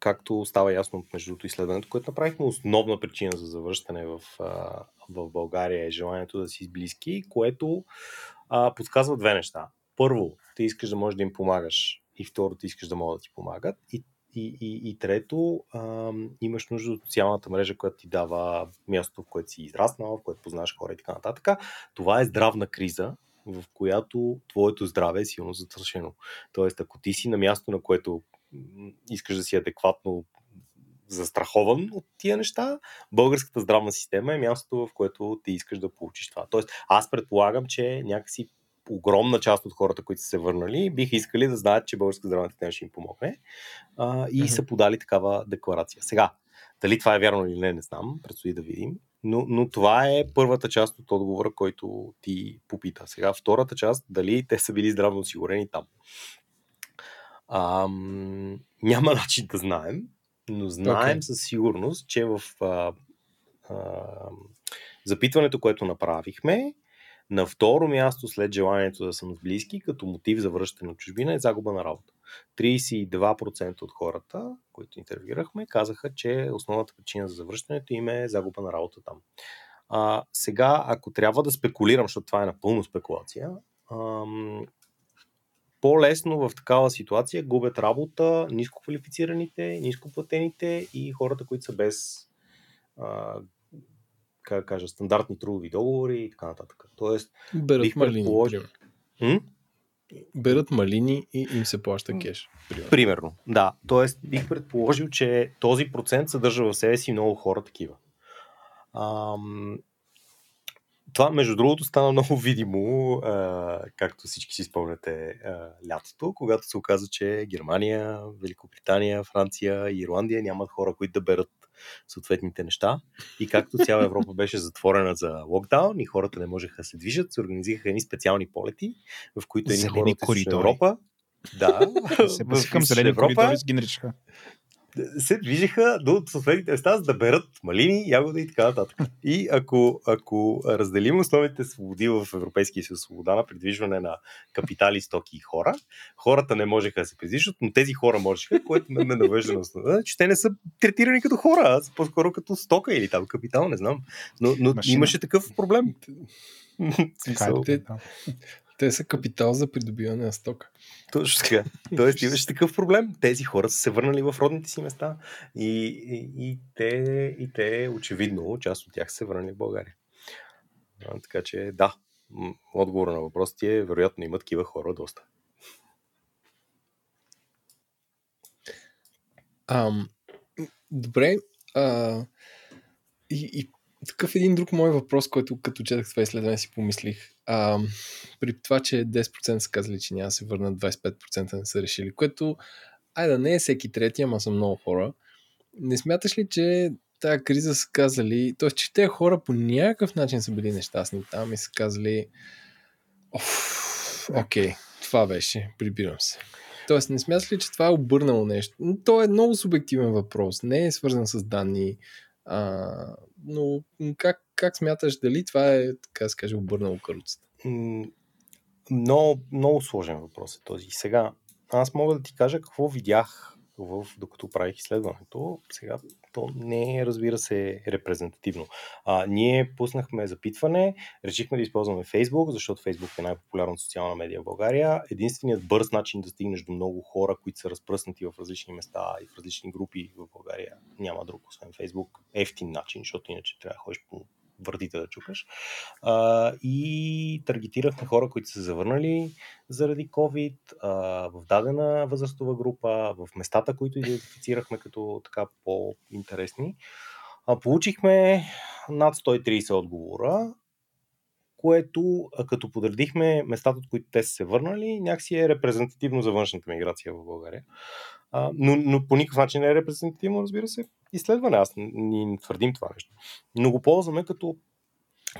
както става ясно от между изследването, което направихме, основна причина за завръщане в, а, в България е желанието да си близки, което а, подсказва две неща. Първо, ти искаш да можеш да им помагаш и второ, ти искаш да могат да ти помагат и и, и, и трето, а, имаш нужда от социалната мрежа, която ти дава място, в което си израснал, в което познаваш хора и така нататък. Това е здравна криза, в която твоето здраве е силно застрашено. Тоест, ако ти си на място, на което искаш да си адекватно застрахован от тия неща, българската здравна система е мястото, в което ти искаш да получиш това. Тоест, аз предполагам, че някакси огромна част от хората, които са се върнали, биха искали да знаят, че българска здравна система ще им помогне а, и mm-hmm. са подали такава декларация. Сега, дали това е вярно или не, не знам, предстои да видим. Но, но това е първата част от отговора, който ти попита. Сега втората част, дали те са били здравно осигурени там. Ам, няма начин да знаем, но знаем okay. със сигурност, че в а, а, запитването, което направихме, на второ място след желанието да съм с близки, като мотив за връщане на чужбина е загуба на работа. 32% от хората, които интервюирахме, казаха, че основната причина за завръщането им е загуба на работа там. А, сега, ако трябва да спекулирам, защото това е напълно спекулация, ам, по-лесно в такава ситуация губят работа ниско квалифицираните, ниско платените и хората, които са без а, как кажа, стандартни трудови договори и така нататък. Тоест, Берат бих малини, предположил... Берат малини и им се плаща кеш. Примерно. Примерно, да. Тоест, бих предположил, че този процент съдържа в себе си много хора такива. Ам... Това, между другото, стана много видимо, а, както всички си спомняте а, лятото, когато се оказа, че Германия, Великобритания, Франция и Ирландия нямат хора, които да берат съответните неща. И както цяла Европа беше затворена за локдаун и хората не можеха да се движат, се организираха едни специални полети, в които едни хора от. Европа да, Се към зелени Европа коридори с ги наричаха. Се движиха до съответните места, за да берат малини, ягоди и така нататък. И ако, ако разделим основните свободи в Европейския съюз, свобода на придвижване на капитали, стоки и хора, хората не можеха да се придвижват, но тези хора можеха, което ме, ме навежда на основа, че те не са третирани като хора, а са по-скоро като стока или там капитал, не знам. Но, но Машина. имаше такъв проблем. Кайде, те- да. Те са капитал за придобиване на стока. Точно така. Тоест имаше такъв проблем. Тези хора са се върнали в родните си места и, и, и, те, и те, очевидно, част от тях са се върнали в България. А, така че, да, отговор на въпросите е, вероятно има такива хора доста. Ам, добре. А, и, и такъв един друг мой въпрос, който като четах това изследване си помислих. А, при това, че 10% са казали, че няма да се върнат, 25% не са решили, което, айде да не е всеки трети, ама са много хора. Не смяташ ли, че тази криза са казали, т.е. че тези хора по някакъв начин са били нещастни там и са казали окей, това беше, прибирам се. Тоест, не смяташ ли, че това е обърнало нещо? Но То е много субективен въпрос. Не е свързан с данни. А, но как, как смяташ дали това е, така да се обърнало каруцата? Много, много сложен въпрос е този. Сега, аз мога да ти кажа какво видях в, докато правих изследването. Сега, то не е, разбира се, репрезентативно. А, ние пуснахме запитване, решихме да използваме Facebook, защото Facebook е най-популярната социална медия в България. Единственият бърз начин да стигнеш до много хора, които са разпръснати в различни места и в различни групи в България, няма друг, освен Facebook. Ефтин начин, защото иначе трябва да ходиш по вратите да чукаш. А, и таргетирахме хора, които са завърнали заради COVID, а, в дадена възрастова група, в местата, които идентифицирахме като така по-интересни. А, получихме над 130 отговора, което като подредихме местата, от които те са се върнали, някакси е репрезентативно за външната миграция в България. А, но, но по никакъв начин не е репрезентативно, разбира се, изследване. Аз н- ние не твърдим това нещо. Но го ползваме като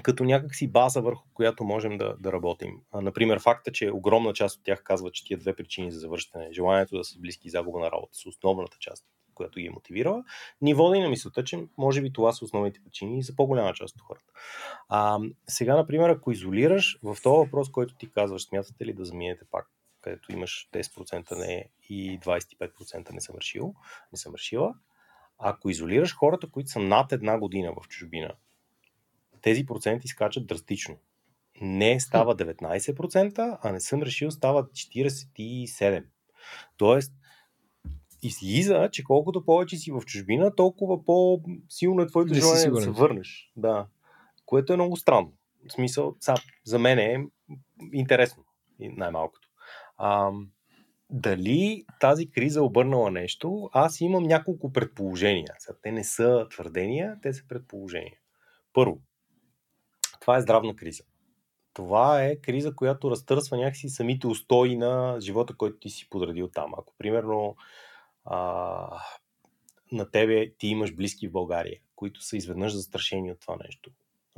като някакси база, върху която можем да, да работим. А, например, факта, че огромна част от тях казва, че тия две причини за завръщане, желанието да са близки и загуба на работа, са основната част, която ги е мотивирала, ни води на мисълта, че може би това са основните причини за по-голяма част от хората. А, сега, например, ако изолираш в този въпрос, който ти казваш, смятате ли да заменете пак, където имаш 10% не и 25% не съм решил, не съм решила, ако изолираш хората, които са над една година в чужбина, тези проценти скачат драстично. Не става 19%, а не съм решил, става 47%. Тоест, излиза, че колкото повече си в чужбина, толкова по-силно е твоето желание да се върнеш. Да. Което е много странно. В смисъл, са, за мен е интересно, най-малкото. А, дали тази криза е обърнала нещо, аз имам няколко предположения. Сега, те не са твърдения, те са предположения. Първо, това е здравна криза. Това е криза, която разтърсва някакси самите устои на живота, който ти си подредил там. Ако, примерно, а, на тебе ти имаш близки в България, които са изведнъж застрашени от това нещо,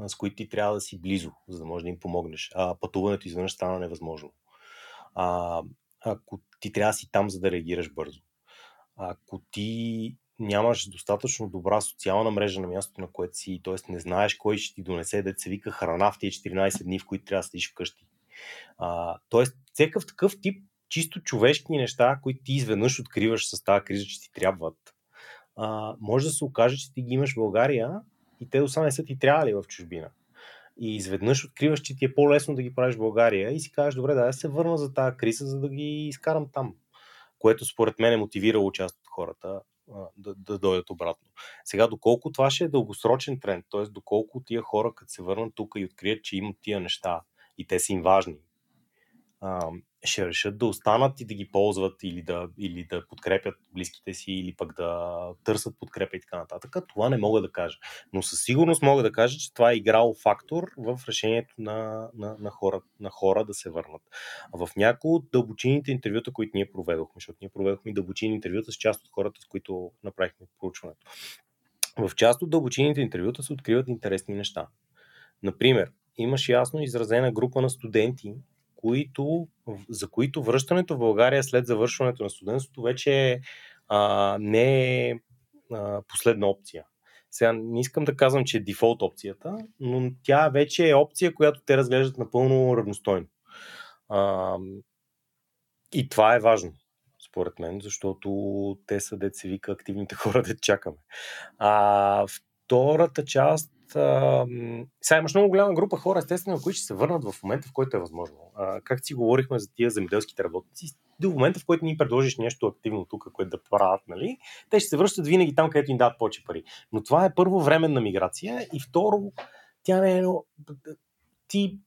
с които ти трябва да си близо, за да можеш да им помогнеш. А пътуването изведнъж стана невъзможно. А, ако ти трябва да си там, за да реагираш бързо. Ако ти нямаш достатъчно добра социална мрежа на мястото, на което си, т.е. не знаеш кой ще ти донесе, да се вика храна в тези 14 дни, в които трябва да седиш вкъщи. А, тоест, всекъв такъв тип чисто човешки неща, които ти изведнъж откриваш с тази криза, че ти трябват, а, може да се окаже, че ти ги имаш в България и те до сега не са ти трябвали в чужбина. И изведнъж откриваш, че ти е по-лесно да ги правиш в България и си кажеш, добре, да, я се върна за тази криза, за да ги изкарам там. Което според мен е мотивирало част от хората да, да дойдат обратно. Сега, доколко това ще е дългосрочен тренд, т.е. доколко тия хора, като се върнат тук и открият, че имат тия неща и те са им важни, ще решат да останат и да ги ползват или да, или да подкрепят близките си, или пък да търсят подкрепа и така нататък. Това не мога да кажа. Но със сигурност мога да кажа, че това е играл фактор в решението на, на, на, хора, на хора да се върнат. А в някои от дълбочините интервюта, които ние проведохме, защото ние проведохме дълбочини интервюта с част от хората, с които направихме проучването. В част от дълбочините интервюта се откриват интересни неща. Например, имаш ясно изразена група на студенти, които, за които връщането в България след завършването на студентството вече а, не е а, последна опция. Сега не искам да казвам, че е дефолт опцията, но тя вече е опция, която те разглеждат напълно равностойно. А, и това е важно, според мен, защото те са, деца вика, активните хора да чакаме. А, втората част а, сега имаш много голяма група хора, естествено, които ще се върнат в момента, в който е възможно. А, как си говорихме за тия земеделските работници, до момента, в който ни предложиш нещо активно тук, което да правят, нали, те ще се връщат винаги там, където им дадат повече пари. Но това е първо временна миграция и второ, тя не е. Ти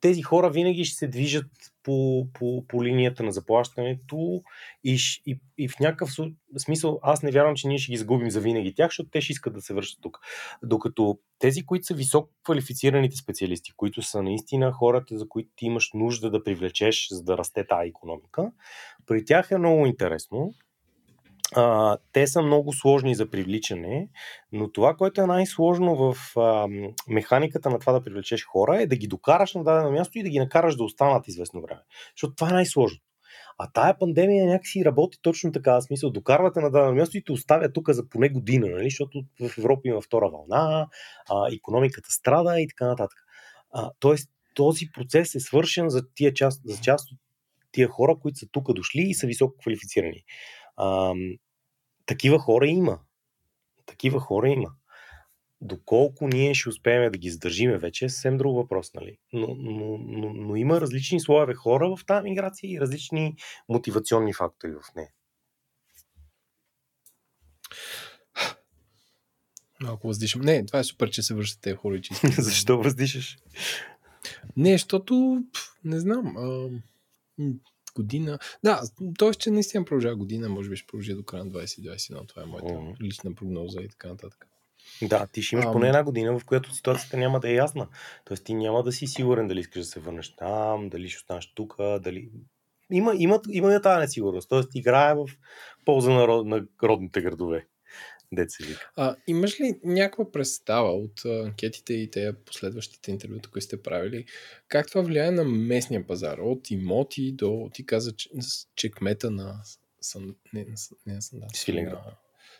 тези хора винаги ще се движат по, по, по линията на заплащането и, и, и в някакъв смисъл аз не вярвам, че ние ще ги загубим за винаги тях, защото те ще искат да се вършат тук. Докато тези, които са високо квалифицираните специалисти, които са наистина хората, за които ти имаш нужда да привлечеш, за да расте тази економика, при тях е много интересно, а, те са много сложни за привличане, но това, което е най-сложно в а, механиката на това да привлечеш хора е да ги докараш на дадено място и да ги накараш да останат известно време. Защото това е най-сложно. А тая пандемия някакси работи точно така, в смисъл, докарвате на дадено място и те оставя тук за поне година, нали? защото в Европа има втора вълна, а, економиката страда и така нататък. А, тоест, този процес е свършен за, тия част, за част от тия хора, които са тук дошли и са високо квалифицирани. А, такива хора има. Такива хора има. Доколко ние ще успеем да ги задържиме вече е съвсем друг въпрос, нали? Но, но, но, но има различни слоеве хора в тази миграция и различни мотивационни фактори в нея. Малко въздишам. Не, това е супер, че се връщат тези хора. Че Защо въздишаш? Не, защото, не знам, а, година. Да, т.е. че наистина продължава година, може би ще продължи до края на 2021. Това е моята mm. лична прогноза и така нататък. Да, ти ще имаш а, поне една година, в която ситуацията няма да е ясна. Тоест ти няма да си сигурен дали искаш да се върнеш там, дали ще останеш тук, дали... Има, има, има тази несигурност. Тоест играе в полза на, род, на родните градове деца вика. А, имаш ли някаква представа от анкетите и те последващите интервюта, които сте правили, как това влияе на местния пазар? От имоти до, ти каза, че, че кмета на Сан, не, не, не, да, Свиленград. На,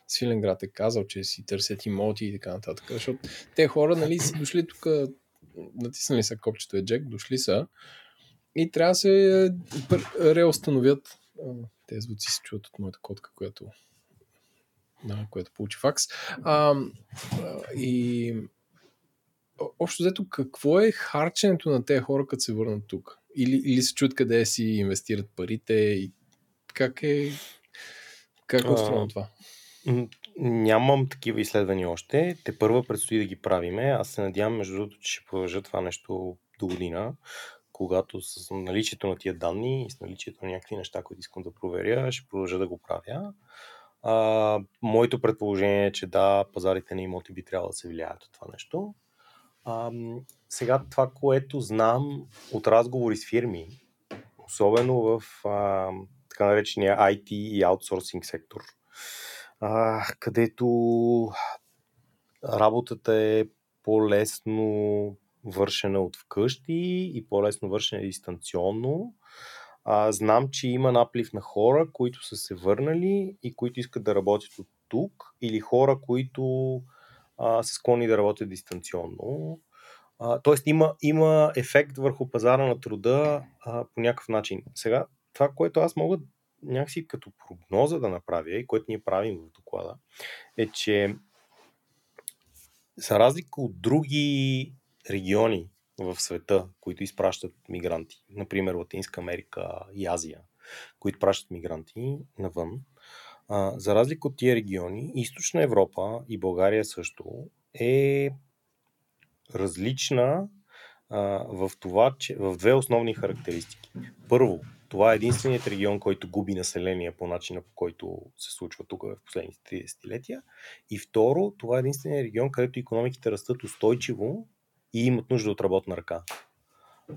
Свиленград е казал, че си търсят имоти и така нататък. Защото те хора, нали, са дошли тук, натиснали са копчето е Джек, дошли са и трябва да се реустановят. Те звуци се чуват от моята котка, която да, което получи факс. А, и общо взето, какво е харченето на тези хора, като се върнат тук? Или, или се чуят къде си инвестират парите и как е, как е устроено това? Нямам такива изследвания още. Те първа предстои да ги правиме. Аз се надявам, между другото, че ще продължа това нещо до година, когато с наличието на тия данни и с наличието на някакви неща, които искам да проверя, ще продължа да го правя. А, моето предположение е, че да, пазарите на имоти би трябвало да се влияят от това нещо. А, сега това, което знам от разговори с фирми, особено в а, така наречения IT и аутсорсинг сектор, а, където работата е по-лесно вършена от вкъщи и по-лесно вършена дистанционно а, знам, че има наплив на хора, които са се върнали и които искат да работят от тук, или хора, които а, са склонни да работят дистанционно. А, тоест има, има ефект върху пазара на труда а, по някакъв начин. Сега, това, което аз мога някакси като прогноза да направя и което ние правим в доклада, е, че за разлика от други региони в света, които изпращат мигранти, например Латинска Америка и Азия, които пращат мигранти навън, а, за разлика от тия региони, Източна Европа и България също е различна а, в това, че в две основни характеристики. Първо, това е единственият регион, който губи население по начина по който се случва тук в последните 30 десетилетия. И второ, това е единственият регион, където економиките растат устойчиво и имат нужда от работна ръка.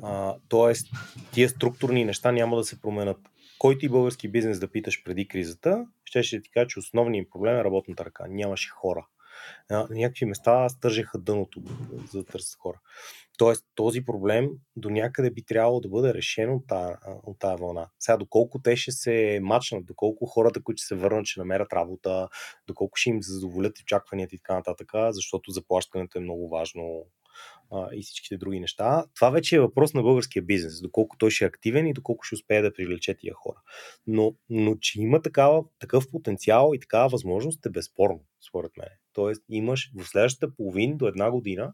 А, тоест, тия структурни неща няма да се променят. Който и български бизнес да питаш преди кризата, ще ще ти кажа, че основният проблем е работната ръка. Нямаше хора. На някакви места стържеха дъното, за да търсят хора. Тоест, този проблем до някъде би трябвало да бъде решен от тази, от тази вълна. Сега, доколко те ще се мачнат, доколко хората, които се върнат, ще намерят работа, доколко ще им задоволят очакванията и така нататък, защото заплащането е много важно а, и всичките други неща. Това вече е въпрос на българския бизнес, доколко той ще е активен и доколко ще успее да привлече тия хора. Но, но че има такава, такъв потенциал и такава възможност е безспорно, според мен. Тоест, имаш в следващата половин до една година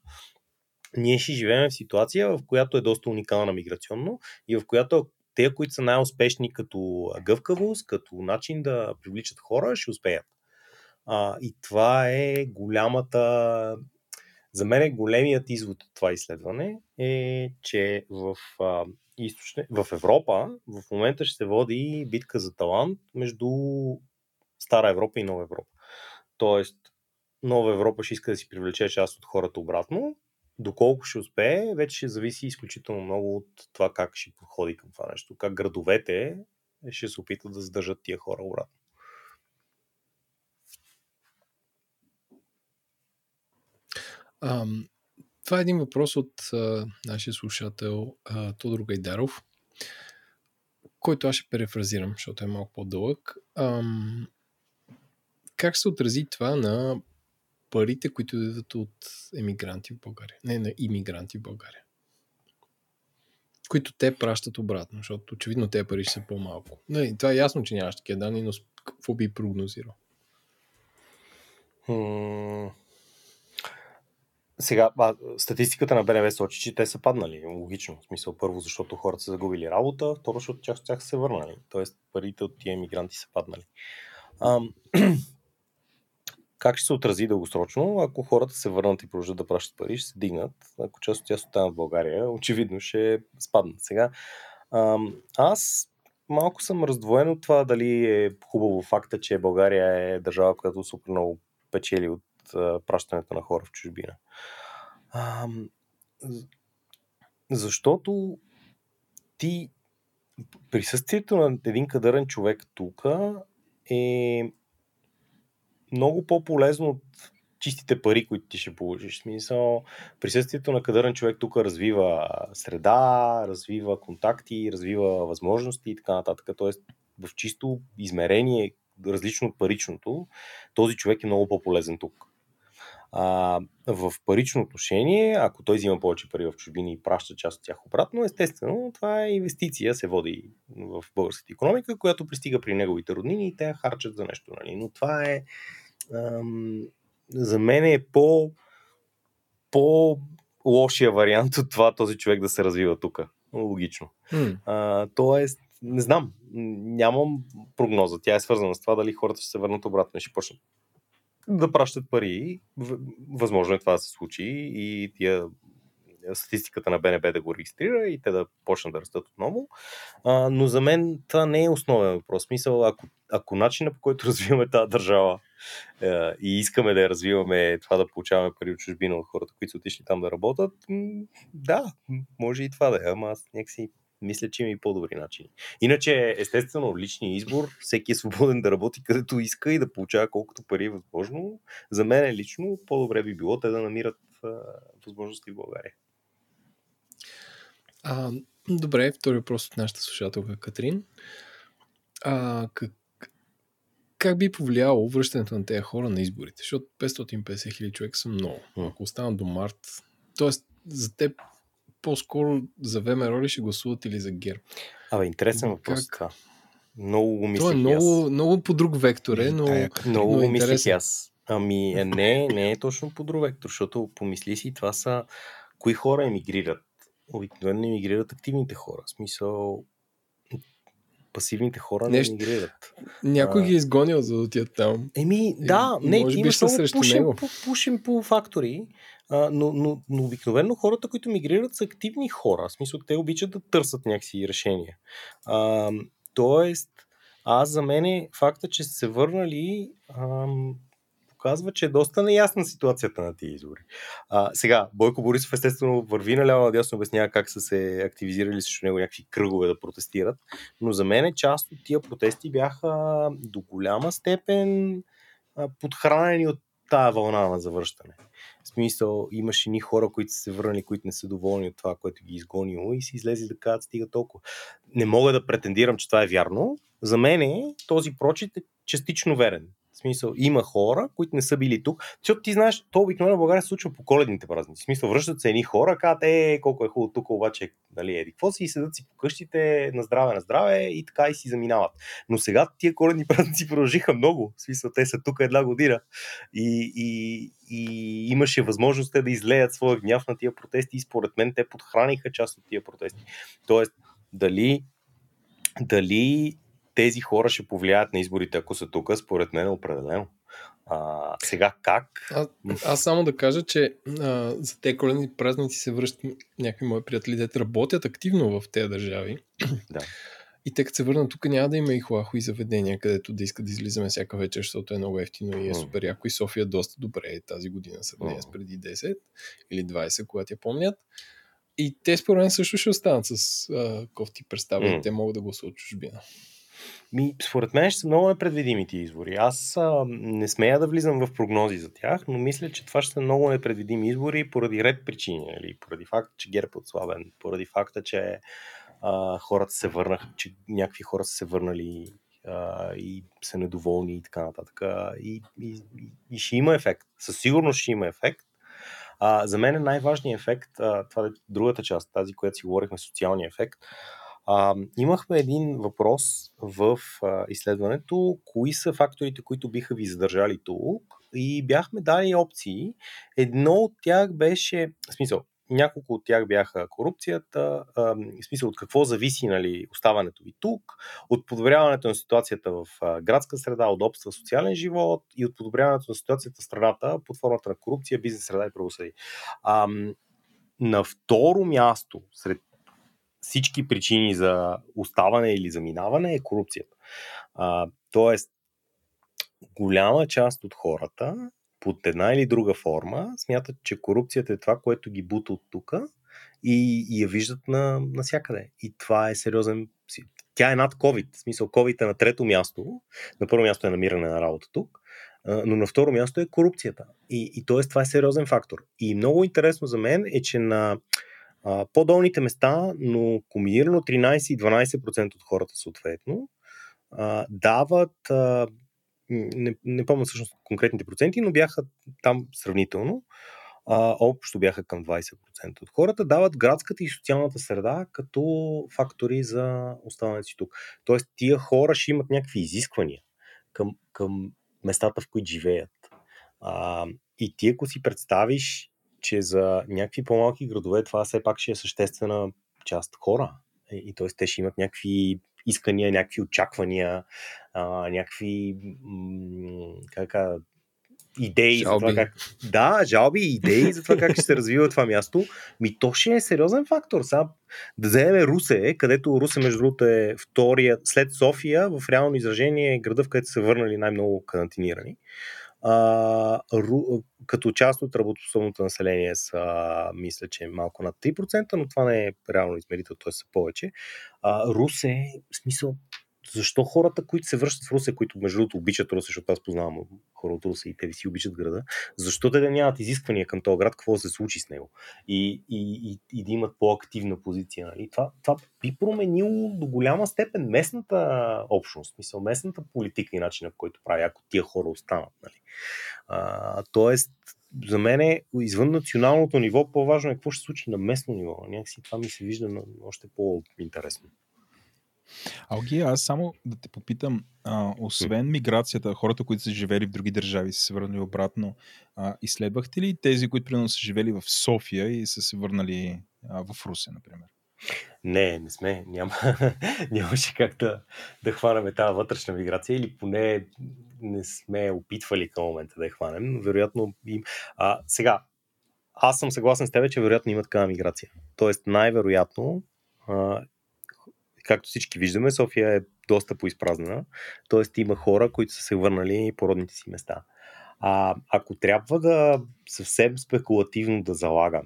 ние ще живеем в ситуация, в която е доста уникална миграционно и в която те, които са най-успешни като гъвкавост, като начин да привличат хора, ще успеят. А, и това е голямата. За мен големият извод от това изследване е, че в, а, източне, в Европа в момента ще се води битка за талант между Стара Европа и Нова Европа. Тоест, Нова Европа ще иска да си привлече част от хората обратно, Доколко ще успее, вече ще зависи изключително много от това как ще подходи към това нещо. Как градовете ще се опитат да задържат тия хора обратно. Ам, това е един въпрос от а, нашия слушател а, Тодор Гайдаров, който аз ще перефразирам, защото е малко по-дълъг. Ам, как се отрази това на парите, които идват от емигранти в България. Не, на иммигранти в България. Които те пращат обратно, защото очевидно те пари ще са по-малко. Не, това е ясно, че нямаш такива данни, но какво би прогнозирал? Сега, а, статистиката на БНВ сочи, че те са паднали. Логично. В смисъл, първо, защото хората са загубили работа, второ, защото част от тях са се върнали. Тоест, парите от тия емигранти са паднали. Ам, как ще се отрази дългосрочно, ако хората се върнат и продължат да пращат пари, ще се дигнат. Ако част от тях останат в България, очевидно ще спаднат. Сега, аз малко съм раздвоен от това дали е хубаво факта, че България е държава, която супер много печели от пращането на хора в чужбина. защото ти присъствието на един кадърен човек тук е много по-полезно от чистите пари, които ти ще получиш. Смисъл, присъствието на кадърен човек тук развива среда, развива контакти, развива възможности и така нататък. Тоест, в чисто измерение, различно от паричното, този човек е много по-полезен тук. А, в парично отношение, ако той взима повече пари в чужбини и праща част от тях обратно, естествено, това е инвестиция, се води в българската економика, която пристига при неговите роднини и те харчат за нещо. Нали? Но това е ам, за мен е по, по лошия вариант от това този човек да се развива тук. Логично. Mm. А, тоест, не знам, нямам прогноза. Тя е свързана с това дали хората ще се върнат обратно и ще почнат да пращат пари. Възможно е това да се случи и тия статистиката на БНБ да го регистрира и те да почнат да растат отново. А, но за мен това не е основен въпрос. Смисъл, ако, ако начинът по който развиваме тази държава е, и искаме да я развиваме, това да получаваме пари от чужбина от хората, които са отишли там да работят, да, може и това да е, ама аз някакси мисля, че има и по-добри начини. Иначе, естествено, личния избор, всеки е свободен да работи където иска и да получава колкото пари е възможно. За мен лично по-добре би било те да намират а, възможности в България. А, добре, втори въпрос от нашата слушателка Катрин. А, как, как би повлияло връщането на тези хора на изборите? Защото 550 хиляди човека са много. Ако останат до март, т.е. за теб по-скоро за ВМРО ли ще гласуват или за ГЕРБ? Абе, интересен въпрос как... това. Много го мислих Това е много, много по друг вектор е, но... Много го мислих аз. Ами е, не, не е точно по друг вектор, защото помисли си, това са кои хора емигрират. Обикновено емигрират активните хора. В смисъл, пасивните хора Нещо. не емигрират. Някой а... ги е изгонил за да отидат там. Еми, да, и, не, може има много пушим, по, пушим по фактори, но, но, но обикновено хората, които мигрират, са активни хора. В смисъл, те обичат да търсят някакси решения. А, тоест, аз за мен факта, че са се върнали, ам, показва, че е доста неясна ситуацията на тези избори. А, сега, Бойко Борисов естествено върви наляво надясно, обяснява как са се активизирали срещу него някакви кръгове да протестират, но за мен част от тия протести бяха до голяма степен подхранени от тая вълна на завръщане. В смисъл, имаше ни хора, които са се върнали, които не са доволни от това, което ги е изгонило и си излезли да кажат, стига толкова. Не мога да претендирам, че това е вярно. За мен този прочит е частично верен смисъл, има хора, които не са били тук. Защото ти знаеш, то обикновено в България се случва по коледните празници. В смисъл, връщат се едни хора, казват, е, колко е хубаво тук, обаче, нали, еди, какво си, и седат си по къщите, на здраве, на здраве, и така и си заминават. Но сега тия коледни празници продължиха много. В смисъл, те са тук една година. И, и, и имаше възможност те да излеят своя гняв на тия протести и според мен те подхраниха част от тия протести. Тоест, дали дали тези хора ще повлияят на изборите, ако са тук, според мен е определено. А, сега как? А, аз само да кажа, че а, за те коледни празници се връщат някакви мои приятели, дете работят активно в тези държави. Да. И те като се върнат тук няма да има и хлахови заведения, където да искат да излизаме всяка вечер, защото е много ефтино и е супер яко. И София доста добре тази година, сравнение с преди 10 или 20, когато я помнят. И те според мен също ще останат с а, кофти представи. Mm. Те могат да гласуват чужбина. Ми, според мен ще са много непредвидими ти избори. Аз а, не смея да влизам в прогнози за тях, но мисля, че това ще са много непредвидими избори поради ред причини. Или нали? поради факта, че ГЕРБ е отслабен, поради факта, че а, хората се върнаха, че някакви хора са се върнали а, и са недоволни и така нататък. И, и, и ще има ефект. Със сигурност ще има ефект. А, за мен е най-важният ефект, а, това е другата част, тази, която си говорихме, социалния ефект. А, имахме един въпрос в а, изследването, кои са факторите, които биха ви задържали тук и бяхме дали опции. Едно от тях беше, в смисъл, няколко от тях бяха корупцията, а, в смисъл от какво зависи нали, оставането ви тук, от подобряването на ситуацията в градска среда, удобства, социален живот и от подобряването на ситуацията в страната под формата на корупция, бизнес среда и правосъдие. На второ място сред всички причини за оставане или заминаване е корупцията. А, тоест, голяма част от хората под една или друга форма смятат, че корупцията е това, което ги бута от тук и, и я виждат на, навсякъде. И това е сериозен. Тя е над COVID. В смисъл, COVID е на трето място. На първо място е намиране на работа тук, но на второ място е корупцията. И, и т.е. това е сериозен фактор. И много интересно за мен е, че на по-долните места, но комбинирано 13 и 12% от хората съответно, дават, не, не помня всъщност конкретните проценти, но бяха там сравнително, общо бяха към 20% от хората, дават градската и социалната среда като фактори за оставането тук. Тоест, тия хора ще имат някакви изисквания към, към местата, в които живеят. И ти, ако си представиш че за някакви по-малки градове това все пак ще е съществена част хора. И, т.е. те ще имат някакви искания, някакви очаквания, а, някакви м- как, идеи жалби. за това как... Да, жалби и идеи за това как ще се развива това място. Ми то ще е сериозен фактор. Сега да вземем Русе, където Русе между другото е втория след София, в реално изражение е града, в където са върнали най-много карантинирани а, ру, като част от работоспособното население са, мисля, че малко над 3%, но това не е реално измерител, т.е. са повече. А, Русе, в смисъл, защо хората, които се връщат в Русе, които между другото обичат Русе, защото аз познавам хора от Русе и те ви си обичат града, защо те да нямат изисквания към този град, какво се случи с него и, и, и, и да имат по-активна позиция. Нали? Това, това би променило до голяма степен местната общност, мисъл, местната политика и начина, по който прави, ако тия хора останат. Нали? А, тоест, за мен е извън националното ниво по-важно е какво ще случи на местно ниво. Някакси това ми се вижда още по-интересно. Алги, аз само да те попитам, а, освен миграцията, хората, които са живели в други държави, са се върнали обратно, а, изследвахте ли тези, които примерно са живели в София и са се върнали а, в Русе, например? Не, не сме. Няма, нямаше как да, да хванем тази вътрешна миграция или поне не сме опитвали към момента да я хванем. Вероятно им... А, сега, аз съм съгласен с теб, че вероятно има такава миграция. Тоест, най-вероятно, а, както всички виждаме, София е доста поизпразнена. Тоест, има хора, които са се върнали по родните си места. А, ако трябва да съвсем спекулативно да залагам,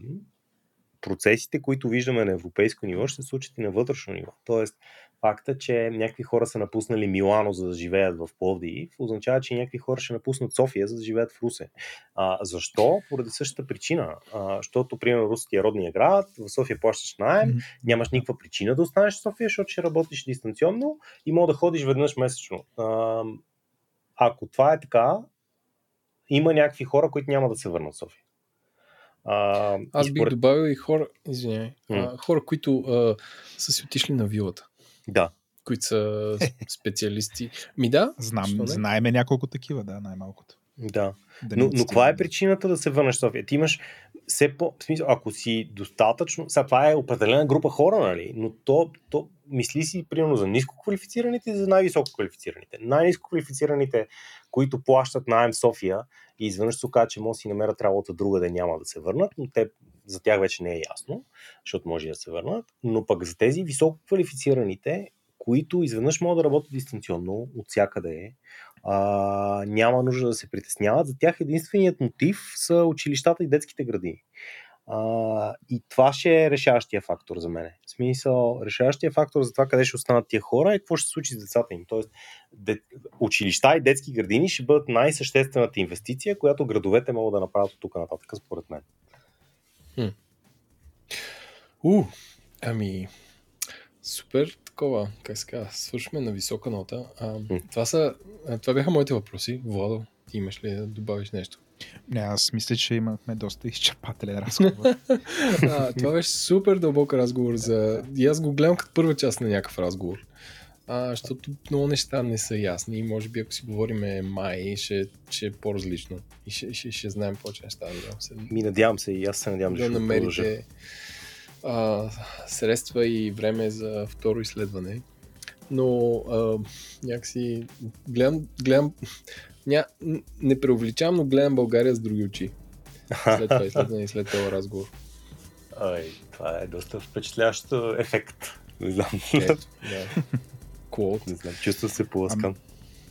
процесите, които виждаме на европейско ниво, ще се случат и на вътрешно ниво. Тоест, факта, че някакви хора са напуснали Милано, за да живеят в Пловдив, означава, че някакви хора ще напуснат София, за да живеят в Русе. А, защо? Поради същата причина. А, защото, примерно, Русия е родния град, в София плащаш найем, mm-hmm. нямаш никаква причина да останеш в София, защото ще работиш дистанционно и мога да ходиш веднъж месечно. А, ако това е така, има някакви хора, които няма да се върнат в София. А, Аз бих според... добавил и хора, извиняй, mm. хора, които а, са си отишли на вилата. Да. Които са специалисти. Ми да. Знам, знаеме няколко такива, да, най-малкото. Да. да но, но каква е причината да се върнеш в София? Ти имаш все по... В смисъл, ако си достатъчно... Сега това е определена група хора, нали? Но то, то мисли си примерно за ниско квалифицираните и за най-високо квалифицираните. Най-ниско квалифицираните, които плащат найем в София и изведнъж се оказа, че може да си намерят работа друга да няма да се върнат, но те, за тях вече не е ясно, защото може да се върнат. Но пък за тези високо квалифицираните, които изведнъж могат да работят дистанционно от всякъде, а, няма нужда да се притесняват. За тях единственият мотив са училищата и детските градини. А, и това ще е решаващия фактор за мен. В смисъл, решаващия фактор за това къде ще останат тия хора и какво ще се случи с децата им. Тоест, де, училища и детски градини ще бъдат най-съществената инвестиция, която градовете могат да направят от тук нататък, според мен. Хм. У, ами, супер такова, как се казва, свършваме на висока нота. А, това, са, това бяха моите въпроси. Владо, ти имаш ли да добавиш нещо? Не, аз мисля, че имахме доста изчерпателен разговор. а, това беше супер дълбок разговор за... И аз го гледам като първа част на някакъв разговор. А, защото много неща не са ясни и може би ако си говорим май, ще, ще е по-различно и ще, ще, ще знаем повече неща. Надявам се. Ми надявам се и аз се надявам, да намерите а, средства и време за второ изследване. Но а, някакси гледам, гледам ня, не преувеличавам, но гледам България с други очи. След това изследване и след този разговор. Ой, това е доста впечатляващ ефект. Не знам. Ето, да. Quote. Не знам, чувствам се поласкан.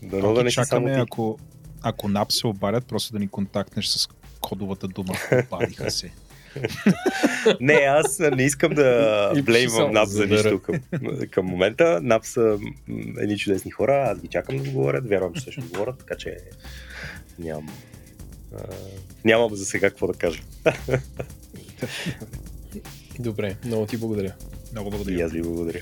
Да, да не чакаме, ако, ако НАП се обадят, просто да ни контактнеш с кодовата дума. Обадиха се. не, аз не искам да блеймвам НАП за нищо към, към момента. НАП са едни чудесни хора, аз ги чакам да говорят, вярвам, че също говорят, така че нямам, а, нямам за сега какво да кажа. Добре, много ти благодаря. Много благодаря. И аз ви благодаря.